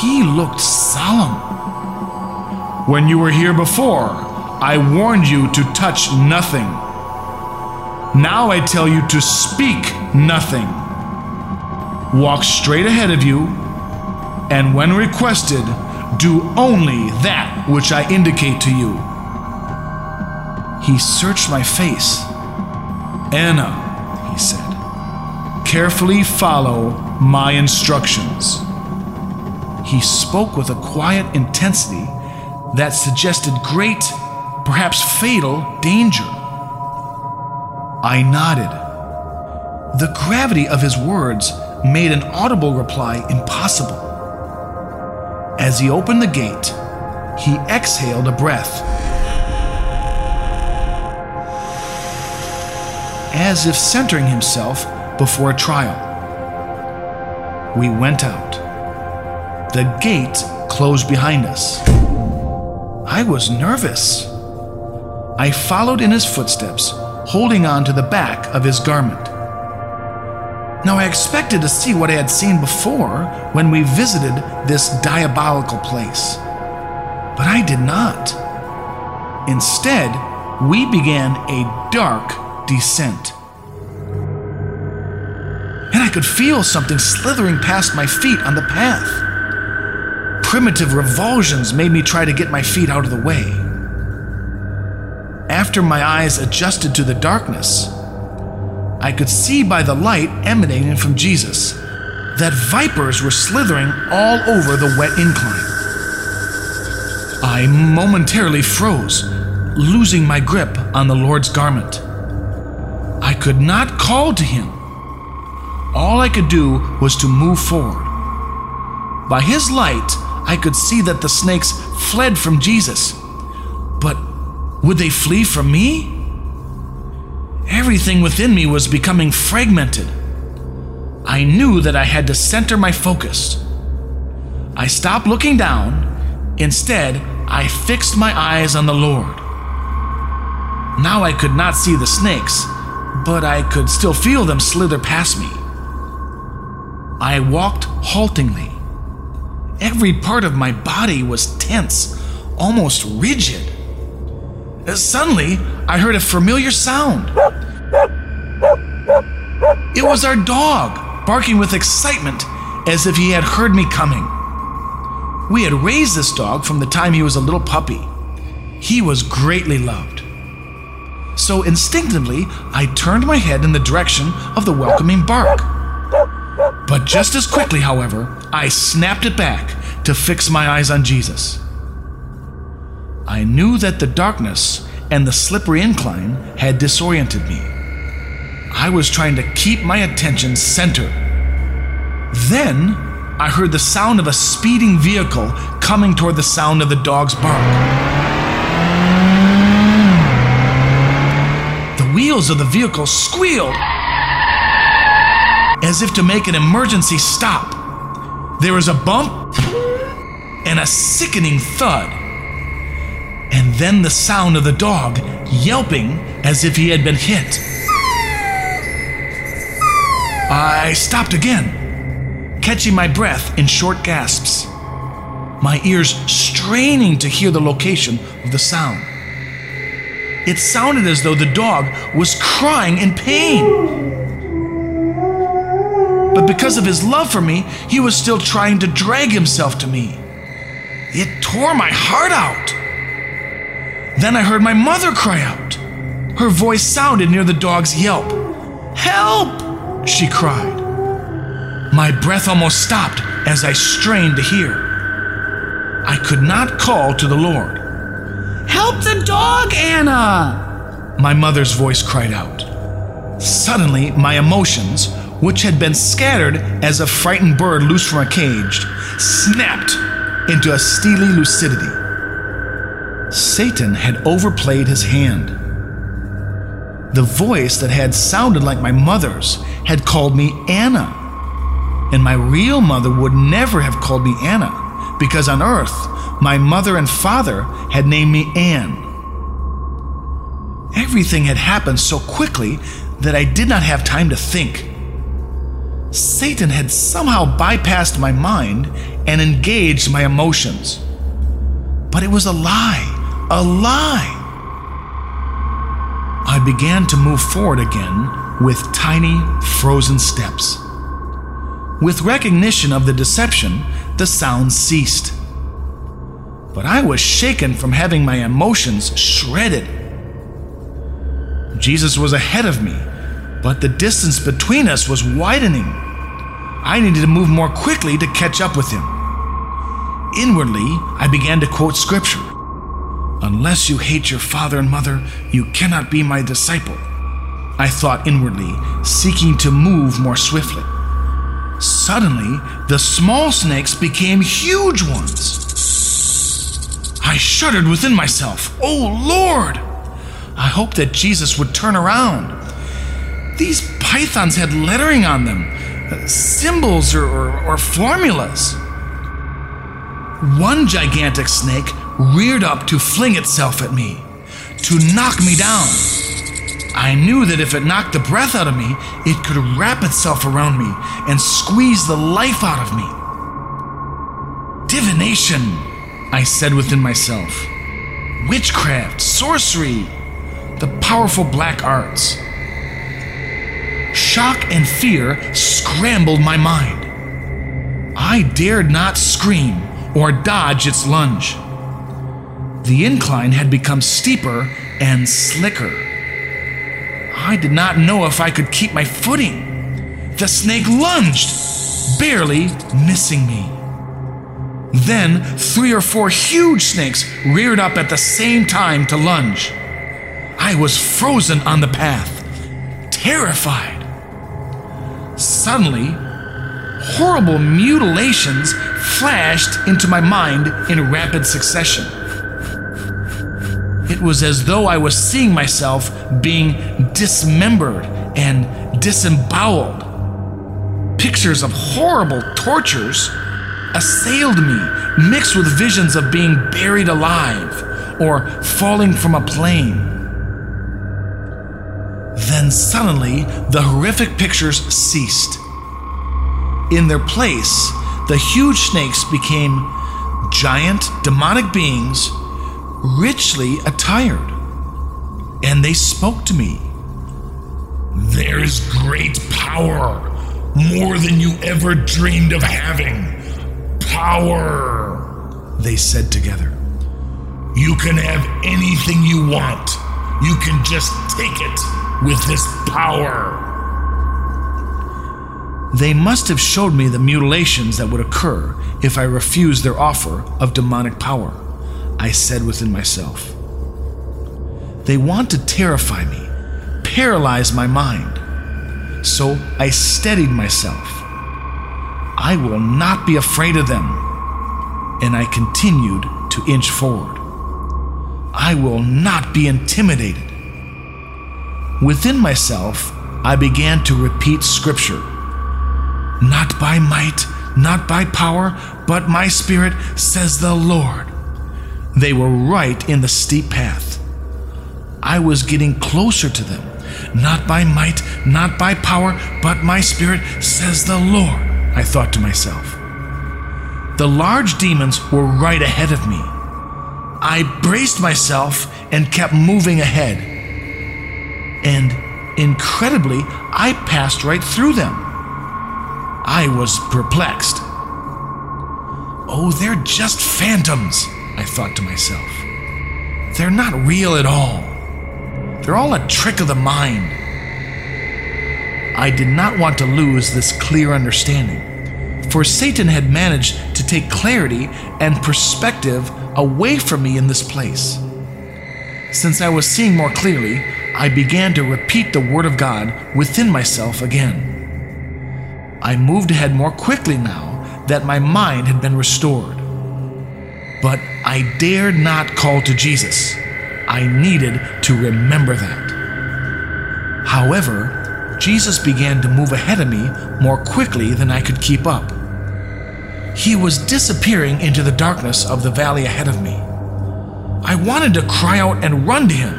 He looked solemn. When you were here before, I warned you to touch nothing. Now I tell you to speak nothing. Walk straight ahead of you, and when requested, do only that which I indicate to you. He searched my face. Anna, he said carefully follow my instructions. He spoke with a quiet intensity that suggested great, perhaps fatal, danger. I nodded. The gravity of his words made an audible reply impossible. As he opened the gate, he exhaled a breath. As if centering himself before a trial. We went out. The gate closed behind us. I was nervous. I followed in his footsteps, holding on to the back of his garment. Now, I expected to see what I had seen before when we visited this diabolical place. But I did not. Instead, we began a dark descent and I could feel something slithering past my feet on the path. primitive revulsions made me try to get my feet out of the way. After my eyes adjusted to the darkness, I could see by the light emanating from Jesus that vipers were slithering all over the wet incline. I momentarily froze, losing my grip on the Lord's garment. I could not call to him. All I could do was to move forward. By his light, I could see that the snakes fled from Jesus. But would they flee from me? Everything within me was becoming fragmented. I knew that I had to center my focus. I stopped looking down. Instead, I fixed my eyes on the Lord. Now I could not see the snakes, but I could still feel them slither past me. I walked haltingly. Every part of my body was tense, almost rigid. Suddenly, I heard a familiar sound. It was our dog, barking with excitement as if he had heard me coming. We had raised this dog from the time he was a little puppy. He was greatly loved. So instinctively, I turned my head in the direction of the welcoming bark. But just as quickly, however, I snapped it back to fix my eyes on Jesus. I knew that the darkness and the slippery incline had disoriented me. I was trying to keep my attention centered. Then I heard the sound of a speeding vehicle coming toward the sound of the dog's bark. The wheels of the vehicle squealed as if to make an emergency stop. There was a bump and a sickening thud, and then the sound of the dog yelping as if he had been hit. I stopped again, catching my breath in short gasps, my ears straining to hear the location of the sound. It sounded as though the dog was crying in pain. But because of his love for me, he was still trying to drag himself to me. It tore my heart out. Then I heard my mother cry out. Her voice sounded near the dog's yelp. Help! She cried. My breath almost stopped as I strained to hear. I could not call to the Lord. Help the dog, Anna! My mother's voice cried out. Suddenly, my emotions, which had been scattered as a frightened bird loose from a cage, snapped into a steely lucidity. Satan had overplayed his hand. The voice that had sounded like my mother's had called me Anna. And my real mother would never have called me Anna, because on earth, my mother and father had named me Anne. Everything had happened so quickly that I did not have time to think. Satan had somehow bypassed my mind and engaged my emotions. But it was a lie, a lie. I began to move forward again with tiny, frozen steps. With recognition of the deception, the sound ceased. But I was shaken from having my emotions shredded. Jesus was ahead of me, but the distance between us was widening. I needed to move more quickly to catch up with him. Inwardly, I began to quote scripture Unless you hate your father and mother, you cannot be my disciple. I thought inwardly, seeking to move more swiftly. Suddenly, the small snakes became huge ones. I shuddered within myself. Oh Lord! I hoped that Jesus would turn around. These pythons had lettering on them, uh, symbols or, or, or formulas. One gigantic snake reared up to fling itself at me, to knock me down. I knew that if it knocked the breath out of me, it could wrap itself around me and squeeze the life out of me. Divination, I said within myself. Witchcraft, sorcery, the powerful black arts. Shock and fear scrambled my mind. I dared not scream or dodge its lunge. The incline had become steeper and slicker. I did not know if I could keep my footing. The snake lunged, barely missing me. Then, three or four huge snakes reared up at the same time to lunge. I was frozen on the path, terrified. Suddenly, horrible mutilations flashed into my mind in rapid succession. It was as though I was seeing myself being dismembered and disemboweled. Pictures of horrible tortures assailed me, mixed with visions of being buried alive or falling from a plane. Then suddenly, the horrific pictures ceased. In their place, the huge snakes became giant demonic beings, richly attired. And they spoke to me. There's great power, more than you ever dreamed of having. Power, they said together. You can have anything you want. You can just take it with this power. They must have showed me the mutilations that would occur if I refused their offer of demonic power, I said within myself. They want to terrify me, paralyze my mind. So I steadied myself. I will not be afraid of them. And I continued to inch forward. I will not be intimidated. Within myself, I began to repeat scripture Not by might, not by power, but my spirit, says the Lord. They were right in the steep path. I was getting closer to them. Not by might, not by power, but my spirit, says the Lord, I thought to myself. The large demons were right ahead of me. I braced myself and kept moving ahead and incredibly, I passed right through them. I was perplexed. Oh, they're just phantoms, I thought to myself. They're not real at all. They're all a trick of the mind. I did not want to lose this clear understanding, for Satan had managed to take clarity and perspective away from me in this place. Since I was seeing more clearly, I began to repeat the Word of God within myself again. I moved ahead more quickly now that my mind had been restored. But I dared not call to Jesus. I needed to remember that. However, Jesus began to move ahead of me more quickly than I could keep up. He was disappearing into the darkness of the valley ahead of me. I wanted to cry out and run to him,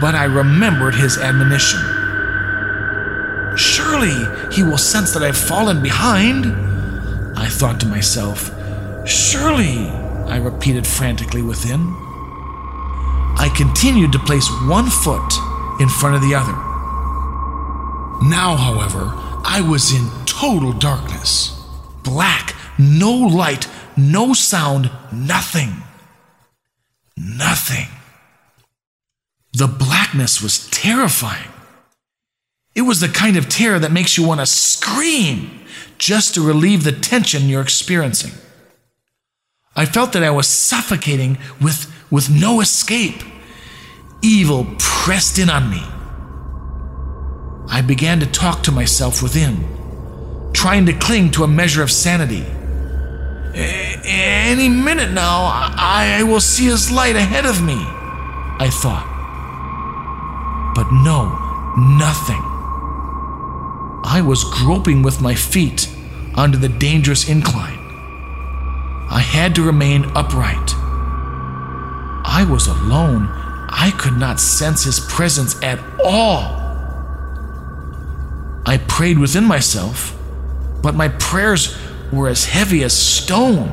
but I remembered his admonition. Surely he will sense that I've fallen behind, I thought to myself. Surely, I repeated frantically within. I continued to place one foot in front of the other. Now, however, I was in total darkness. Black, no light, no sound, nothing. Nothing. The blackness was terrifying. It was the kind of terror that makes you want to scream just to relieve the tension you're experiencing. I felt that I was suffocating with, with no escape. Evil pressed in on me. I began to talk to myself within, trying to cling to a measure of sanity. Any minute now, I will see his light ahead of me, I thought. But no, nothing. I was groping with my feet under the dangerous incline. I had to remain upright. I was alone. I could not sense his presence at all. I prayed within myself, but my prayers were as heavy as stone.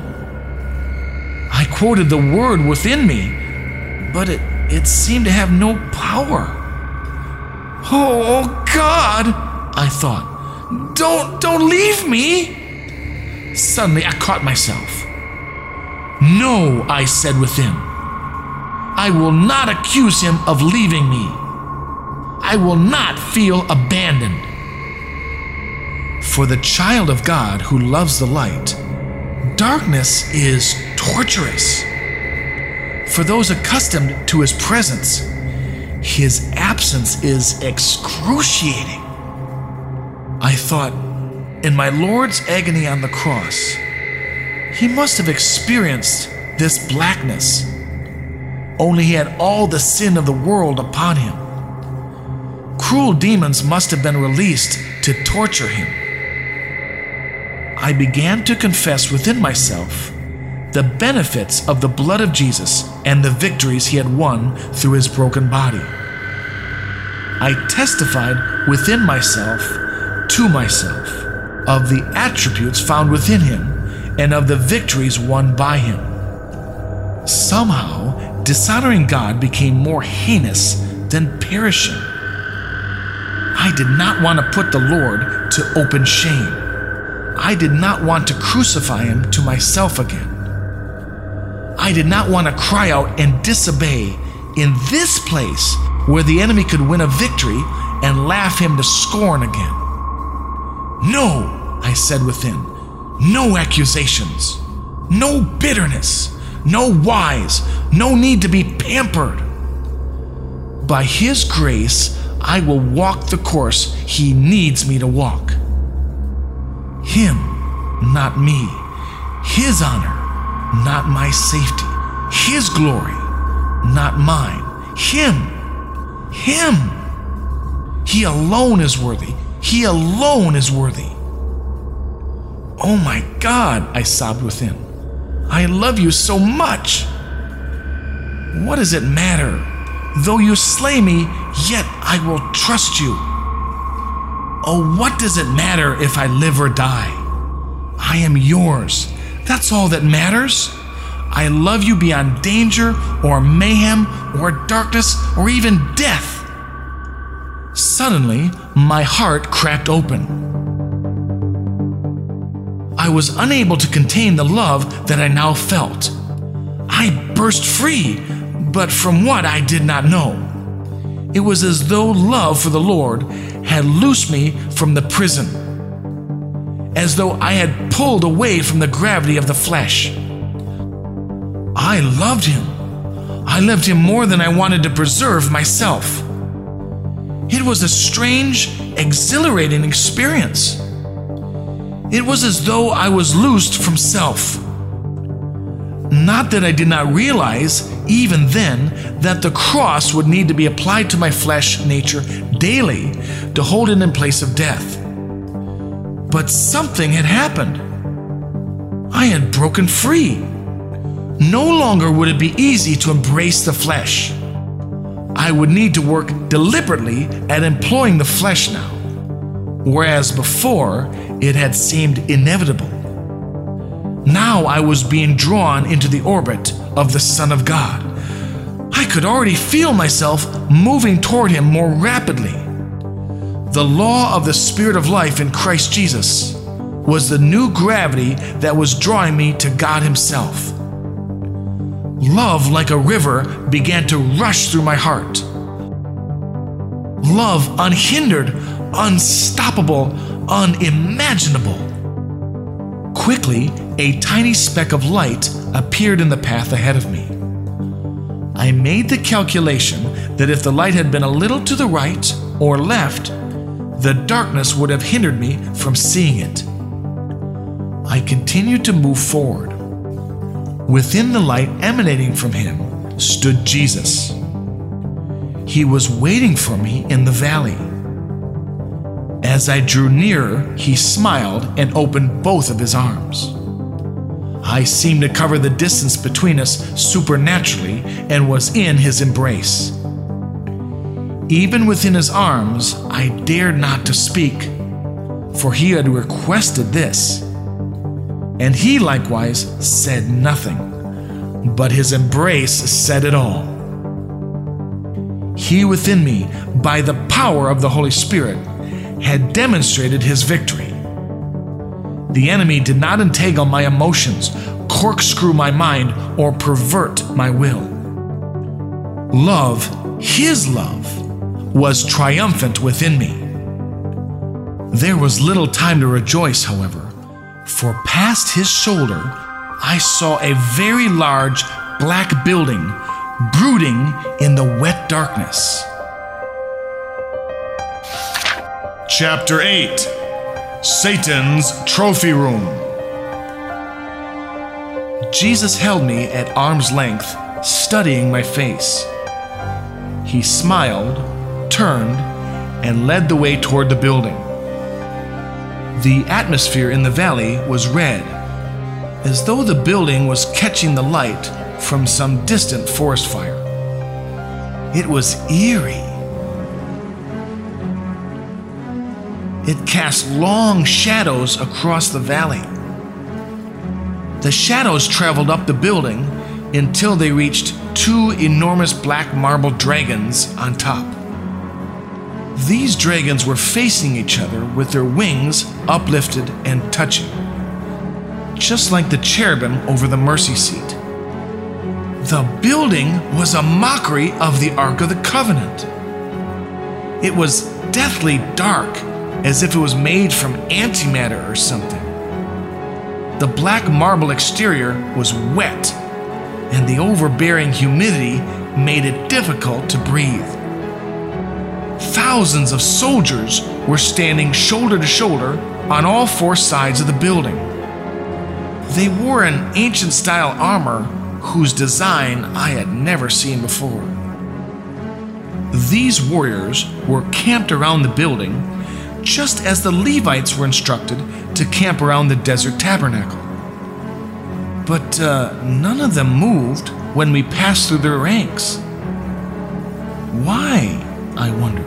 I quoted the word within me, but it, it seemed to have no power. Oh, oh God, I thought. Don't, don't leave me. Suddenly, I caught myself. No, I said within. I will not accuse him of leaving me. I will not feel abandoned. For the child of God who loves the light, darkness is torturous. For those accustomed to his presence, his absence is excruciating. I thought, in my Lord's agony on the cross, he must have experienced this blackness. Only he had all the sin of the world upon him. Cruel demons must have been released to torture him. I began to confess within myself the benefits of the blood of Jesus and the victories he had won through his broken body. I testified within myself to myself of the attributes found within him and of the victories won by him. Somehow, dishonoring God became more heinous than perishing. I did not want to put the Lord to open shame. I did not want to crucify him to myself again. I did not want to cry out and disobey in this place where the enemy could win a victory and laugh him to scorn again. No, I said within, no accusations, no bitterness, no whys, no need to be pampered. By His grace, I will walk the course He needs me to walk. Him, not me. His honor, not my safety. His glory, not mine. Him, Him. He alone is worthy. He alone is worthy. Oh my God, I sobbed within. I love you so much. What does it matter? Though you slay me, yet I will trust you. Oh, what does it matter if I live or die? I am yours. That's all that matters. I love you beyond danger or mayhem or darkness or even death. Suddenly, my heart cracked open. I was unable to contain the love that I now felt. I burst free, but from what I did not know. It was as though love for the Lord had loosed me from the prison, as though I had pulled away from the gravity of the flesh. I loved him. I loved him more than I wanted to preserve myself. It was a strange, exhilarating experience. It was as though I was loosed from self. Not that I did not realize, even then, that the cross would need to be applied to my flesh nature daily to hold it in place of death. But something had happened. I had broken free. No longer would it be easy to embrace the flesh. I would need to work deliberately at employing the flesh now, whereas before it had seemed inevitable. Now I was being drawn into the orbit of the Son of God. I could already feel myself moving toward Him more rapidly. The law of the Spirit of life in Christ Jesus was the new gravity that was drawing me to God Himself. Love, like a river, began to rush through my heart. Love, unhindered, unstoppable, unimaginable. Quickly, a tiny speck of light appeared in the path ahead of me. I made the calculation that if the light had been a little to the right or left, the darkness would have hindered me from seeing it. I continued to move forward. Within the light emanating from him stood Jesus. He was waiting for me in the valley. As I drew nearer, he smiled and opened both of his arms. I seemed to cover the distance between us supernaturally and was in his embrace. Even within his arms, I dared not to speak, for he had requested this. And he likewise said nothing, but his embrace said it all. He within me, by the power of the Holy Spirit, had demonstrated his victory. The enemy did not entangle my emotions, corkscrew my mind, or pervert my will. Love, his love, was triumphant within me. There was little time to rejoice, however, for past his shoulder I saw a very large black building brooding in the wet darkness. Chapter 8 Satan's Trophy Room. Jesus held me at arm's length, studying my face. He smiled, turned, and led the way toward the building. The atmosphere in the valley was red, as though the building was catching the light from some distant forest fire. It was eerie. It cast long shadows across the valley. The shadows traveled up the building until they reached two enormous black marble dragons on top. These dragons were facing each other with their wings uplifted and touching, just like the cherubim over the mercy seat. The building was a mockery of the Ark of the Covenant. It was deathly dark, as if it was made from antimatter or something. The black marble exterior was wet, and the overbearing humidity made it difficult to breathe. Thousands of soldiers were standing shoulder to shoulder on all four sides of the building. They wore an ancient style armor whose design I had never seen before. These warriors were camped around the building just as the Levites were instructed to camp around the desert tabernacle. But uh, none of them moved when we passed through their ranks. Why? I wondered.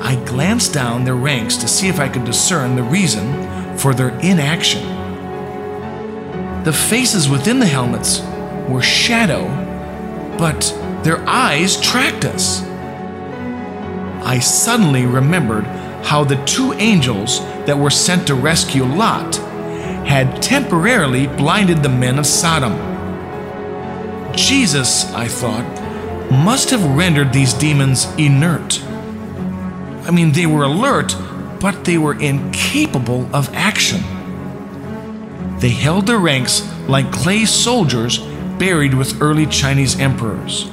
I glanced down their ranks to see if I could discern the reason for their inaction. The faces within the helmets were shadow, but their eyes tracked us. I suddenly remembered how the two angels that were sent to rescue Lot had temporarily blinded the men of Sodom. Jesus, I thought, must have rendered these demons inert. I mean, they were alert, but they were incapable of action. They held their ranks like clay soldiers buried with early Chinese emperors.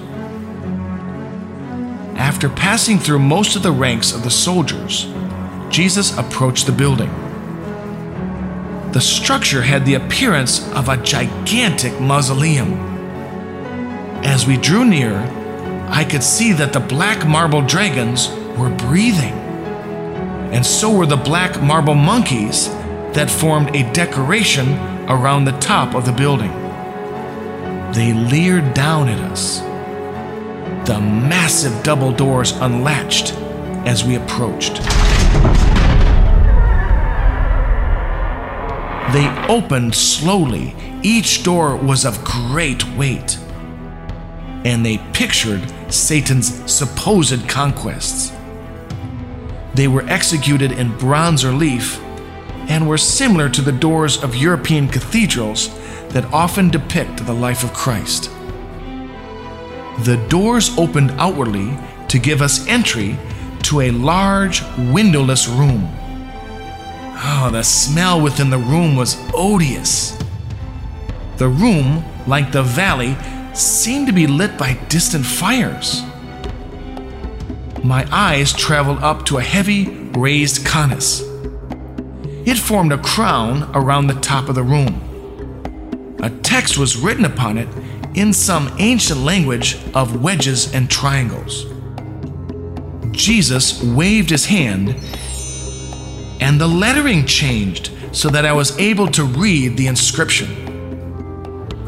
After passing through most of the ranks of the soldiers, Jesus approached the building. The structure had the appearance of a gigantic mausoleum. As we drew near, I could see that the black marble dragons were breathing, and so were the black marble monkeys that formed a decoration around the top of the building. They leered down at us. The massive double doors unlatched as we approached. They opened slowly. Each door was of great weight. And they pictured Satan's supposed conquests. They were executed in bronze relief and were similar to the doors of European cathedrals that often depict the life of Christ. The doors opened outwardly to give us entry to a large, windowless room. Oh, the smell within the room was odious. The room, like the valley, seemed to be lit by distant fires. My eyes traveled up to a heavy, raised cornice. It formed a crown around the top of the room. A text was written upon it in some ancient language of wedges and triangles. Jesus waved his hand and the lettering changed so that I was able to read the inscription.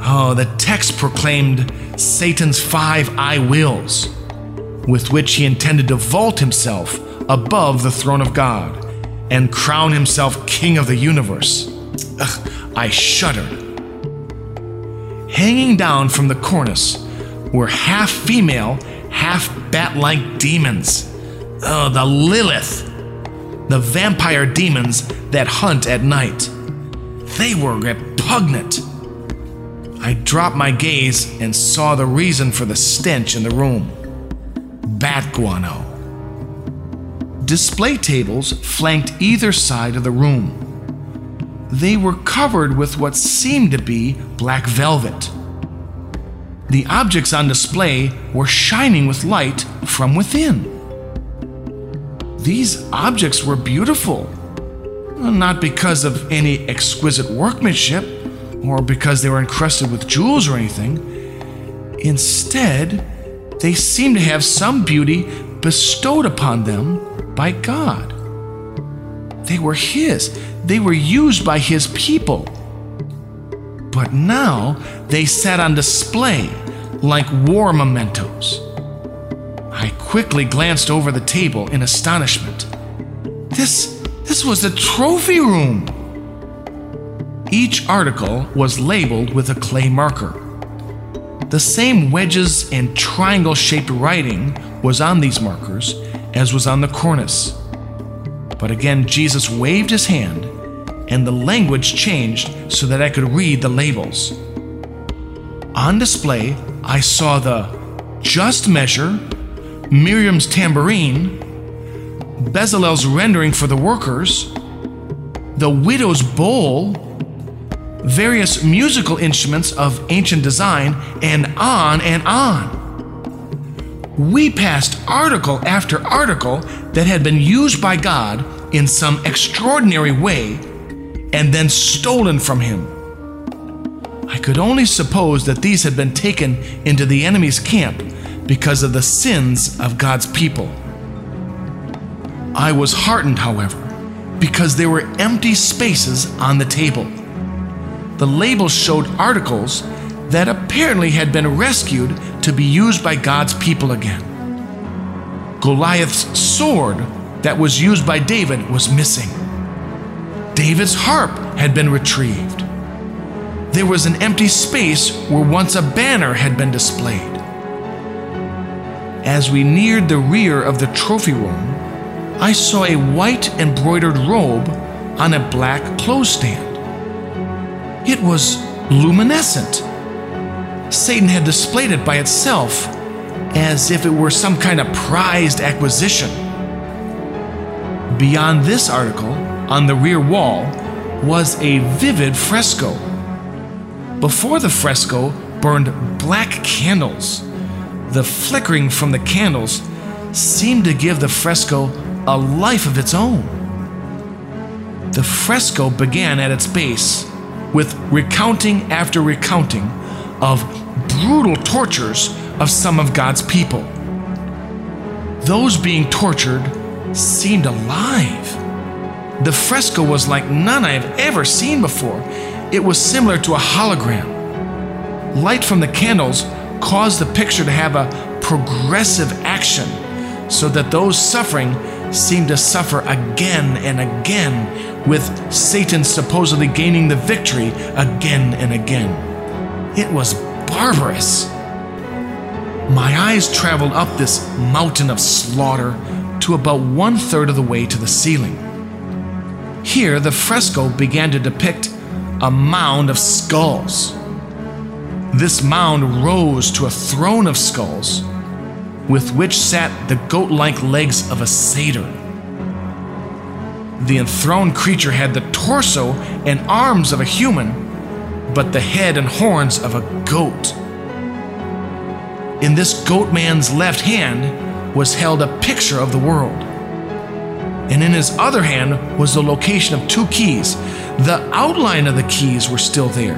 Oh, the text proclaimed Satan's five I wills, with which he intended to vault himself above the throne of God and crown himself king of the universe. Ugh, I shuddered. Hanging down from the cornice were half female, half bat like demons. Oh, the Lilith the vampire demons that hunt at night. They were repugnant. I dropped my gaze and saw the reason for the stench in the room bat guano. Display tables flanked either side of the room. They were covered with what seemed to be black velvet. The objects on display were shining with light from within. These objects were beautiful, not because of any exquisite workmanship or because they were encrusted with jewels or anything. Instead, they seemed to have some beauty bestowed upon them by God. They were His, they were used by His people. But now they sat on display like war mementos. I quickly glanced over the table in astonishment. This, this was the trophy room. Each article was labeled with a clay marker. The same wedges and triangle shaped writing was on these markers as was on the cornice. But again, Jesus waved his hand, and the language changed so that I could read the labels. On display, I saw the just measure, Miriam's tambourine, Bezalel's rendering for the workers, the widow's bowl, various musical instruments of ancient design, and on and on. We passed article after article that had been used by God in some extraordinary way and then stolen from him. I could only suppose that these had been taken into the enemy's camp because of the sins of God's people. I was heartened, however, because there were empty spaces on the table the labels showed articles that apparently had been rescued to be used by God's people again. Goliath's sword that was used by David was missing. David's harp had been retrieved. There was an empty space where once a banner had been displayed. As we neared the rear of the trophy room, I saw a white embroidered robe on a black clothes stand. It was luminescent. Satan had displayed it by itself as if it were some kind of prized acquisition. Beyond this article, on the rear wall, was a vivid fresco. Before the fresco burned black candles. The flickering from the candles seemed to give the fresco a life of its own. The fresco began at its base with recounting after recounting of brutal tortures of some of God's people. Those being tortured seemed alive. The fresco was like none I have ever seen before. It was similar to a hologram. Light from the candles caused the picture to have a progressive action so that those suffering seemed to suffer again and again, with Satan supposedly gaining the victory again and again. It was barbarous. My eyes traveled up this mountain of slaughter to about one third of the way to the ceiling. Here, the fresco began to depict a mound of skulls. This mound rose to a throne of skulls with which sat the goat like legs of a satyr. The enthroned creature had the torso and arms of a human, but the head and horns of a goat. In this goat man's left hand was held a picture of the world. And in his other hand was the location of two keys. The outline of the keys were still there,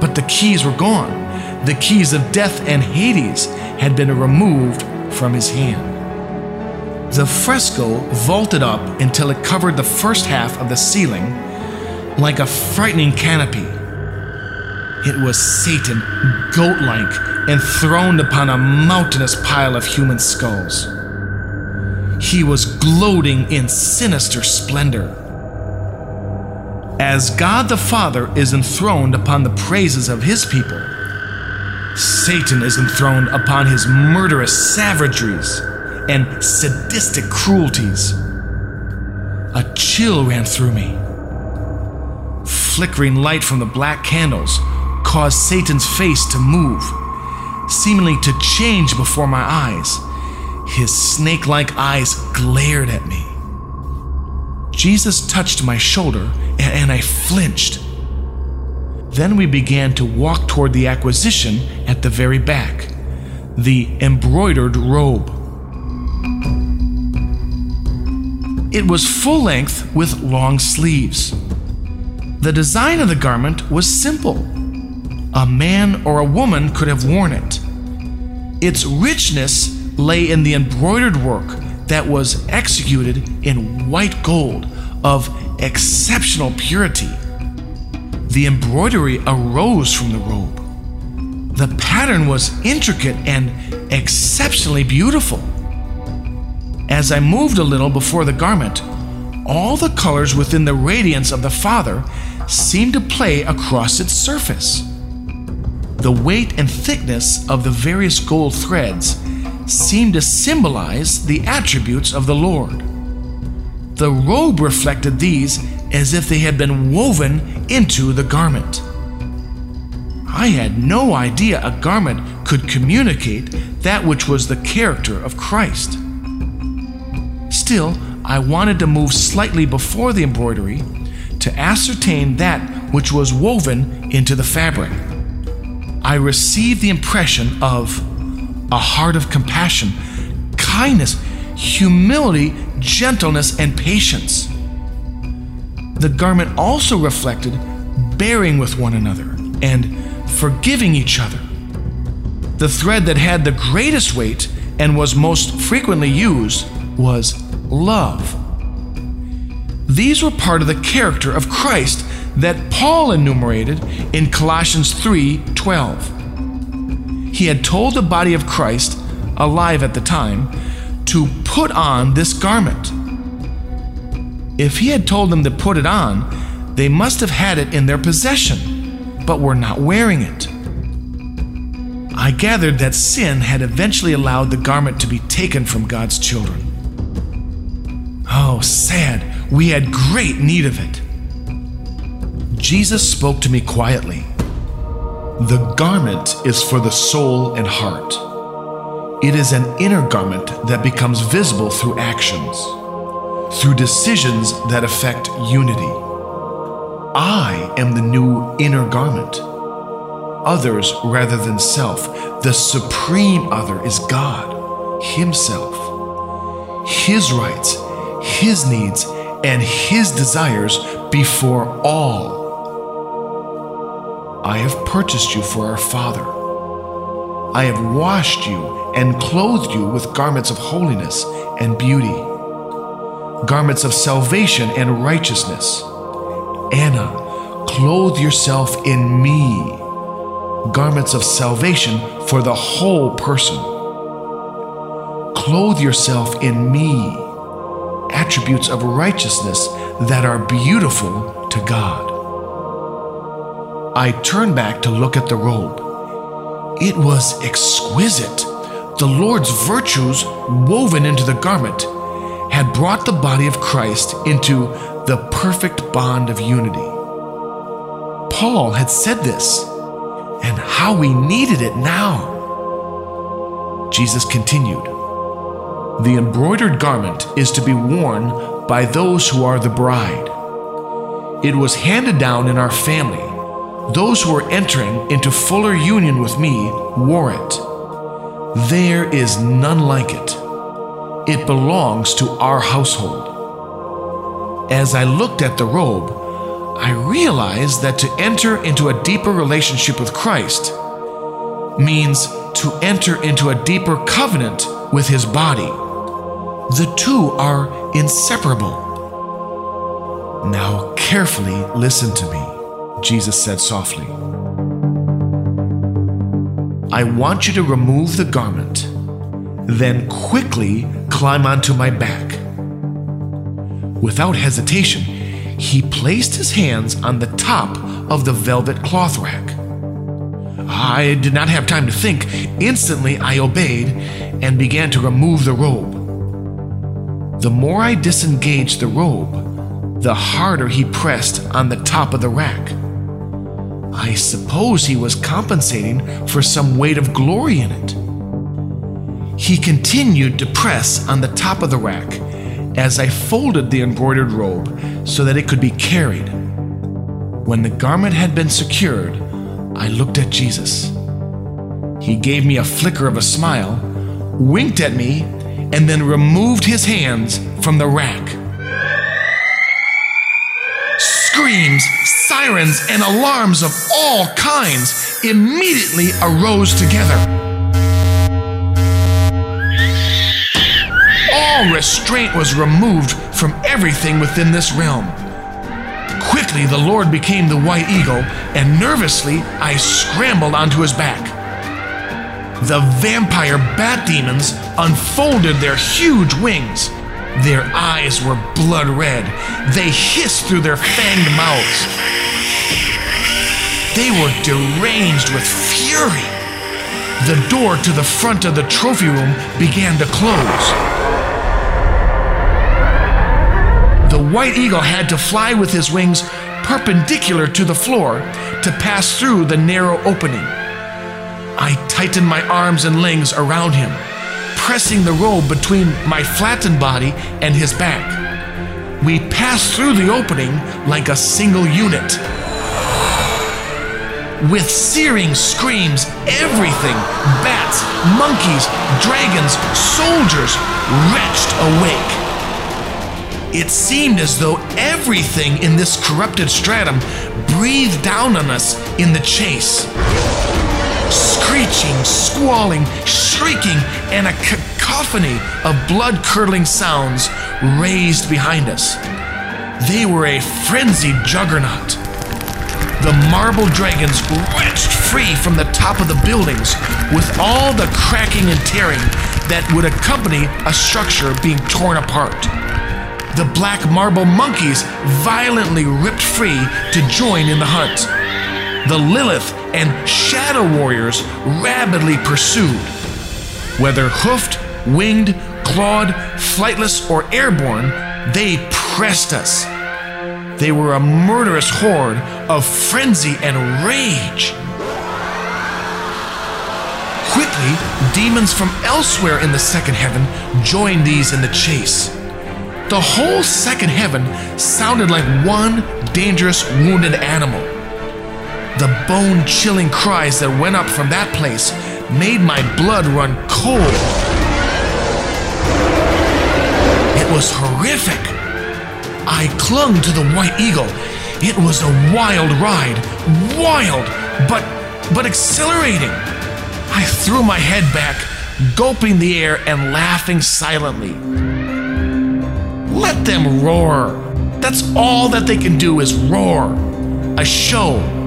but the keys were gone. The keys of death and Hades had been removed from his hand. The fresco vaulted up until it covered the first half of the ceiling like a frightening canopy. It was Satan, goat like, enthroned upon a mountainous pile of human skulls. He was gloating in sinister splendor. As God the Father is enthroned upon the praises of his people, Satan is enthroned upon his murderous savageries and sadistic cruelties. A chill ran through me. Flickering light from the black candles caused Satan's face to move, seemingly to change before my eyes. His snake like eyes glared at me. Jesus touched my shoulder and I flinched. Then we began to walk toward the acquisition at the very back the embroidered robe. It was full length with long sleeves. The design of the garment was simple. A man or a woman could have worn it. Its richness lay in the embroidered work that was executed in white gold of exceptional purity. The embroidery arose from the robe. The pattern was intricate and exceptionally beautiful. As I moved a little before the garment, all the colors within the radiance of the Father seemed to play across its surface. The weight and thickness of the various gold threads seemed to symbolize the attributes of the Lord. The robe reflected these as if they had been woven into the garment. I had no idea a garment could communicate that which was the character of Christ. Still, I wanted to move slightly before the embroidery to ascertain that which was woven into the fabric. I received the impression of a heart of compassion, kindness, humility, gentleness, and patience. The garment also reflected bearing with one another and forgiving each other. The thread that had the greatest weight and was most frequently used was love. These were part of the character of Christ that Paul enumerated in Colossians 3:12. He had told the body of Christ, alive at the time, to put on this garment. If he had told them to put it on, they must have had it in their possession but were not wearing it. I gathered that sin had eventually allowed the garment to be taken from God's children. Oh, sad, we had great need of it. Jesus spoke to me quietly. The garment is for the soul and heart. It is an inner garment that becomes visible through actions, through decisions that affect unity. I am the new inner garment. Others rather than self. The supreme other is God, Himself. His rights, His needs, and His desires before all. I have purchased you for our Father. I have washed you and clothed you with garments of holiness and beauty, garments of salvation and righteousness. Anna, clothe yourself in me. Garments of salvation for the whole person. Clothe yourself in me. Attributes of righteousness that are beautiful to God. I turned back to look at the robe. It was exquisite. The Lord's virtues, woven into the garment, had brought the body of Christ into the perfect bond of unity. Paul had said this, and how we needed it now. Jesus continued The embroidered garment is to be worn by those who are the bride. It was handed down in our family. Those who are entering into fuller union with me it. There is none like it. It belongs to our household. As I looked at the robe, I realized that to enter into a deeper relationship with Christ means to enter into a deeper covenant with His body. The two are inseparable. Now, carefully listen to me, Jesus said softly. I want you to remove the garment, then quickly climb onto my back. Without hesitation, he placed his hands on the top of the velvet cloth rack. I did not have time to think. Instantly, I obeyed and began to remove the robe. The more I disengaged the robe, the harder he pressed on the top of the rack. I suppose he was compensating for some weight of glory in it. He continued to press on the top of the rack as I folded the embroidered robe so that it could be carried. When the garment had been secured, I looked at Jesus. He gave me a flicker of a smile, winked at me, and then removed his hands from the rack. Screams, sirens, and alarms of all kinds immediately arose together. All restraint was removed from everything within this realm. Quickly, the Lord became the white eagle, and nervously, I scrambled onto his back. The vampire bat demons unfolded their huge wings. Their eyes were blood red. They hissed through their fanged mouths. They were deranged with fury. The door to the front of the trophy room began to close. the white eagle had to fly with his wings perpendicular to the floor to pass through the narrow opening. I tightened my arms and legs around him, pressing the robe between my flattened body and his back. We passed through the opening like a single unit. With searing screams, everything bats, monkeys, dragons, soldiers retched awake. It seemed as though everything in this corrupted stratum breathed down on us in the chase. Screeching, squalling, shrieking, and a cacophony of blood curdling sounds raised behind us. They were a frenzied juggernaut. The marble dragons wrenched free from the top of the buildings with all the cracking and tearing that would accompany a structure being torn apart the black marble monkeys violently ripped free to join in the hunt. The Lilith and Shadow Warriors rapidly pursued. Whether hoofed, winged, clawed, flightless, or airborne, they pressed us. They were a murderous horde of frenzy and rage. Quickly, demons from elsewhere in the second heaven joined these in the chase. The whole second heaven sounded like one dangerous wounded animal. The bone chilling cries that went up from that place made my blood run cold. It was horrific. I clung to the white eagle. It was a wild ride, wild, but but exhilarating. I threw my head back, gulping the air and laughing silently. Let them roar. That's all that they can do is roar. A show.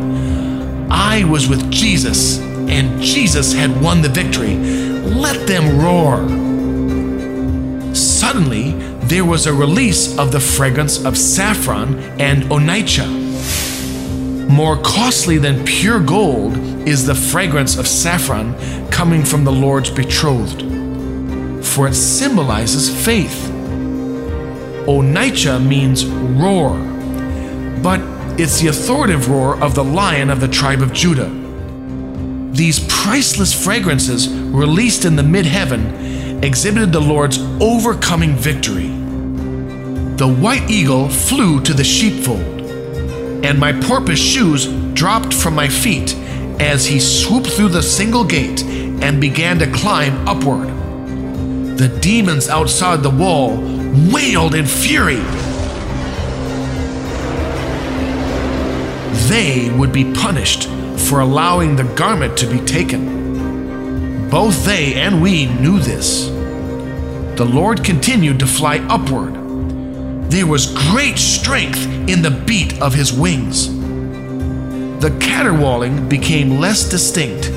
I was with Jesus, and Jesus had won the victory. Let them roar. Suddenly, there was a release of the fragrance of saffron and onycha. More costly than pure gold is the fragrance of saffron coming from the Lord's betrothed, for it symbolizes faith. Onycha means roar, but it's the authoritative roar of the lion of the tribe of Judah. These priceless fragrances, released in the mid heaven, exhibited the Lord's overcoming victory. The white eagle flew to the sheepfold, and my porpoise shoes dropped from my feet as he swooped through the single gate and began to climb upward. The demons outside the wall wailed in fury. They would be punished for allowing the garment to be taken. Both they and we knew this. The Lord continued to fly upward. There was great strength in the beat of his wings. The caterwauling became less distinct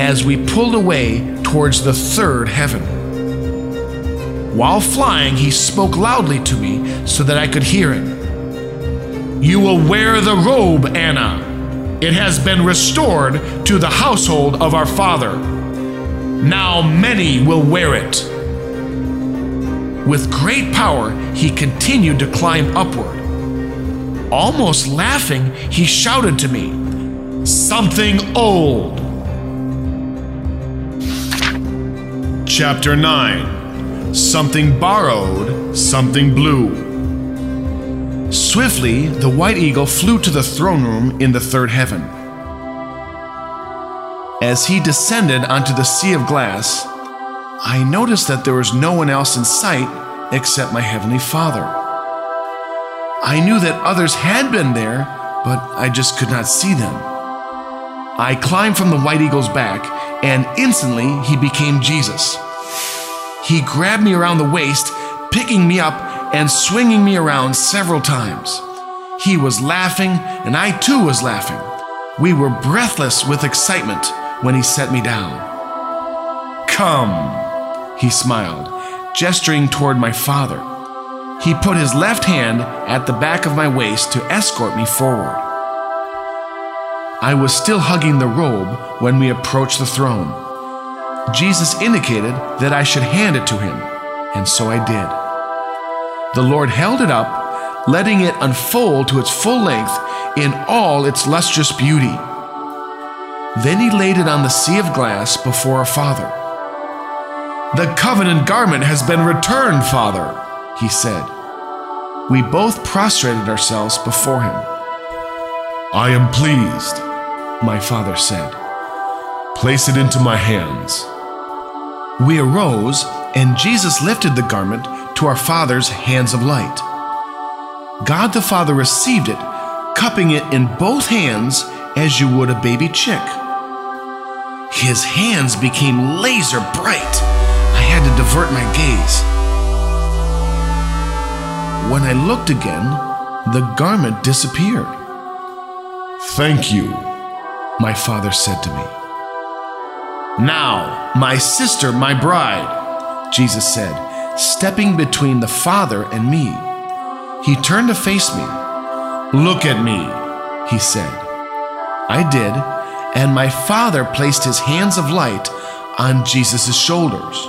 as we pulled away towards the third heaven. While flying, he spoke loudly to me so that I could hear him. You will wear the robe, Anna. It has been restored to the household of our father. Now many will wear it. With great power, he continued to climb upward. Almost laughing, he shouted to me, Something old. Chapter 9 Something borrowed, something blue. Swiftly, the white eagle flew to the throne room in the third heaven. As he descended onto the sea of glass, I noticed that there was no one else in sight except my heavenly Father. I knew that others had been there, but I just could not see them. I climbed from the white eagle's back, and instantly he became Jesus. He grabbed me around the waist, picking me up and swinging me around several times. He was laughing, and I too was laughing. We were breathless with excitement when he set me down. Come, he smiled, gesturing toward my father. He put his left hand at the back of my waist to escort me forward. I was still hugging the robe when we approached the throne. Jesus indicated that I should hand it to him, and so I did. The Lord held it up, letting it unfold to its full length in all its lustrous beauty. Then he laid it on the sea of glass before our Father. The covenant garment has been returned, Father, he said. We both prostrated ourselves before him. I am pleased, my father said. Place it into my hands. We arose, and Jesus lifted the garment to our Father's hands of light. God the Father received it, cupping it in both hands as you would a baby chick. His hands became laser bright. I had to divert my gaze. When I looked again, the garment disappeared. Thank you, my father said to me. Now, my sister, my bride, Jesus said, stepping between the Father and me. He turned to face me. Look at me, he said. I did, and my Father placed his hands of light on Jesus' shoulders.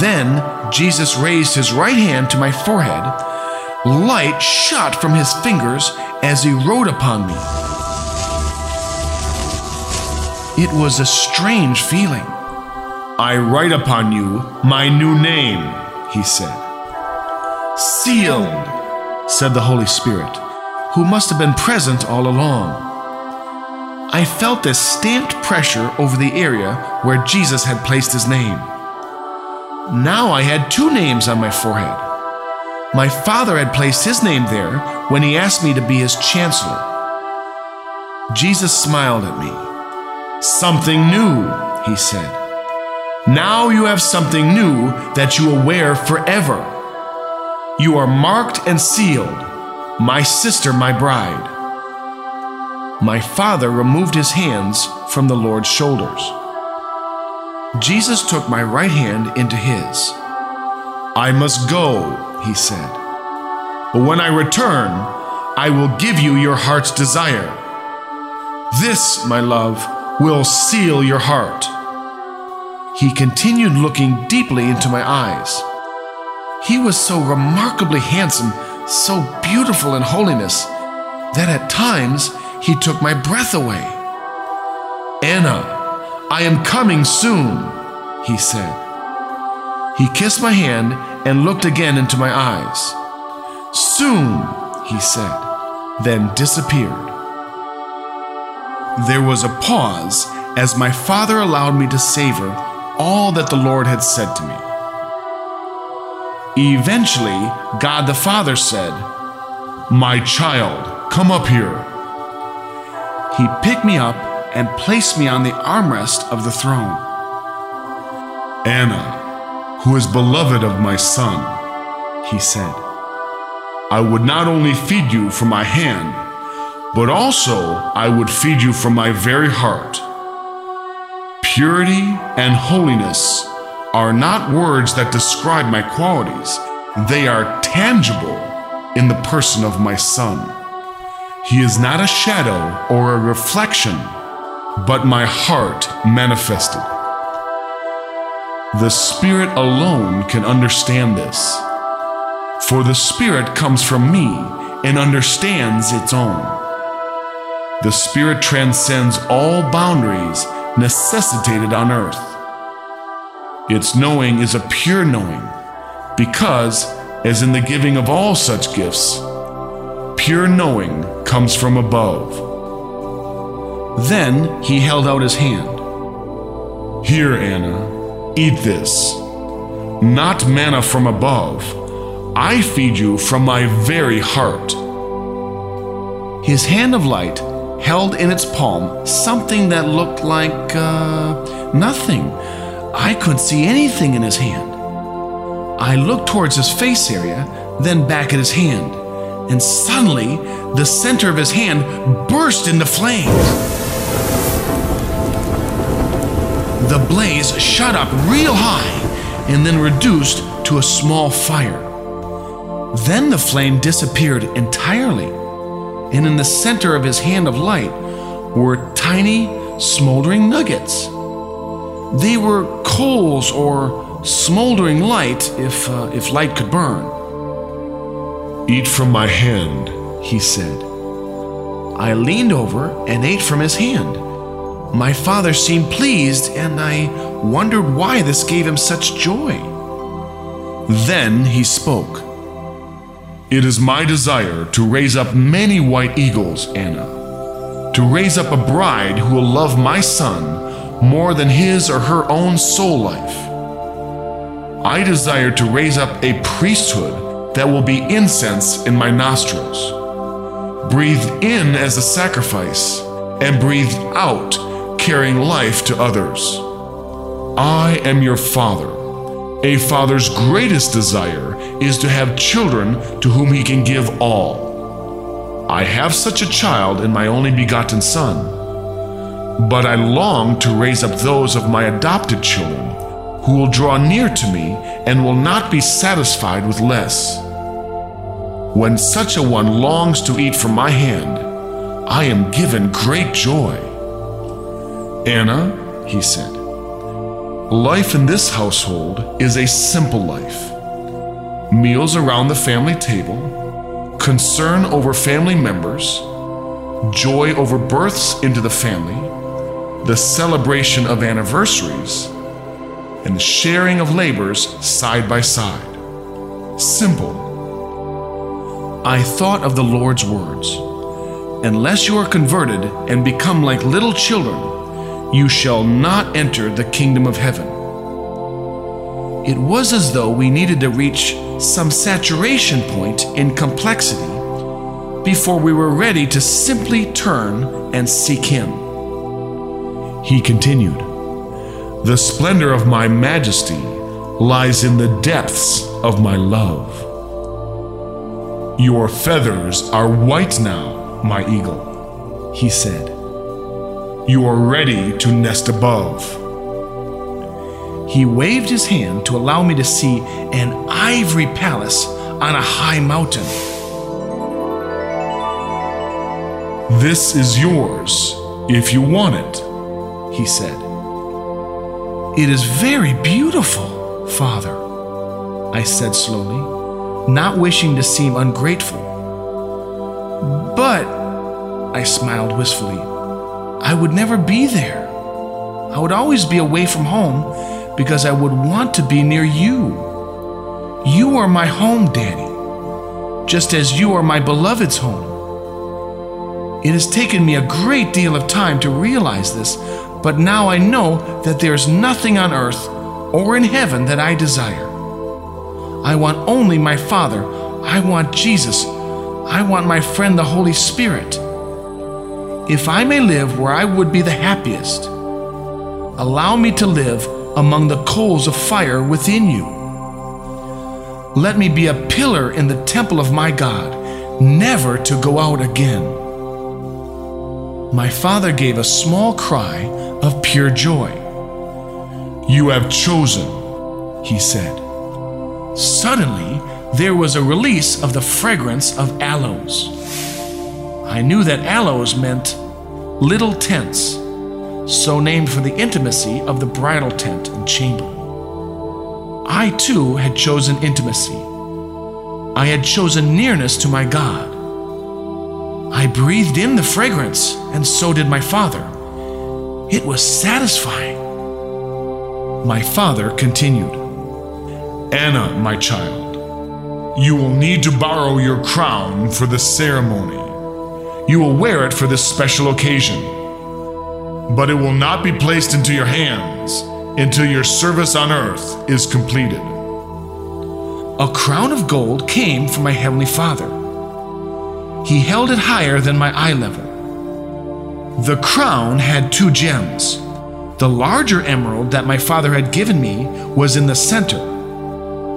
Then Jesus raised his right hand to my forehead. Light shot from his fingers as he wrote upon me. It was a strange feeling. I write upon you my new name, he said. Sealed, said the Holy Spirit, who must have been present all along. I felt this stamped pressure over the area where Jesus had placed his name. Now I had two names on my forehead. My father had placed his name there when he asked me to be his chancellor. Jesus smiled at me. Something new, he said. Now you have something new that you will wear forever. You are marked and sealed, my sister, my bride. My father removed his hands from the Lord's shoulders. Jesus took my right hand into his. I must go, he said. But when I return, I will give you your heart's desire. This, my love, will seal your heart. He continued looking deeply into my eyes. He was so remarkably handsome, so beautiful in holiness, that at times he took my breath away. Anna, I am coming soon, he said. He kissed my hand and looked again into my eyes. Soon, he said, then disappeared. There was a pause as my father allowed me to savor all that the Lord had said to me. Eventually, God the Father said, My child, come up here. He picked me up and placed me on the armrest of the throne. Anna, who is beloved of my son, he said, I would not only feed you from my hand, but also I would feed you from my very heart. Purity and holiness are not words that describe my qualities, they are tangible in the person of my Son. He is not a shadow or a reflection, but my heart manifested. The Spirit alone can understand this. For the Spirit comes from me and understands its own. The Spirit transcends all boundaries necessitated on earth. Its knowing is a pure knowing, because, as in the giving of all such gifts, pure knowing comes from above. Then he held out his hand. Here, Anna, eat this. Not manna from above. I feed you from my very heart. His hand of light held in its palm something that looked like uh, nothing. I couldn't see anything in his hand. I looked towards his face area, then back at his hand, and suddenly the center of his hand burst into flames. The blaze shot up real high and then reduced to a small fire. Then the flame disappeared entirely, and in the center of his hand of light were tiny, smoldering nuggets. They were coals or smoldering light if, uh, if light could burn. Eat from my hand, he said. I leaned over and ate from his hand. My father seemed pleased, and I wondered why this gave him such joy. Then he spoke. It is my desire to raise up many white eagles, Anna. To raise up a bride who will love my son more than his or her own soul life. I desire to raise up a priesthood that will be incense in my nostrils, breathed in as a sacrifice, and breathed out carrying life to others. I am your father. A father's greatest desire is to have children to whom he can give all. I have such a child in my only begotten son. But I long to raise up those of my adopted children who will draw near to me and will not be satisfied with less. When such a one longs to eat from my hand, I am given great joy. Anna, he said, life in this household is a simple life. Meals around the family table, concern over family members, joy over births into the family, the celebration of anniversaries, and the sharing of labors side by side. Simple. I thought of the Lord's words Unless you are converted and become like little children, you shall not enter the kingdom of heaven. It was as though we needed to reach some saturation point in complexity before we were ready to simply turn and seek Him. He continued, The splendor of my majesty lies in the depths of my love. Your feathers are white now, my eagle, he said. You are ready to nest above. He waved his hand to allow me to see an ivory palace on a high mountain. This is yours if you want it, he said. It is very beautiful, Father, I said slowly, not wishing to seem ungrateful. But, I smiled wistfully, I would never be there. I would always be away from home because I would want to be near you. You are my home, Daddy, just as you are my beloved's home. It has taken me a great deal of time to realize this, but now I know that there is nothing on earth or in heaven that I desire. I want only my Father. I want Jesus. I want my friend, the Holy Spirit. If I may live where I would be the happiest, allow me to live among the coals of fire within you. Let me be a pillar in the temple of my God, never to go out again. My father gave a small cry of pure joy. You have chosen, he said. Suddenly, there was a release of the fragrance of aloes. I knew that aloes meant little tents, so named for the intimacy of the bridal tent and chamber. I too had chosen intimacy. I had chosen nearness to my God. I breathed in the fragrance, and so did my father. It was satisfying. My father continued Anna, my child, you will need to borrow your crown for the ceremony. You will wear it for this special occasion. But it will not be placed into your hands until your service on earth is completed. A crown of gold came from my heavenly Father. He held it higher than my eye level. The crown had two gems. The larger emerald that my father had given me was in the center.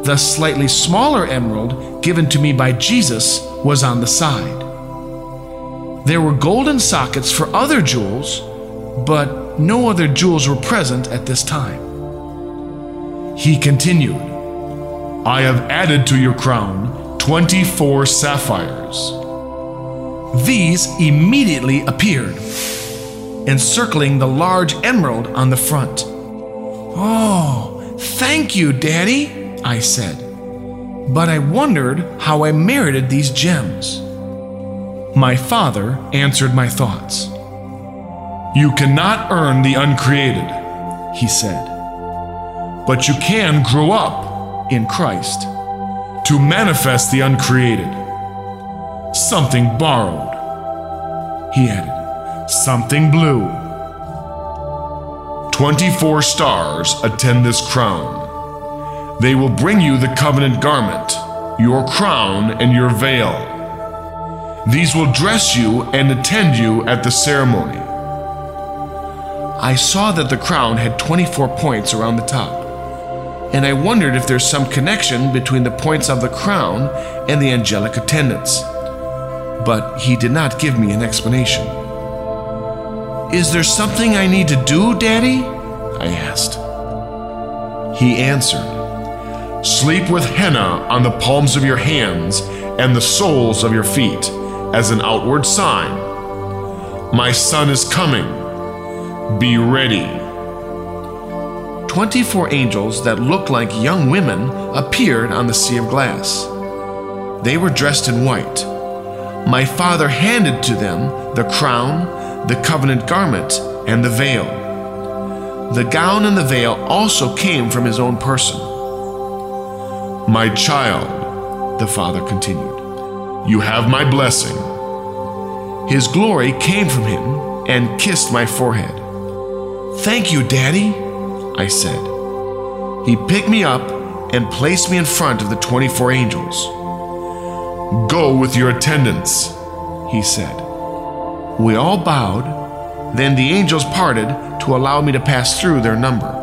The slightly smaller emerald given to me by Jesus was on the side. There were golden sockets for other jewels, but no other jewels were present at this time. He continued, I have added to your crown 24 sapphires. These immediately appeared, encircling the large emerald on the front. Oh, thank you, Daddy, I said. But I wondered how I merited these gems. My father answered my thoughts. You cannot earn the uncreated, he said, but you can grow up in Christ to manifest the uncreated. Something borrowed, he added, something blue. 24 stars attend this crown. They will bring you the covenant garment, your crown, and your veil. These will dress you and attend you at the ceremony. I saw that the crown had 24 points around the top, and I wondered if there's some connection between the points of the crown and the angelic attendants. But he did not give me an explanation. Is there something I need to do, Daddy? I asked. He answered, Sleep with henna on the palms of your hands and the soles of your feet as an outward sign. My son is coming. Be ready. 24 angels that looked like young women appeared on the sea of glass. They were dressed in white. My father handed to them the crown, the covenant garment, and the veil. The gown and the veil also came from his own person. My child, the father continued, you have my blessing. His glory came from him and kissed my forehead. Thank you, Daddy, I said. He picked me up and placed me in front of the 24 angels. Go with your attendants, he said. We all bowed. Then the angels parted to allow me to pass through their number.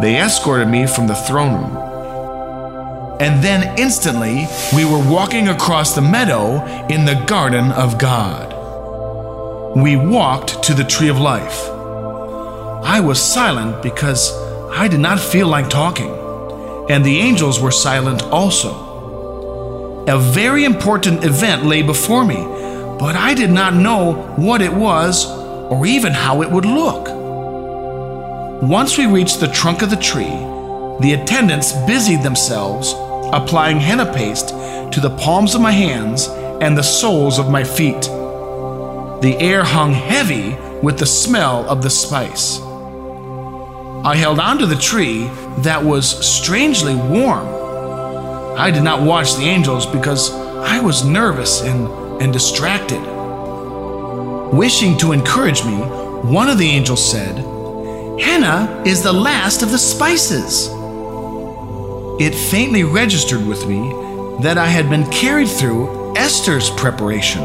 They escorted me from the throne room. And then instantly, we were walking across the meadow in the garden of God. We walked to the tree of life. I was silent because I did not feel like talking, and the angels were silent also. A very important event lay before me, but I did not know what it was or even how it would look. Once we reached the trunk of the tree, the attendants busied themselves applying henna paste to the palms of my hands and the soles of my feet. The air hung heavy with the smell of the spice. I held onto the tree that was strangely warm. I did not watch the angels because I was nervous and, and distracted. Wishing to encourage me, one of the angels said, Henna is the last of the spices. It faintly registered with me that I had been carried through Esther's preparation.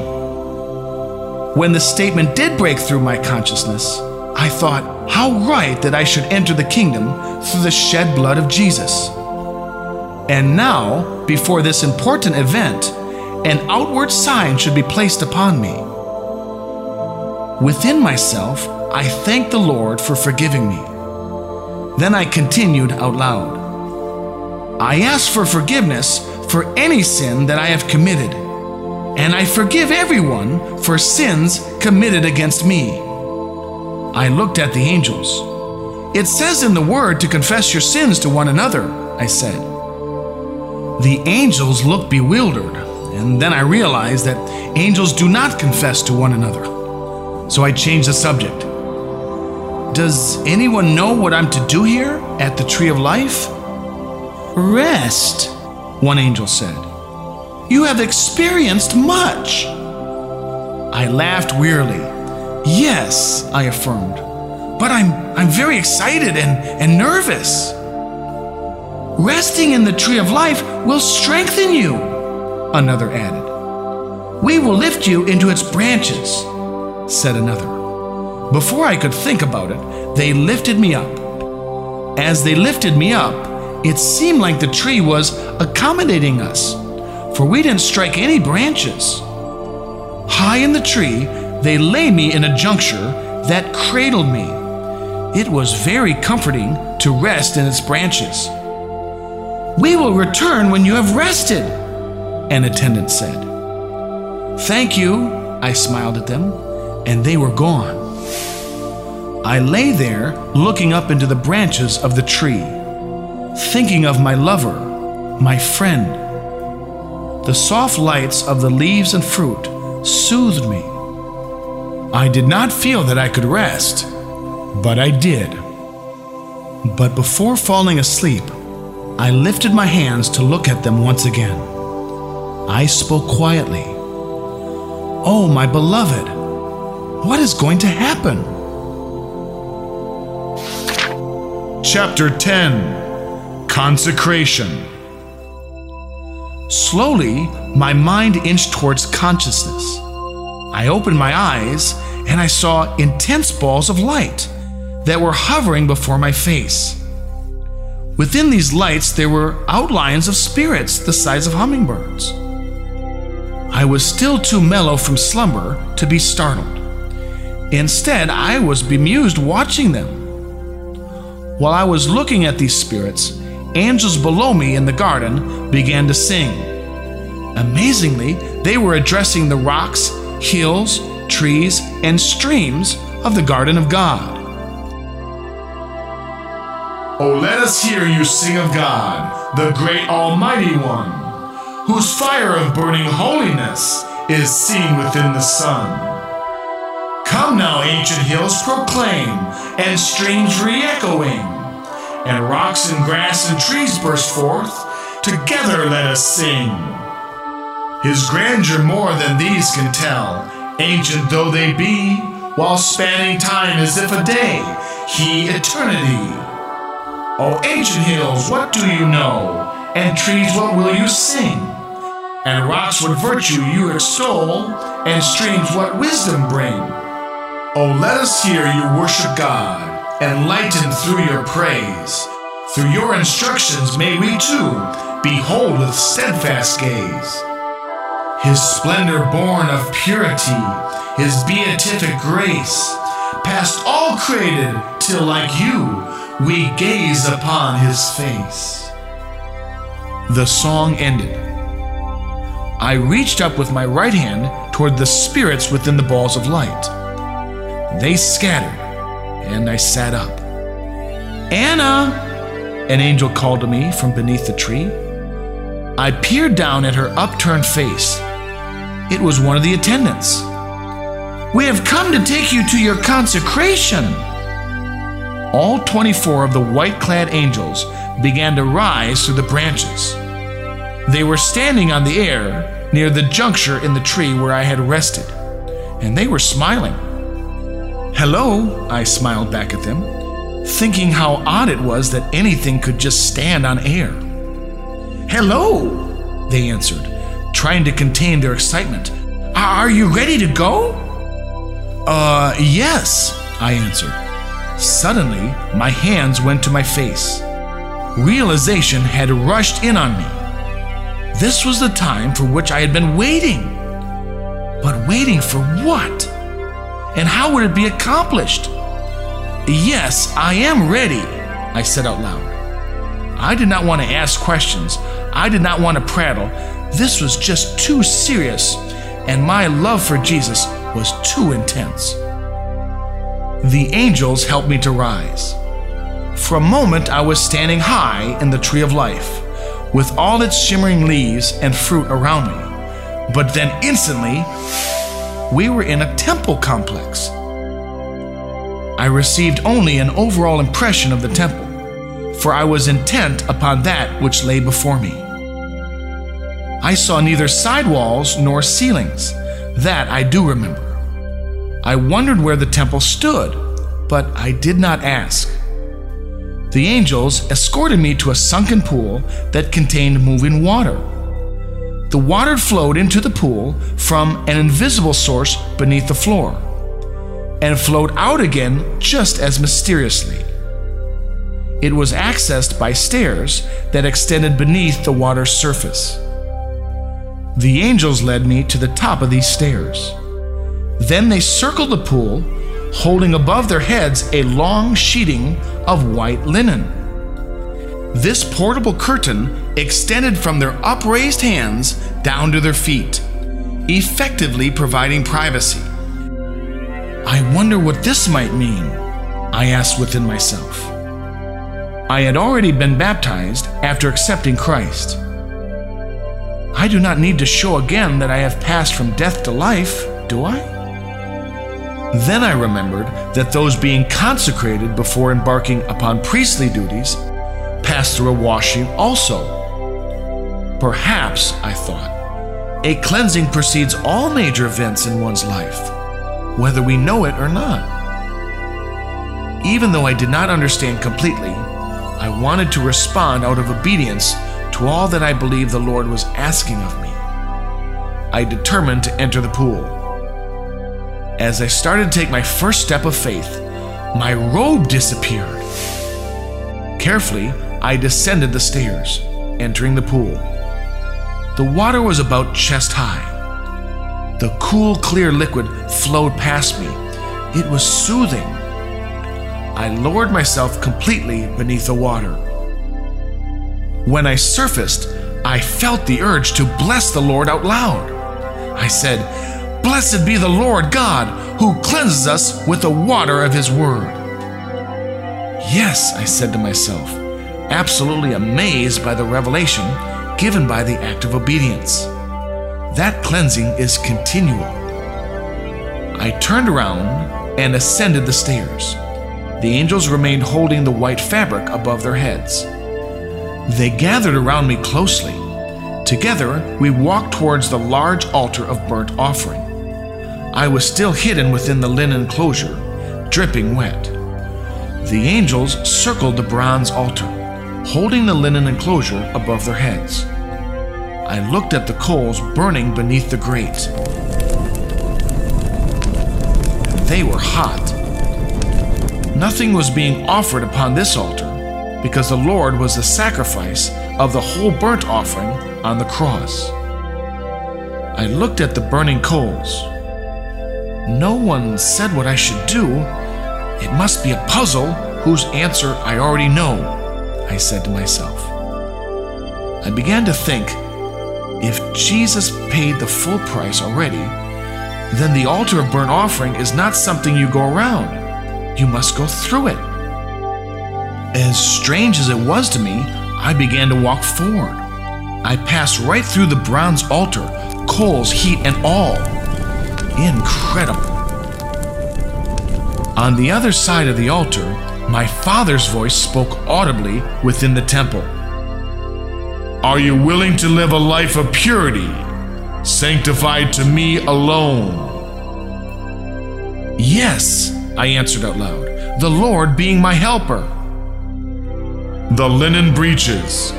When the statement did break through my consciousness, I thought how right that I should enter the kingdom through the shed blood of Jesus. And now, before this important event, an outward sign should be placed upon me. Within myself, I thanked the Lord for forgiving me. Then I continued out loud. I ask for forgiveness for any sin that I have committed, and I forgive everyone for sins committed against me. I looked at the angels. It says in the Word to confess your sins to one another, I said. The angels looked bewildered, and then I realized that angels do not confess to one another. So I changed the subject. Does anyone know what I'm to do here at the Tree of Life? Rest, one angel said. You have experienced much. I laughed wearily. Yes, I affirmed, but I'm, I'm very excited and, and nervous. Resting in the tree of life will strengthen you, another added. We will lift you into its branches, said another. Before I could think about it, they lifted me up. As they lifted me up, it seemed like the tree was accommodating us, for we didn't strike any branches. High in the tree, they lay me in a juncture that cradled me. It was very comforting to rest in its branches. We will return when you have rested, an attendant said. Thank you, I smiled at them, and they were gone. I lay there looking up into the branches of the tree, thinking of my lover, my friend. The soft lights of the leaves and fruit soothed me. I did not feel that I could rest, but I did. But before falling asleep, I lifted my hands to look at them once again. I spoke quietly. Oh, my beloved, what is going to happen? Chapter 10 Consecration Slowly, my mind inched towards consciousness. I opened my eyes and I saw intense balls of light that were hovering before my face. Within these lights, there were outlines of spirits the size of hummingbirds. I was still too mellow from slumber to be startled. Instead, I was bemused watching them. While I was looking at these spirits, angels below me in the garden began to sing. Amazingly, they were addressing the rocks, hills, trees, and streams of the garden of God. Oh, let us hear you sing of God, the great Almighty One, whose fire of burning holiness is seen within the sun. Come now, ancient hills, proclaim, and streams re echoing, and rocks and grass and trees burst forth. Together let us sing. His grandeur more than these can tell, ancient though they be, while spanning time as if a day, he eternity. O ancient hills, what do you know? And trees, what will you sing? And rocks, what virtue you extol? And streams, what wisdom bring? Oh, let us hear you worship God, enlightened through your praise. Through your instructions, may we too behold with steadfast gaze. His splendor born of purity, His beatific grace, past all created, till like you, we gaze upon His face. The song ended. I reached up with my right hand toward the spirits within the balls of light. They scattered, and I sat up. Anna! An angel called to me from beneath the tree. I peered down at her upturned face. It was one of the attendants. We have come to take you to your consecration. All 24 of the white clad angels began to rise through the branches. They were standing on the air near the juncture in the tree where I had rested, and they were smiling. Hello, I smiled back at them, thinking how odd it was that anything could just stand on air. Hello, they answered, trying to contain their excitement. Are you ready to go? Uh, yes, I answered. Suddenly, my hands went to my face. Realization had rushed in on me. This was the time for which I had been waiting. But waiting for what? And how would it be accomplished? Yes, I am ready, I said out loud. I did not want to ask questions. I did not want to prattle. This was just too serious, and my love for Jesus was too intense. The angels helped me to rise. For a moment, I was standing high in the tree of life, with all its shimmering leaves and fruit around me. But then instantly, we were in a temple complex. I received only an overall impression of the temple, for I was intent upon that which lay before me. I saw neither side walls nor ceilings. That I do remember. I wondered where the temple stood, but I did not ask. The angels escorted me to a sunken pool that contained moving water. The water flowed into the pool from an invisible source beneath the floor and flowed out again just as mysteriously. It was accessed by stairs that extended beneath the water's surface. The angels led me to the top of these stairs. Then they circled the pool, holding above their heads a long sheeting of white linen. This portable curtain extended from their upraised hands down to their feet, effectively providing privacy. I wonder what this might mean, I asked within myself. I had already been baptized after accepting Christ. I do not need to show again that I have passed from death to life, do I? Then I remembered that those being consecrated before embarking upon priestly duties pass through a washing also. Perhaps, I thought, a cleansing precedes all major events in one's life, whether we know it or not. Even though I did not understand completely, I wanted to respond out of obedience to all that I believed the Lord was asking of me. I determined to enter the pool. As I started to take my first step of faith, my robe disappeared. Carefully, I descended the stairs, entering the pool. The water was about chest high. The cool, clear liquid flowed past me. It was soothing. I lowered myself completely beneath the water. When I surfaced, I felt the urge to bless the Lord out loud. I said, Blessed be the Lord God who cleanses us with the water of his word. Yes, I said to myself, absolutely amazed by the revelation given by the act of obedience. That cleansing is continual. I turned around and ascended the stairs. The angels remained holding the white fabric above their heads. They gathered around me closely. Together, we walked towards the large altar of burnt offering. I was still hidden within the linen closure, dripping wet. The angels circled the bronze altar, holding the linen enclosure above their heads. I looked at the coals burning beneath the grate. They were hot. Nothing was being offered upon this altar because the Lord was the sacrifice of the whole burnt offering on the cross. I looked at the burning coals. No one said what I should do. It must be a puzzle whose answer I already know, I said to myself. I began to think if Jesus paid the full price already, then the altar of burnt offering is not something you go around. You must go through it. As strange as it was to me, I began to walk forward. I passed right through the bronze altar, coals, heat, and all. Incredible. On the other side of the altar, my father's voice spoke audibly within the temple. Are you willing to live a life of purity, sanctified to me alone? Yes, I answered out loud, the Lord being my helper. The linen breeches,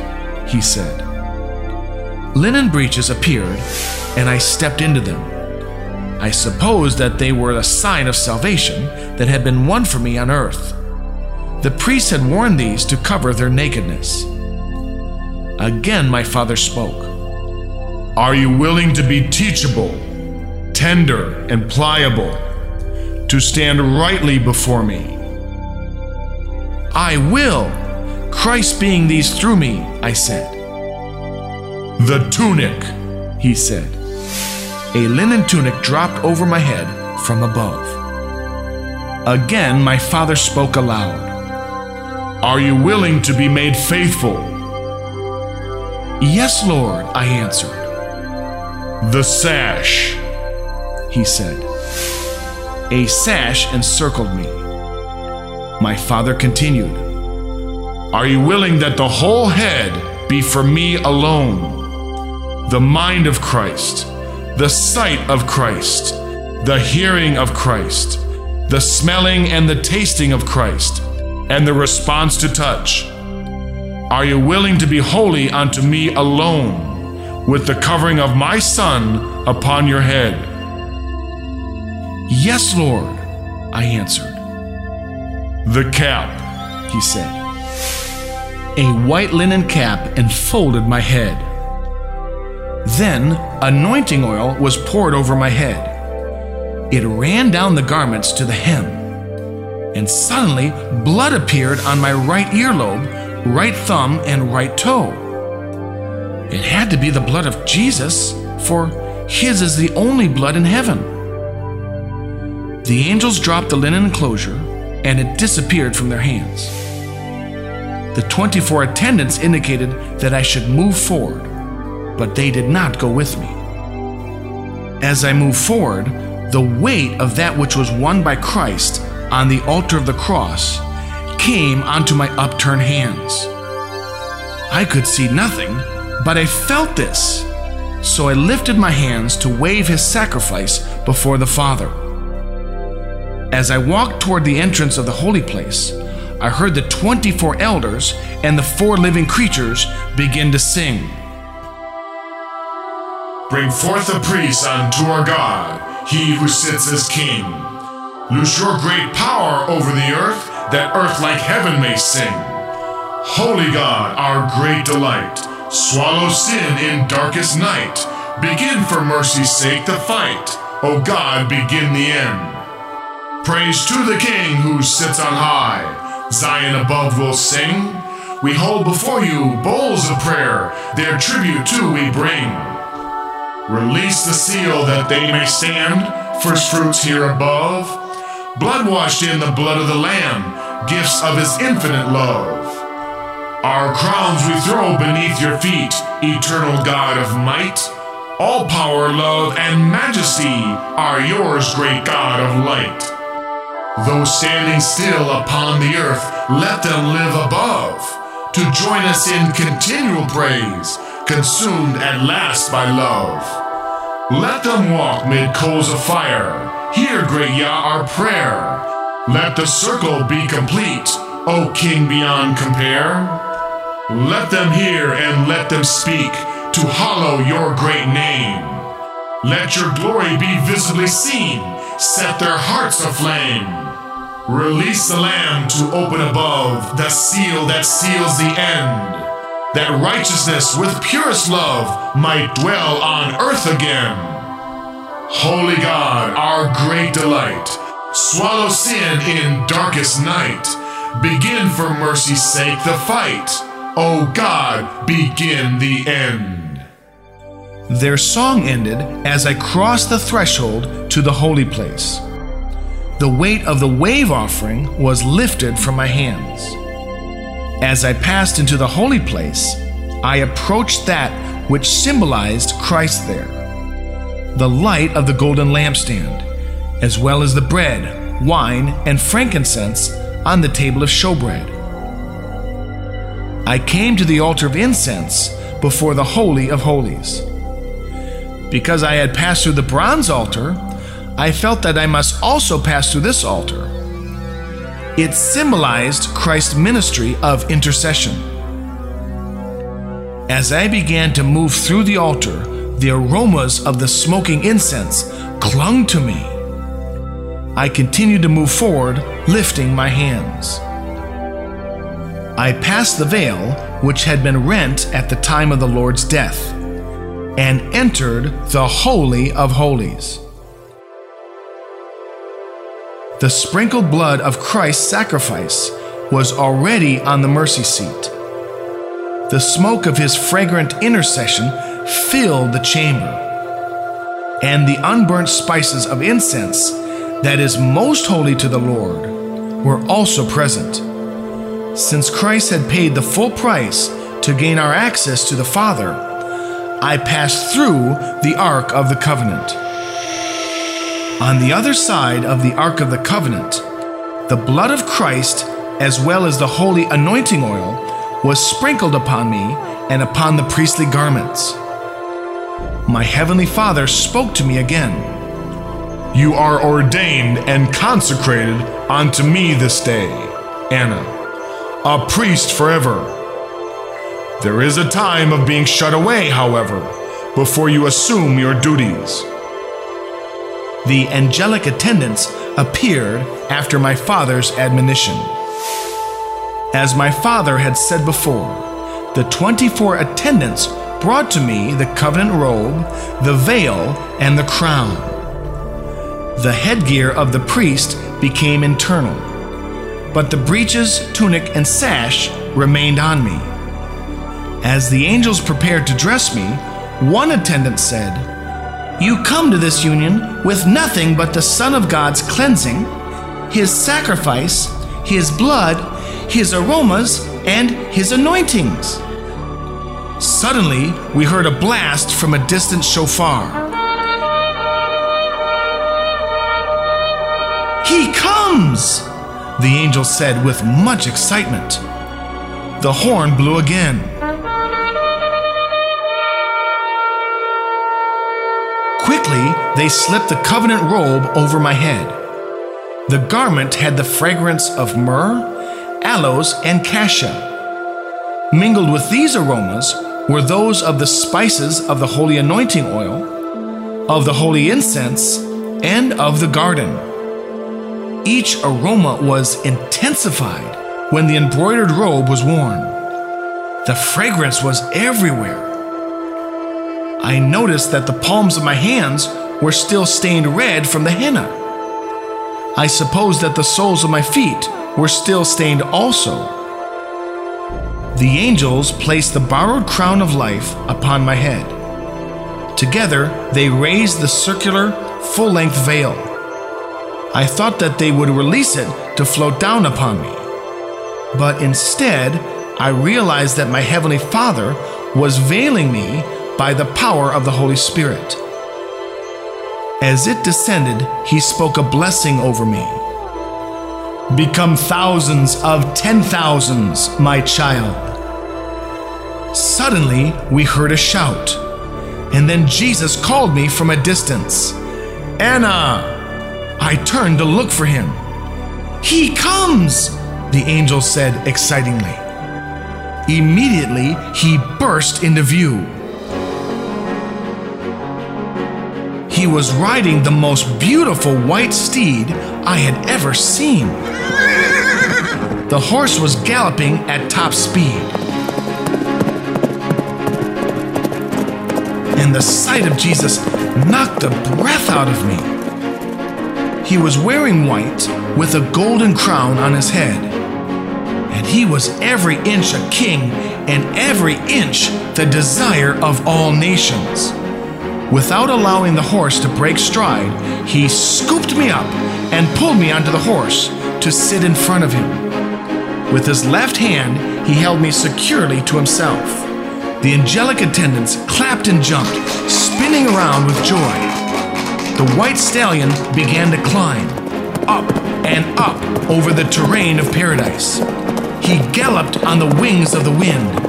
he said. Linen breeches appeared, and I stepped into them. I supposed that they were a sign of salvation that had been won for me on earth. The priests had worn these to cover their nakedness. Again, my father spoke. Are you willing to be teachable, tender, and pliable, to stand rightly before me? I will, Christ being these through me, I said. The tunic, he said. A linen tunic dropped over my head from above. Again, my father spoke aloud. Are you willing to be made faithful? Yes, Lord, I answered. The sash, he said. A sash encircled me. My father continued, Are you willing that the whole head be for me alone? The mind of Christ, the sight of Christ, the hearing of Christ, the smelling and the tasting of Christ, and the response to touch. Are you willing to be holy unto me alone, with the covering of my Son upon your head? Yes, Lord, I answered. The cap, he said. A white linen cap enfolded my head. Then anointing oil was poured over my head. It ran down the garments to the hem. And suddenly, blood appeared on my right earlobe, right thumb, and right toe. It had to be the blood of Jesus, for his is the only blood in heaven. The angels dropped the linen enclosure, and it disappeared from their hands. The 24 attendants indicated that I should move forward, but they did not go with me. As I moved forward, the weight of that which was won by Christ on the altar of the cross came onto my upturned hands. I could see nothing, but I felt this. So I lifted my hands to wave his sacrifice before the Father. As I walked toward the entrance of the holy place, I heard the 24 elders and the four living creatures begin to sing. Bring forth a priest unto our God he who sits as king. Loose your great power over the earth, that earth like heaven may sing. Holy God, our great delight, swallow sin in darkest night. Begin for mercy's sake the fight. O God, begin the end. Praise to the King who sits on high. Zion above will sing. We hold before you bowls of prayer, their tribute too we bring. Release the seal that they may stand, first fruits here above. Blood washed in the blood of the Lamb, gifts of his infinite love. Our crowns we throw beneath your feet, eternal God of might. All power, love, and majesty are yours, great God of light. Though standing still upon the earth, let them live above, to join us in continual praise consumed at last by love. Let them walk mid coals of fire. Hear, great Yah, our prayer. Let the circle be complete, O King beyond compare. Let them hear and let them speak to hallow your great name. Let your glory be visibly seen, set their hearts aflame. Release the Lamb to open above the seal that seals the end that righteousness with purest love might dwell on earth again. Holy God, our great delight, swallow sin in darkest night. Begin for mercy's sake the fight. O oh God, begin the end. Their song ended as I crossed the threshold to the holy place. The weight of the wave offering was lifted from my hands. As I passed into the holy place, I approached that which symbolized Christ there the light of the golden lampstand, as well as the bread, wine, and frankincense on the table of showbread. I came to the altar of incense before the Holy of Holies. Because I had passed through the bronze altar, I felt that I must also pass through this altar it symbolized Christ's ministry of intercession. As I began to move through the altar, the aromas of the smoking incense clung to me. I continued to move forward, lifting my hands. I passed the veil, which had been rent at the time of the Lord's death, and entered the Holy of Holies. The sprinkled blood of Christ's sacrifice was already on the mercy seat. The smoke of his fragrant intercession filled the chamber, and the unburnt spices of incense that is most holy to the Lord were also present, Since Christ had paid the full price to gain our access to the Father, I passed through the Ark of the Covenant. On the other side of the Ark of the Covenant, the blood of Christ, as well as the holy anointing oil, was sprinkled upon me and upon the priestly garments. My heavenly Father spoke to me again. You are ordained and consecrated unto me this day, Anna, a priest forever. There is a time of being shut away, however, before you assume your duties. The angelic attendants appeared after my father's admonition. As my father had said before, the 24 attendants brought to me the covenant robe, the veil, and the crown. The headgear of the priest became internal, but the breeches, tunic, and sash remained on me. As the angels prepared to dress me, one attendant said, you come to this union with nothing but the Son of God's cleansing, His sacrifice, His blood, His aromas, and His anointings. Suddenly, we heard a blast from a distant shofar. He comes! The angel said with much excitement. The horn blew again. Quickly, they slipped the covenant robe over my head. The garment had the fragrance of myrrh, aloes, and cassia. Mingled with these aromas were those of the spices of the holy anointing oil, of the holy incense, and of the garden. Each aroma was intensified when the embroidered robe was worn. The fragrance was everywhere. I noticed that the palms of my hands were still stained red from the henna. I suppose that the soles of my feet were still stained also. The angels placed the borrowed crown of life upon my head. Together, they raised the circular, full length veil. I thought that they would release it to float down upon me. But instead, I realized that my Heavenly Father was veiling me by the power of the Holy Spirit. As it descended, he spoke a blessing over me. Become thousands of ten thousands, my child. Suddenly, we heard a shout, and then Jesus called me from a distance Anna! I turned to look for him. He comes, the angel said excitedly. Immediately, he burst into view. He was riding the most beautiful white steed I had ever seen. The horse was galloping at top speed. And the sight of Jesus knocked the breath out of me. He was wearing white with a golden crown on his head. And he was every inch a king and every inch the desire of all nations. Without allowing the horse to break stride, he scooped me up and pulled me onto the horse to sit in front of him. With his left hand, he held me securely to himself. The angelic attendants clapped and jumped, spinning around with joy. The white stallion began to climb, up and up over the terrain of paradise. He galloped on the wings of the wind.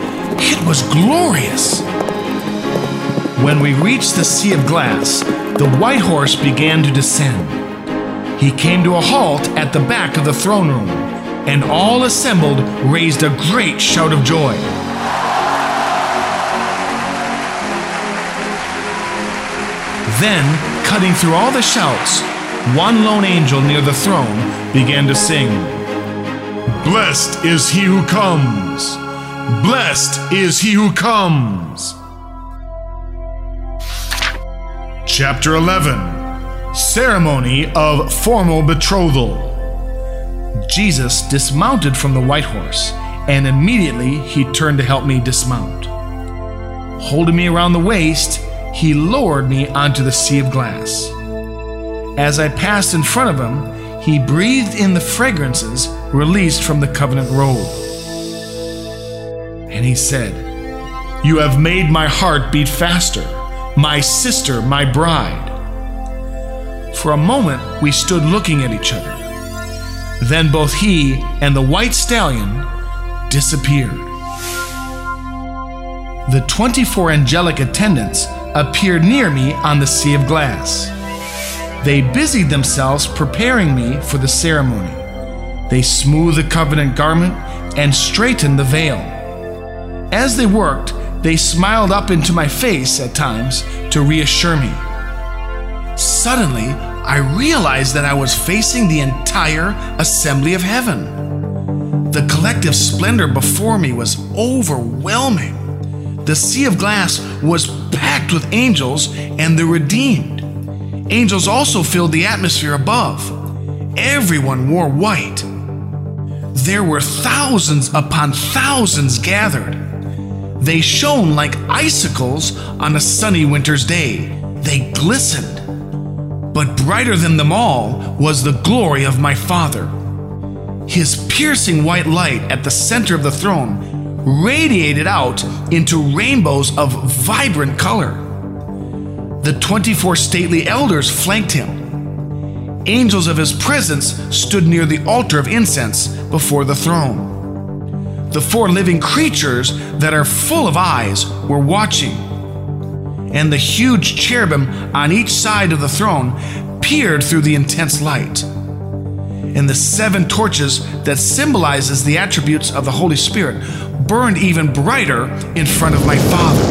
It was glorious. When we reached the sea of glass, the white horse began to descend. He came to a halt at the back of the throne room, and all assembled raised a great shout of joy. Then, cutting through all the shouts, one lone angel near the throne began to sing Blessed is he who comes! Blessed is he who comes! Chapter 11 Ceremony of Formal Betrothal. Jesus dismounted from the white horse, and immediately he turned to help me dismount. Holding me around the waist, he lowered me onto the sea of glass. As I passed in front of him, he breathed in the fragrances released from the covenant robe. And he said, You have made my heart beat faster, my sister, my bride. For a moment, we stood looking at each other. Then both he and the white stallion disappeared. The 24 angelic attendants appeared near me on the sea of glass. They busied themselves preparing me for the ceremony. They smoothed the covenant garment and straightened the veil. As they worked, they smiled up into my face at times to reassure me. Suddenly, I realized that I was facing the entire assembly of heaven. The collective splendor before me was overwhelming. The sea of glass was packed with angels and the redeemed. Angels also filled the atmosphere above. Everyone wore white. There were thousands upon thousands gathered. They shone like icicles on a sunny winter's day. They glistened. But brighter than them all was the glory of my Father. His piercing white light at the center of the throne radiated out into rainbows of vibrant color. The 24 stately elders flanked him. Angels of his presence stood near the altar of incense before the throne. The four living creatures that are full of eyes were watching. And the huge cherubim on each side of the throne peered through the intense light and the seven torches that symbolizes the attributes of the Holy Spirit burned even brighter in front of my Father.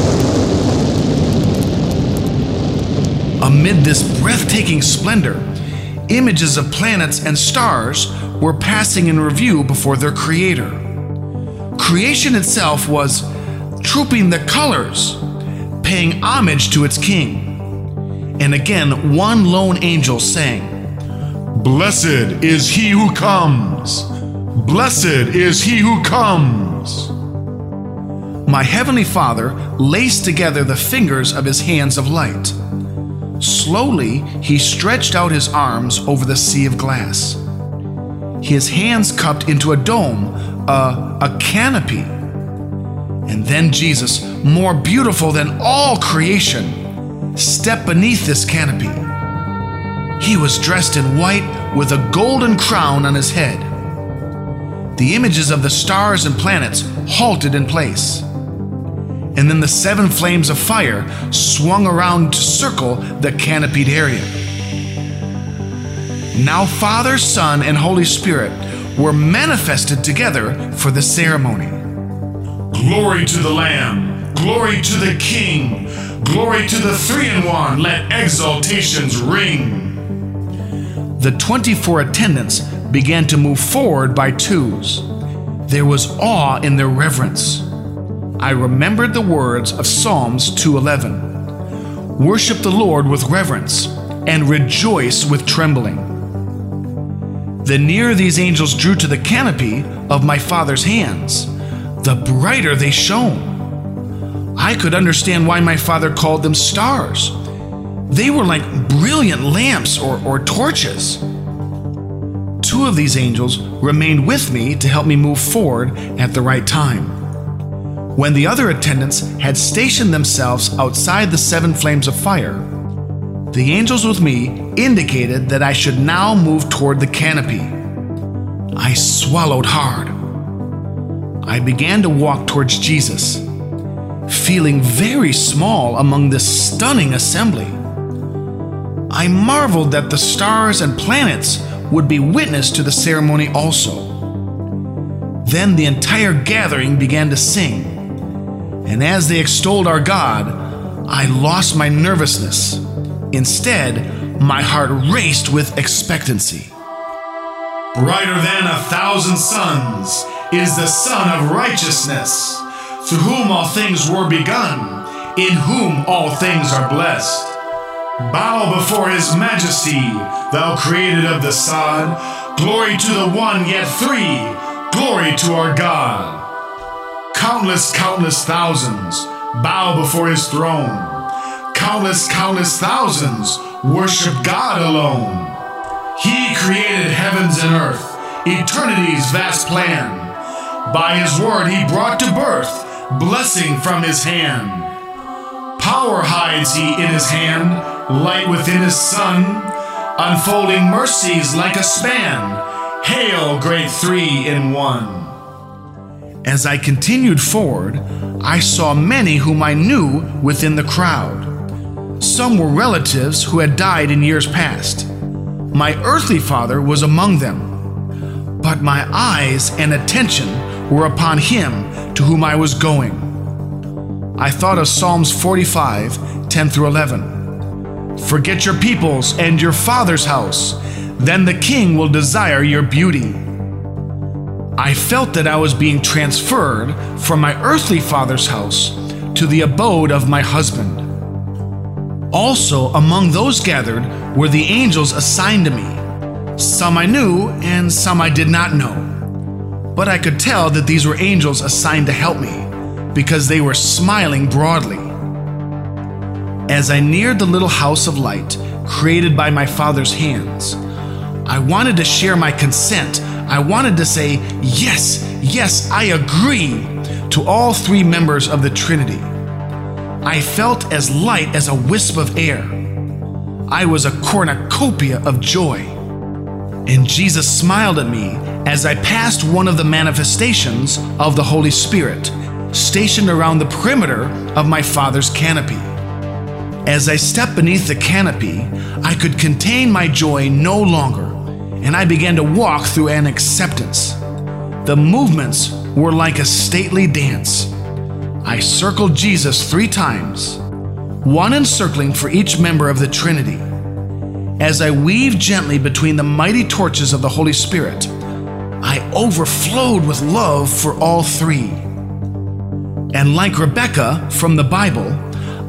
Amid this breathtaking splendor, images of planets and stars were passing in review before their creator. Creation itself was trooping the colors, paying homage to its king. And again, one lone angel sang, Blessed is he who comes. Blessed is he who comes. My heavenly Father laced together the fingers of his hands of light. Slowly, he stretched out his arms over the sea of glass. His hands cupped into a dome, a, a canopy. And then Jesus, more beautiful than all creation, stepped beneath this canopy. He was dressed in white with a golden crown on his head. The images of the stars and planets halted in place. And then the seven flames of fire swung around to circle the canopied area. Now, Father, Son, and Holy Spirit were manifested together for the ceremony. Glory to the Lamb, glory to the King, glory to the Three in One, let exaltations ring the 24 attendants began to move forward by twos. There was awe in their reverence. I remembered the words of Psalms 2:11. Worship the Lord with reverence and rejoice with trembling. The nearer these angels drew to the canopy of my Father's hands, the brighter they shone. I could understand why my father called them stars they were like brilliant lamps or, or torches. Two of these angels remained with me to help me move forward at the right time. When the other attendants had stationed themselves outside the seven flames of fire, the angels with me indicated that I should now move toward the canopy. I swallowed hard. I began to walk towards Jesus, feeling very small among this stunning assembly. I marveled that the stars and planets would be witness to the ceremony also. Then the entire gathering began to sing, and as they extolled our God, I lost my nervousness. Instead, my heart raced with expectancy. Brighter than a thousand suns is the Sun of Righteousness, through whom all things were begun, in whom all things are blessed. Bow before his majesty, thou created of the sod. Glory to the one, yet three. Glory to our God. Countless, countless thousands bow before his throne. Countless, countless thousands worship God alone. He created heavens and earth, eternity's vast plan. By his word, he brought to birth blessing from his hand. Power hides he in his hand, light within his sun, unfolding mercies like a span. Hail, great three in one. As I continued forward, I saw many whom I knew within the crowd. Some were relatives who had died in years past. My earthly father was among them, but my eyes and attention were upon him to whom I was going. I thought of Psalms 45 10 through 11. Forget your peoples and your father's house, then the king will desire your beauty. I felt that I was being transferred from my earthly father's house to the abode of my husband. Also, among those gathered were the angels assigned to me. Some I knew, and some I did not know. But I could tell that these were angels assigned to help me, because they were smiling broadly. As I neared the little house of light created by my Father's hands, I wanted to share my consent. I wanted to say, Yes, yes, I agree to all three members of the Trinity. I felt as light as a wisp of air. I was a cornucopia of joy. And Jesus smiled at me as I passed one of the manifestations of the Holy Spirit, stationed around the perimeter of my Father's canopy. As I stepped beneath the canopy, I could contain my joy no longer, and I began to walk through an acceptance. The movements were like a stately dance. I circled Jesus three times, one encircling for each member of the Trinity. As I weaved gently between the mighty torches of the Holy Spirit, I overflowed with love for all three. And like Rebecca from the Bible,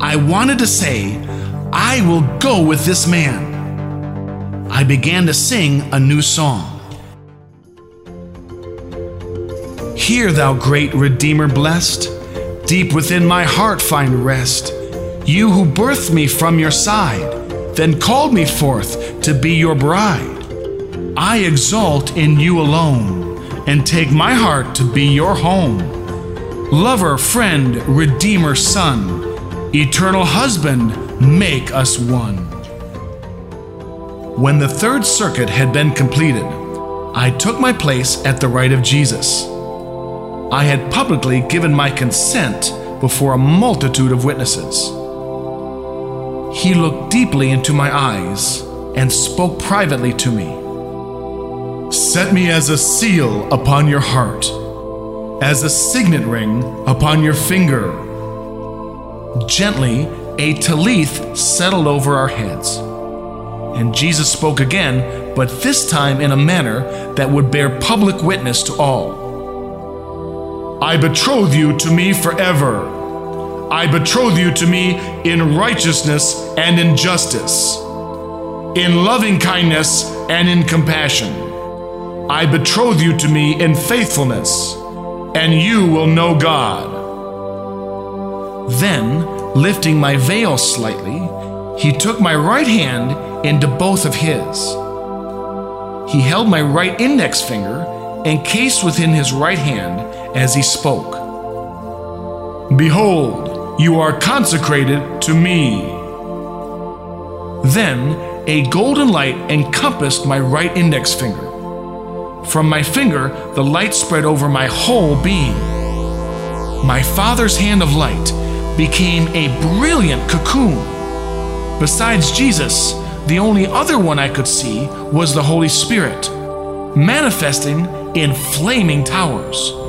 I wanted to say, I will go with this man. I began to sing a new song. Hear, thou great Redeemer blessed, deep within my heart find rest. You who birthed me from your side, then called me forth to be your bride. I exalt in you alone, and take my heart to be your home. Lover, friend, Redeemer, Son, eternal husband, make us one. When the third circuit had been completed, I took my place at the right of Jesus. I had publicly given my consent before a multitude of witnesses. He looked deeply into my eyes and spoke privately to me. Set me as a seal upon your heart, as a signet ring upon your finger. Gently, a tallith settled over our heads. And Jesus spoke again, but this time in a manner that would bear public witness to all. I betroth you to me forever. I betroth you to me in righteousness and in justice, in loving kindness and in compassion. I betroth you to me in faithfulness, and you will know God. Then, lifting my veil slightly, he took my right hand into both of his. He held my right index finger encased within his right hand as he spoke. Behold, you are consecrated to me. Then a golden light encompassed my right index finger. From my finger, the light spread over my whole being. My Father's hand of light became a brilliant cocoon. Besides Jesus, the only other one I could see was the Holy Spirit, manifesting in flaming towers.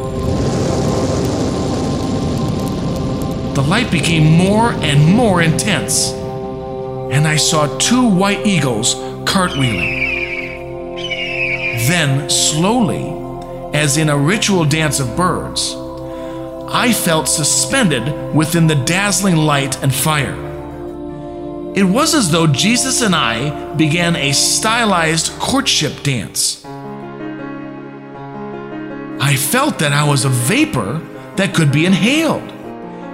The light became more and more intense, and I saw two white eagles cartwheeling. Then, slowly, as in a ritual dance of birds, I felt suspended within the dazzling light and fire. It was as though Jesus and I began a stylized courtship dance. I felt that I was a vapor that could be inhaled,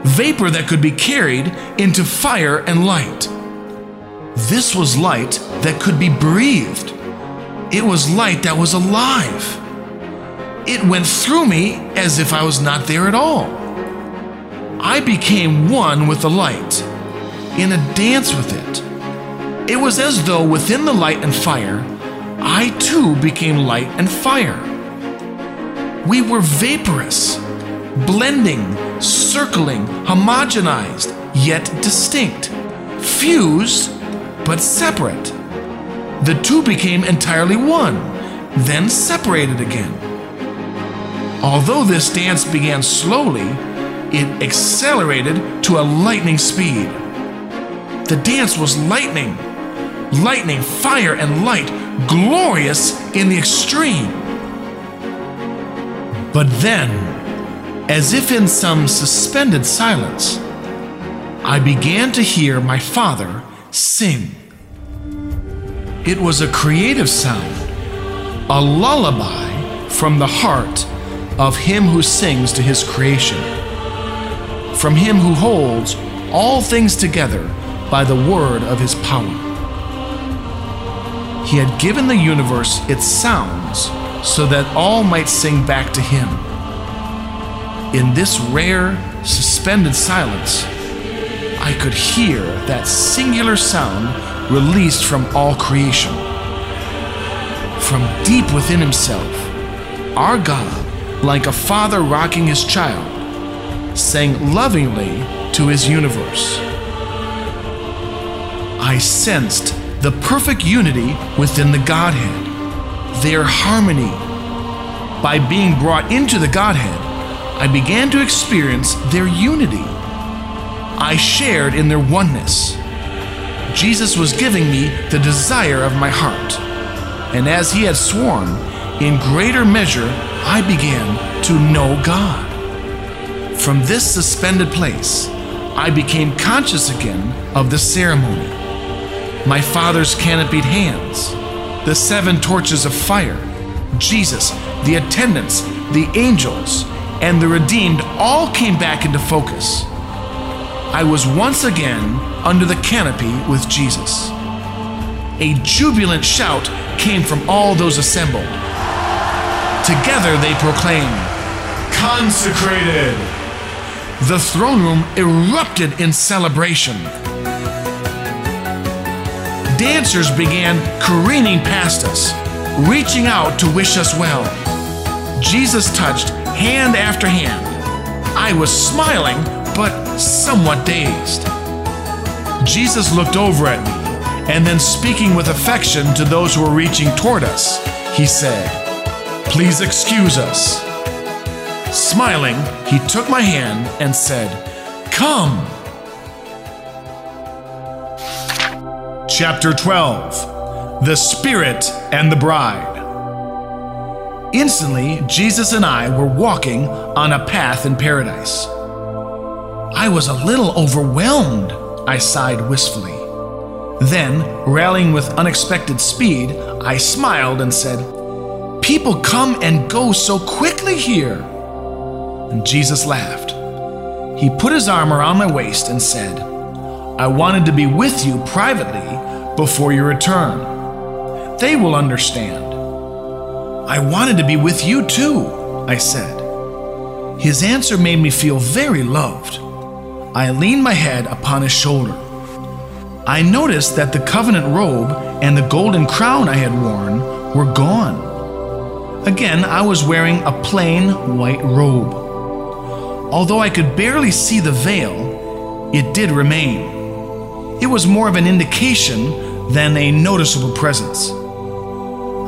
vapor that could be carried into fire and light. This was light that could be breathed. It was light that was alive. It went through me as if I was not there at all. I became one with the light, in a dance with it. It was as though within the light and fire, I too became light and fire. We were vaporous, blending, circling, homogenized, yet distinct, fused, but separate. The two became entirely one, then separated again. Although this dance began slowly, it accelerated to a lightning speed. The dance was lightning, lightning, fire, and light, glorious in the extreme. But then, as if in some suspended silence, I began to hear my father sing. It was a creative sound, a lullaby from the heart of him who sings to his creation, from him who holds all things together by the word of his power. He had given the universe its sounds so that all might sing back to him. In this rare, suspended silence, I could hear that singular sound released from all creation. From deep within himself, our God, like a father rocking his child, sang lovingly to his universe. I sensed the perfect unity within the Godhead their harmony. By being brought into the Godhead, I began to experience their unity. I shared in their oneness. Jesus was giving me the desire of my heart. And as he had sworn, in greater measure I began to know God. From this suspended place, I became conscious again of the ceremony. My Father's canopied hands, the seven torches of fire, Jesus, the attendants, the angels, and the redeemed all came back into focus. I was once again under the canopy with Jesus. A jubilant shout came from all those assembled. Together they proclaimed, Consecrated! The throne room erupted in celebration dancers began careening past us, reaching out to wish us well. Jesus touched hand after hand. I was smiling, but somewhat dazed. Jesus looked over at me, and then speaking with affection to those who were reaching toward us, he said, Please excuse us. Smiling, he took my hand and said, Come. Chapter 12 The Spirit and the Bride. Instantly, Jesus and I were walking on a path in paradise. I was a little overwhelmed, I sighed wistfully. Then, rallying with unexpected speed, I smiled and said, People come and go so quickly here. And Jesus laughed. He put his arm around my waist and said, I wanted to be with you privately before your return. They will understand. I wanted to be with you too, I said. His answer made me feel very loved. I leaned my head upon his shoulder. I noticed that the covenant robe and the golden crown I had worn were gone. Again, I was wearing a plain white robe. Although I could barely see the veil, it did remain. It was more of an indication than a noticeable presence.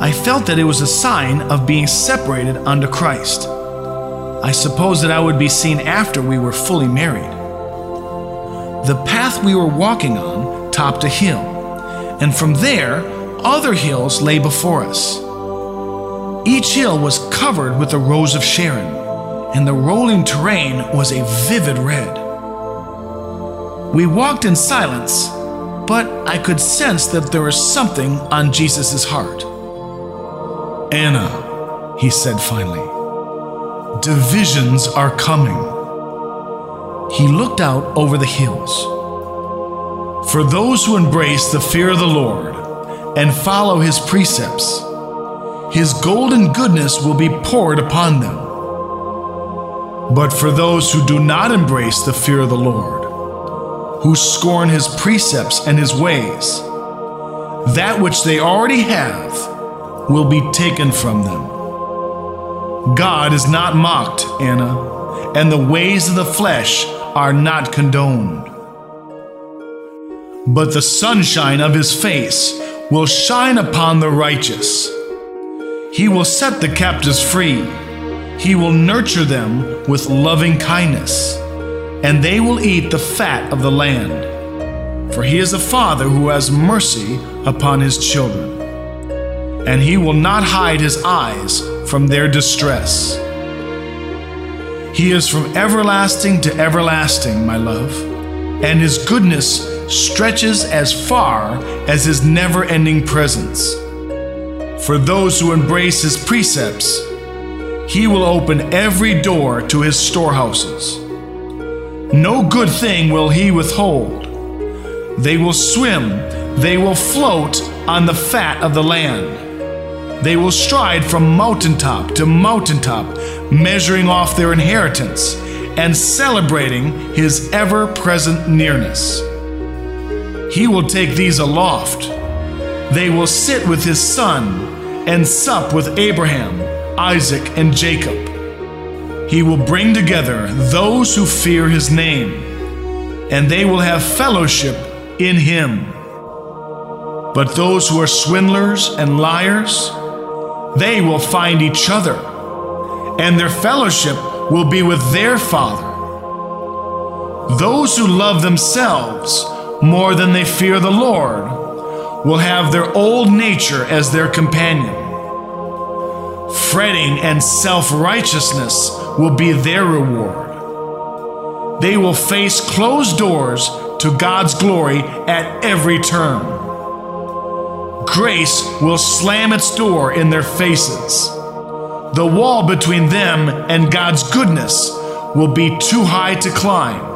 I felt that it was a sign of being separated unto Christ. I suppose that I would be seen after we were fully married. The path we were walking on topped a hill, and from there, other hills lay before us. Each hill was covered with a rose of Sharon, and the rolling terrain was a vivid red. We walked in silence but I could sense that there was something on Jesus' heart. Anna, he said finally, divisions are coming. He looked out over the hills. For those who embrace the fear of the Lord and follow his precepts, his golden goodness will be poured upon them. But for those who do not embrace the fear of the Lord, who scorn his precepts and his ways, that which they already have will be taken from them. God is not mocked, Anna, and the ways of the flesh are not condoned. But the sunshine of his face will shine upon the righteous. He will set the captives free. He will nurture them with loving kindness, and they will eat the fat of the land. For he is a father who has mercy upon his children, and he will not hide his eyes from their distress. He is from everlasting to everlasting, my love, and his goodness stretches as far as his never ending presence. For those who embrace his precepts, he will open every door to his storehouses. No good thing will he withhold. They will swim, they will float on the fat of the land. They will stride from mountaintop to mountaintop, measuring off their inheritance and celebrating his ever present nearness. He will take these aloft. They will sit with his son and sup with Abraham, Isaac, and Jacob. He will bring together those who fear his name, and they will have fellowship in him. But those who are swindlers and liars, they will find each other, and their fellowship will be with their Father. Those who love themselves more than they fear the Lord will have their old nature as their companion. Fretting and self righteousness will be their reward. They will face closed doors to God's glory at every turn. Grace will slam its door in their faces. The wall between them and God's goodness will be too high to climb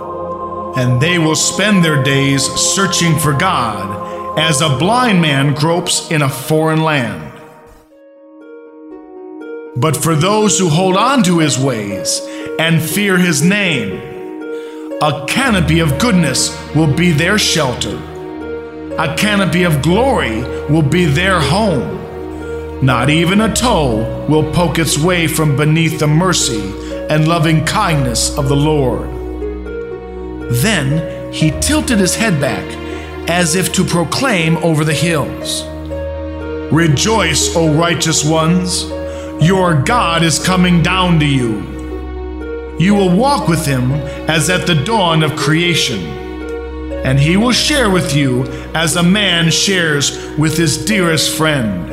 and they will spend their days searching for God as a blind man gropes in a foreign land. But for those who hold on to his ways and fear his name, a canopy of goodness will be their shelter. A canopy of glory will be their home. Not even a toe will poke its way from beneath the mercy and loving kindness of the Lord. Then he tilted his head back, as if to proclaim over the hills Rejoice, O righteous ones! Your God is coming down to you. You will walk with him as at the dawn of creation, and he will share with you as a man shares with his dearest friend.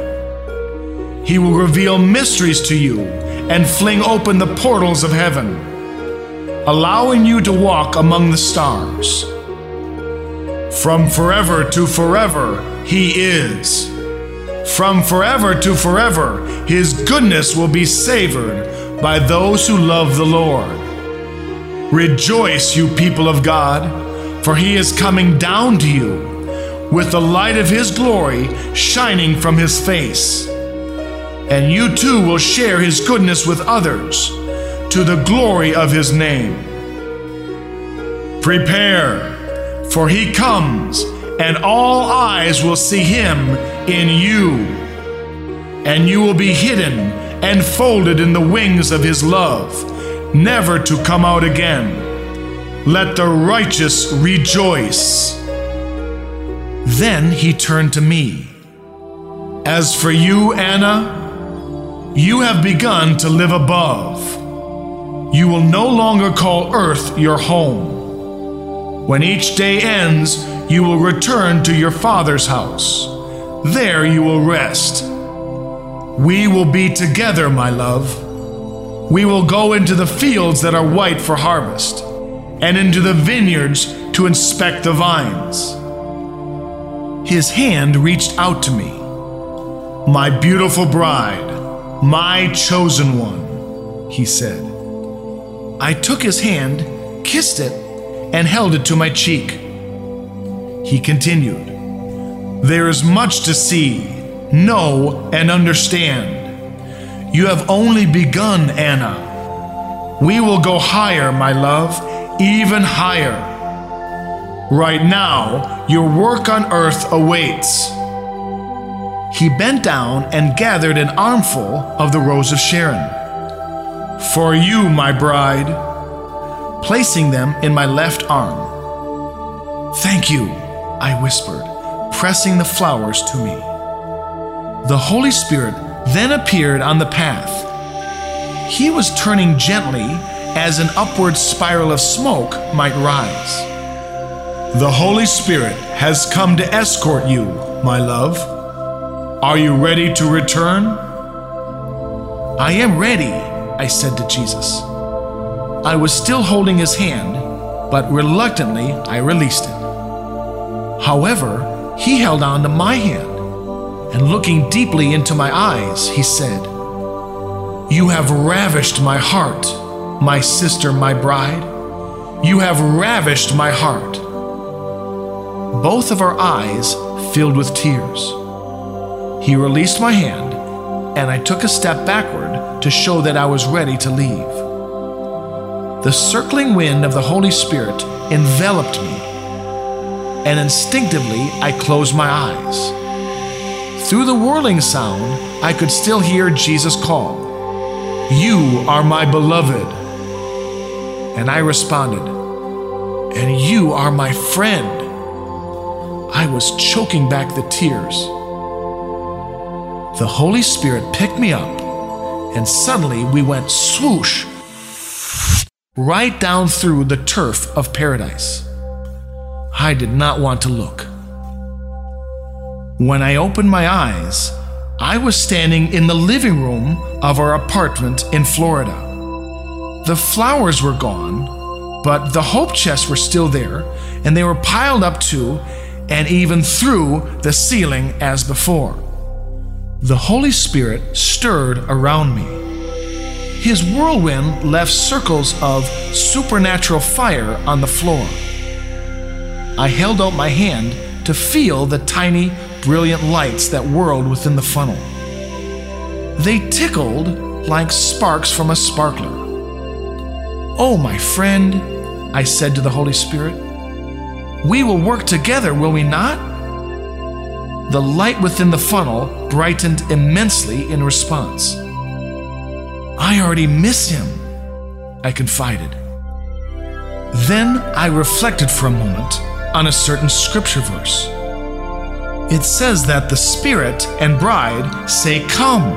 He will reveal mysteries to you and fling open the portals of heaven allowing you to walk among the stars. From forever to forever, He is. From forever to forever, His goodness will be savored by those who love the Lord. Rejoice, you people of God, for He is coming down to you with the light of His glory shining from His face. And you too will share His goodness with others to the glory of his name. Prepare, for he comes, and all eyes will see him in you. And you will be hidden and folded in the wings of his love, never to come out again. Let the righteous rejoice. Then he turned to me. As for you, Anna, you have begun to live above you will no longer call earth your home. When each day ends, you will return to your father's house. There you will rest. We will be together, my love. We will go into the fields that are white for harvest, and into the vineyards to inspect the vines. His hand reached out to me. My beautiful bride, my chosen one, he said. I took his hand, kissed it, and held it to my cheek. He continued, There is much to see, know, and understand. You have only begun, Anna. We will go higher, my love, even higher. Right now, your work on earth awaits. He bent down and gathered an armful of the rose of Sharon. For you, my bride, placing them in my left arm. Thank you, I whispered, pressing the flowers to me. The Holy Spirit then appeared on the path he was turning gently as an upward spiral of smoke might rise. The Holy Spirit has come to escort you, my love. Are you ready to return? I am ready, I said to Jesus. I was still holding his hand, but reluctantly I released it. However, he held on to my hand, and looking deeply into my eyes, he said, you have ravished my heart, my sister, my bride. You have ravished my heart. Both of our eyes filled with tears. He released my hand, and I took a step backward to show that I was ready to leave. The circling wind of the Holy Spirit enveloped me, and instinctively I closed my eyes. Through the whirling sound, I could still hear Jesus call. You are my beloved. And I responded, And you are my friend. I was choking back the tears. The Holy Spirit picked me up, and suddenly we went swoosh right down through the turf of paradise. I did not want to look. When I opened my eyes, I was standing in the living room of our apartment in Florida. The flowers were gone, but the hope chests were still there, and they were piled up to and even through the ceiling as before. The Holy Spirit stirred around me. His whirlwind left circles of supernatural fire on the floor. I held out my hand to feel the tiny brilliant lights that whirled within the funnel. They tickled like sparks from a sparkler. Oh, my friend, I said to the Holy Spirit, we will work together, will we not? The light within the funnel brightened immensely in response. I already miss him, I confided. Then I reflected for a moment on a certain scripture verse it says that the Spirit and bride say, Come.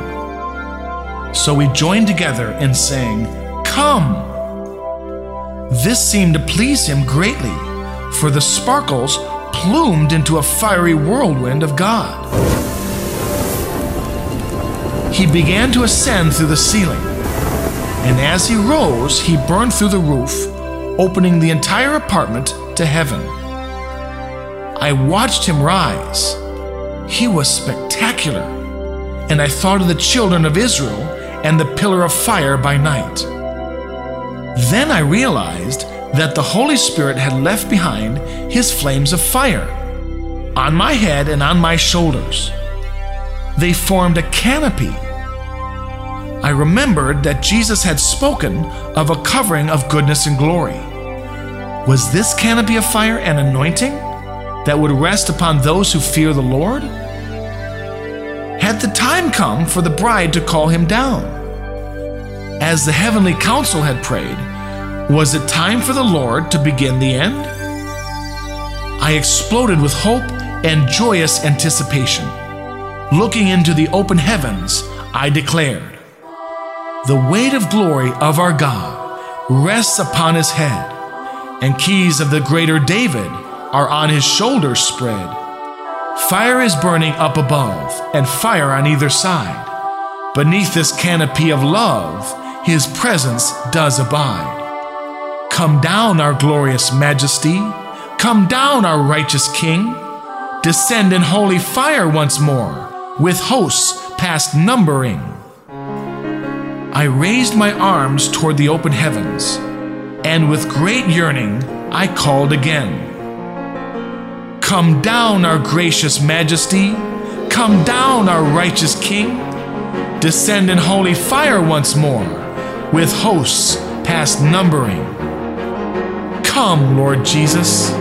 So we joined together in saying, Come. This seemed to please him greatly, for the sparkles plumed into a fiery whirlwind of God. He began to ascend through the ceiling, and as he rose, he burned through the roof, opening the entire apartment to heaven. I watched him rise he was spectacular. And I thought of the children of Israel and the pillar of fire by night. Then I realized that the Holy Spirit had left behind his flames of fire on my head and on my shoulders. They formed a canopy. I remembered that Jesus had spoken of a covering of goodness and glory. Was this canopy of fire an anointing? that would rest upon those who fear the Lord? Had the time come for the bride to call him down? As the heavenly council had prayed, was it time for the Lord to begin the end? I exploded with hope and joyous anticipation. Looking into the open heavens, I declared, The weight of glory of our God rests upon his head, and keys of the greater David are on his shoulders spread. Fire is burning up above, and fire on either side. Beneath this canopy of love, his presence does abide. Come down, our glorious majesty. Come down, our righteous king. Descend in holy fire once more, with hosts past numbering. I raised my arms toward the open heavens, and with great yearning I called again. Come down, our gracious majesty. Come down, our righteous king. Descend in holy fire once more, with hosts past numbering. Come, Lord Jesus.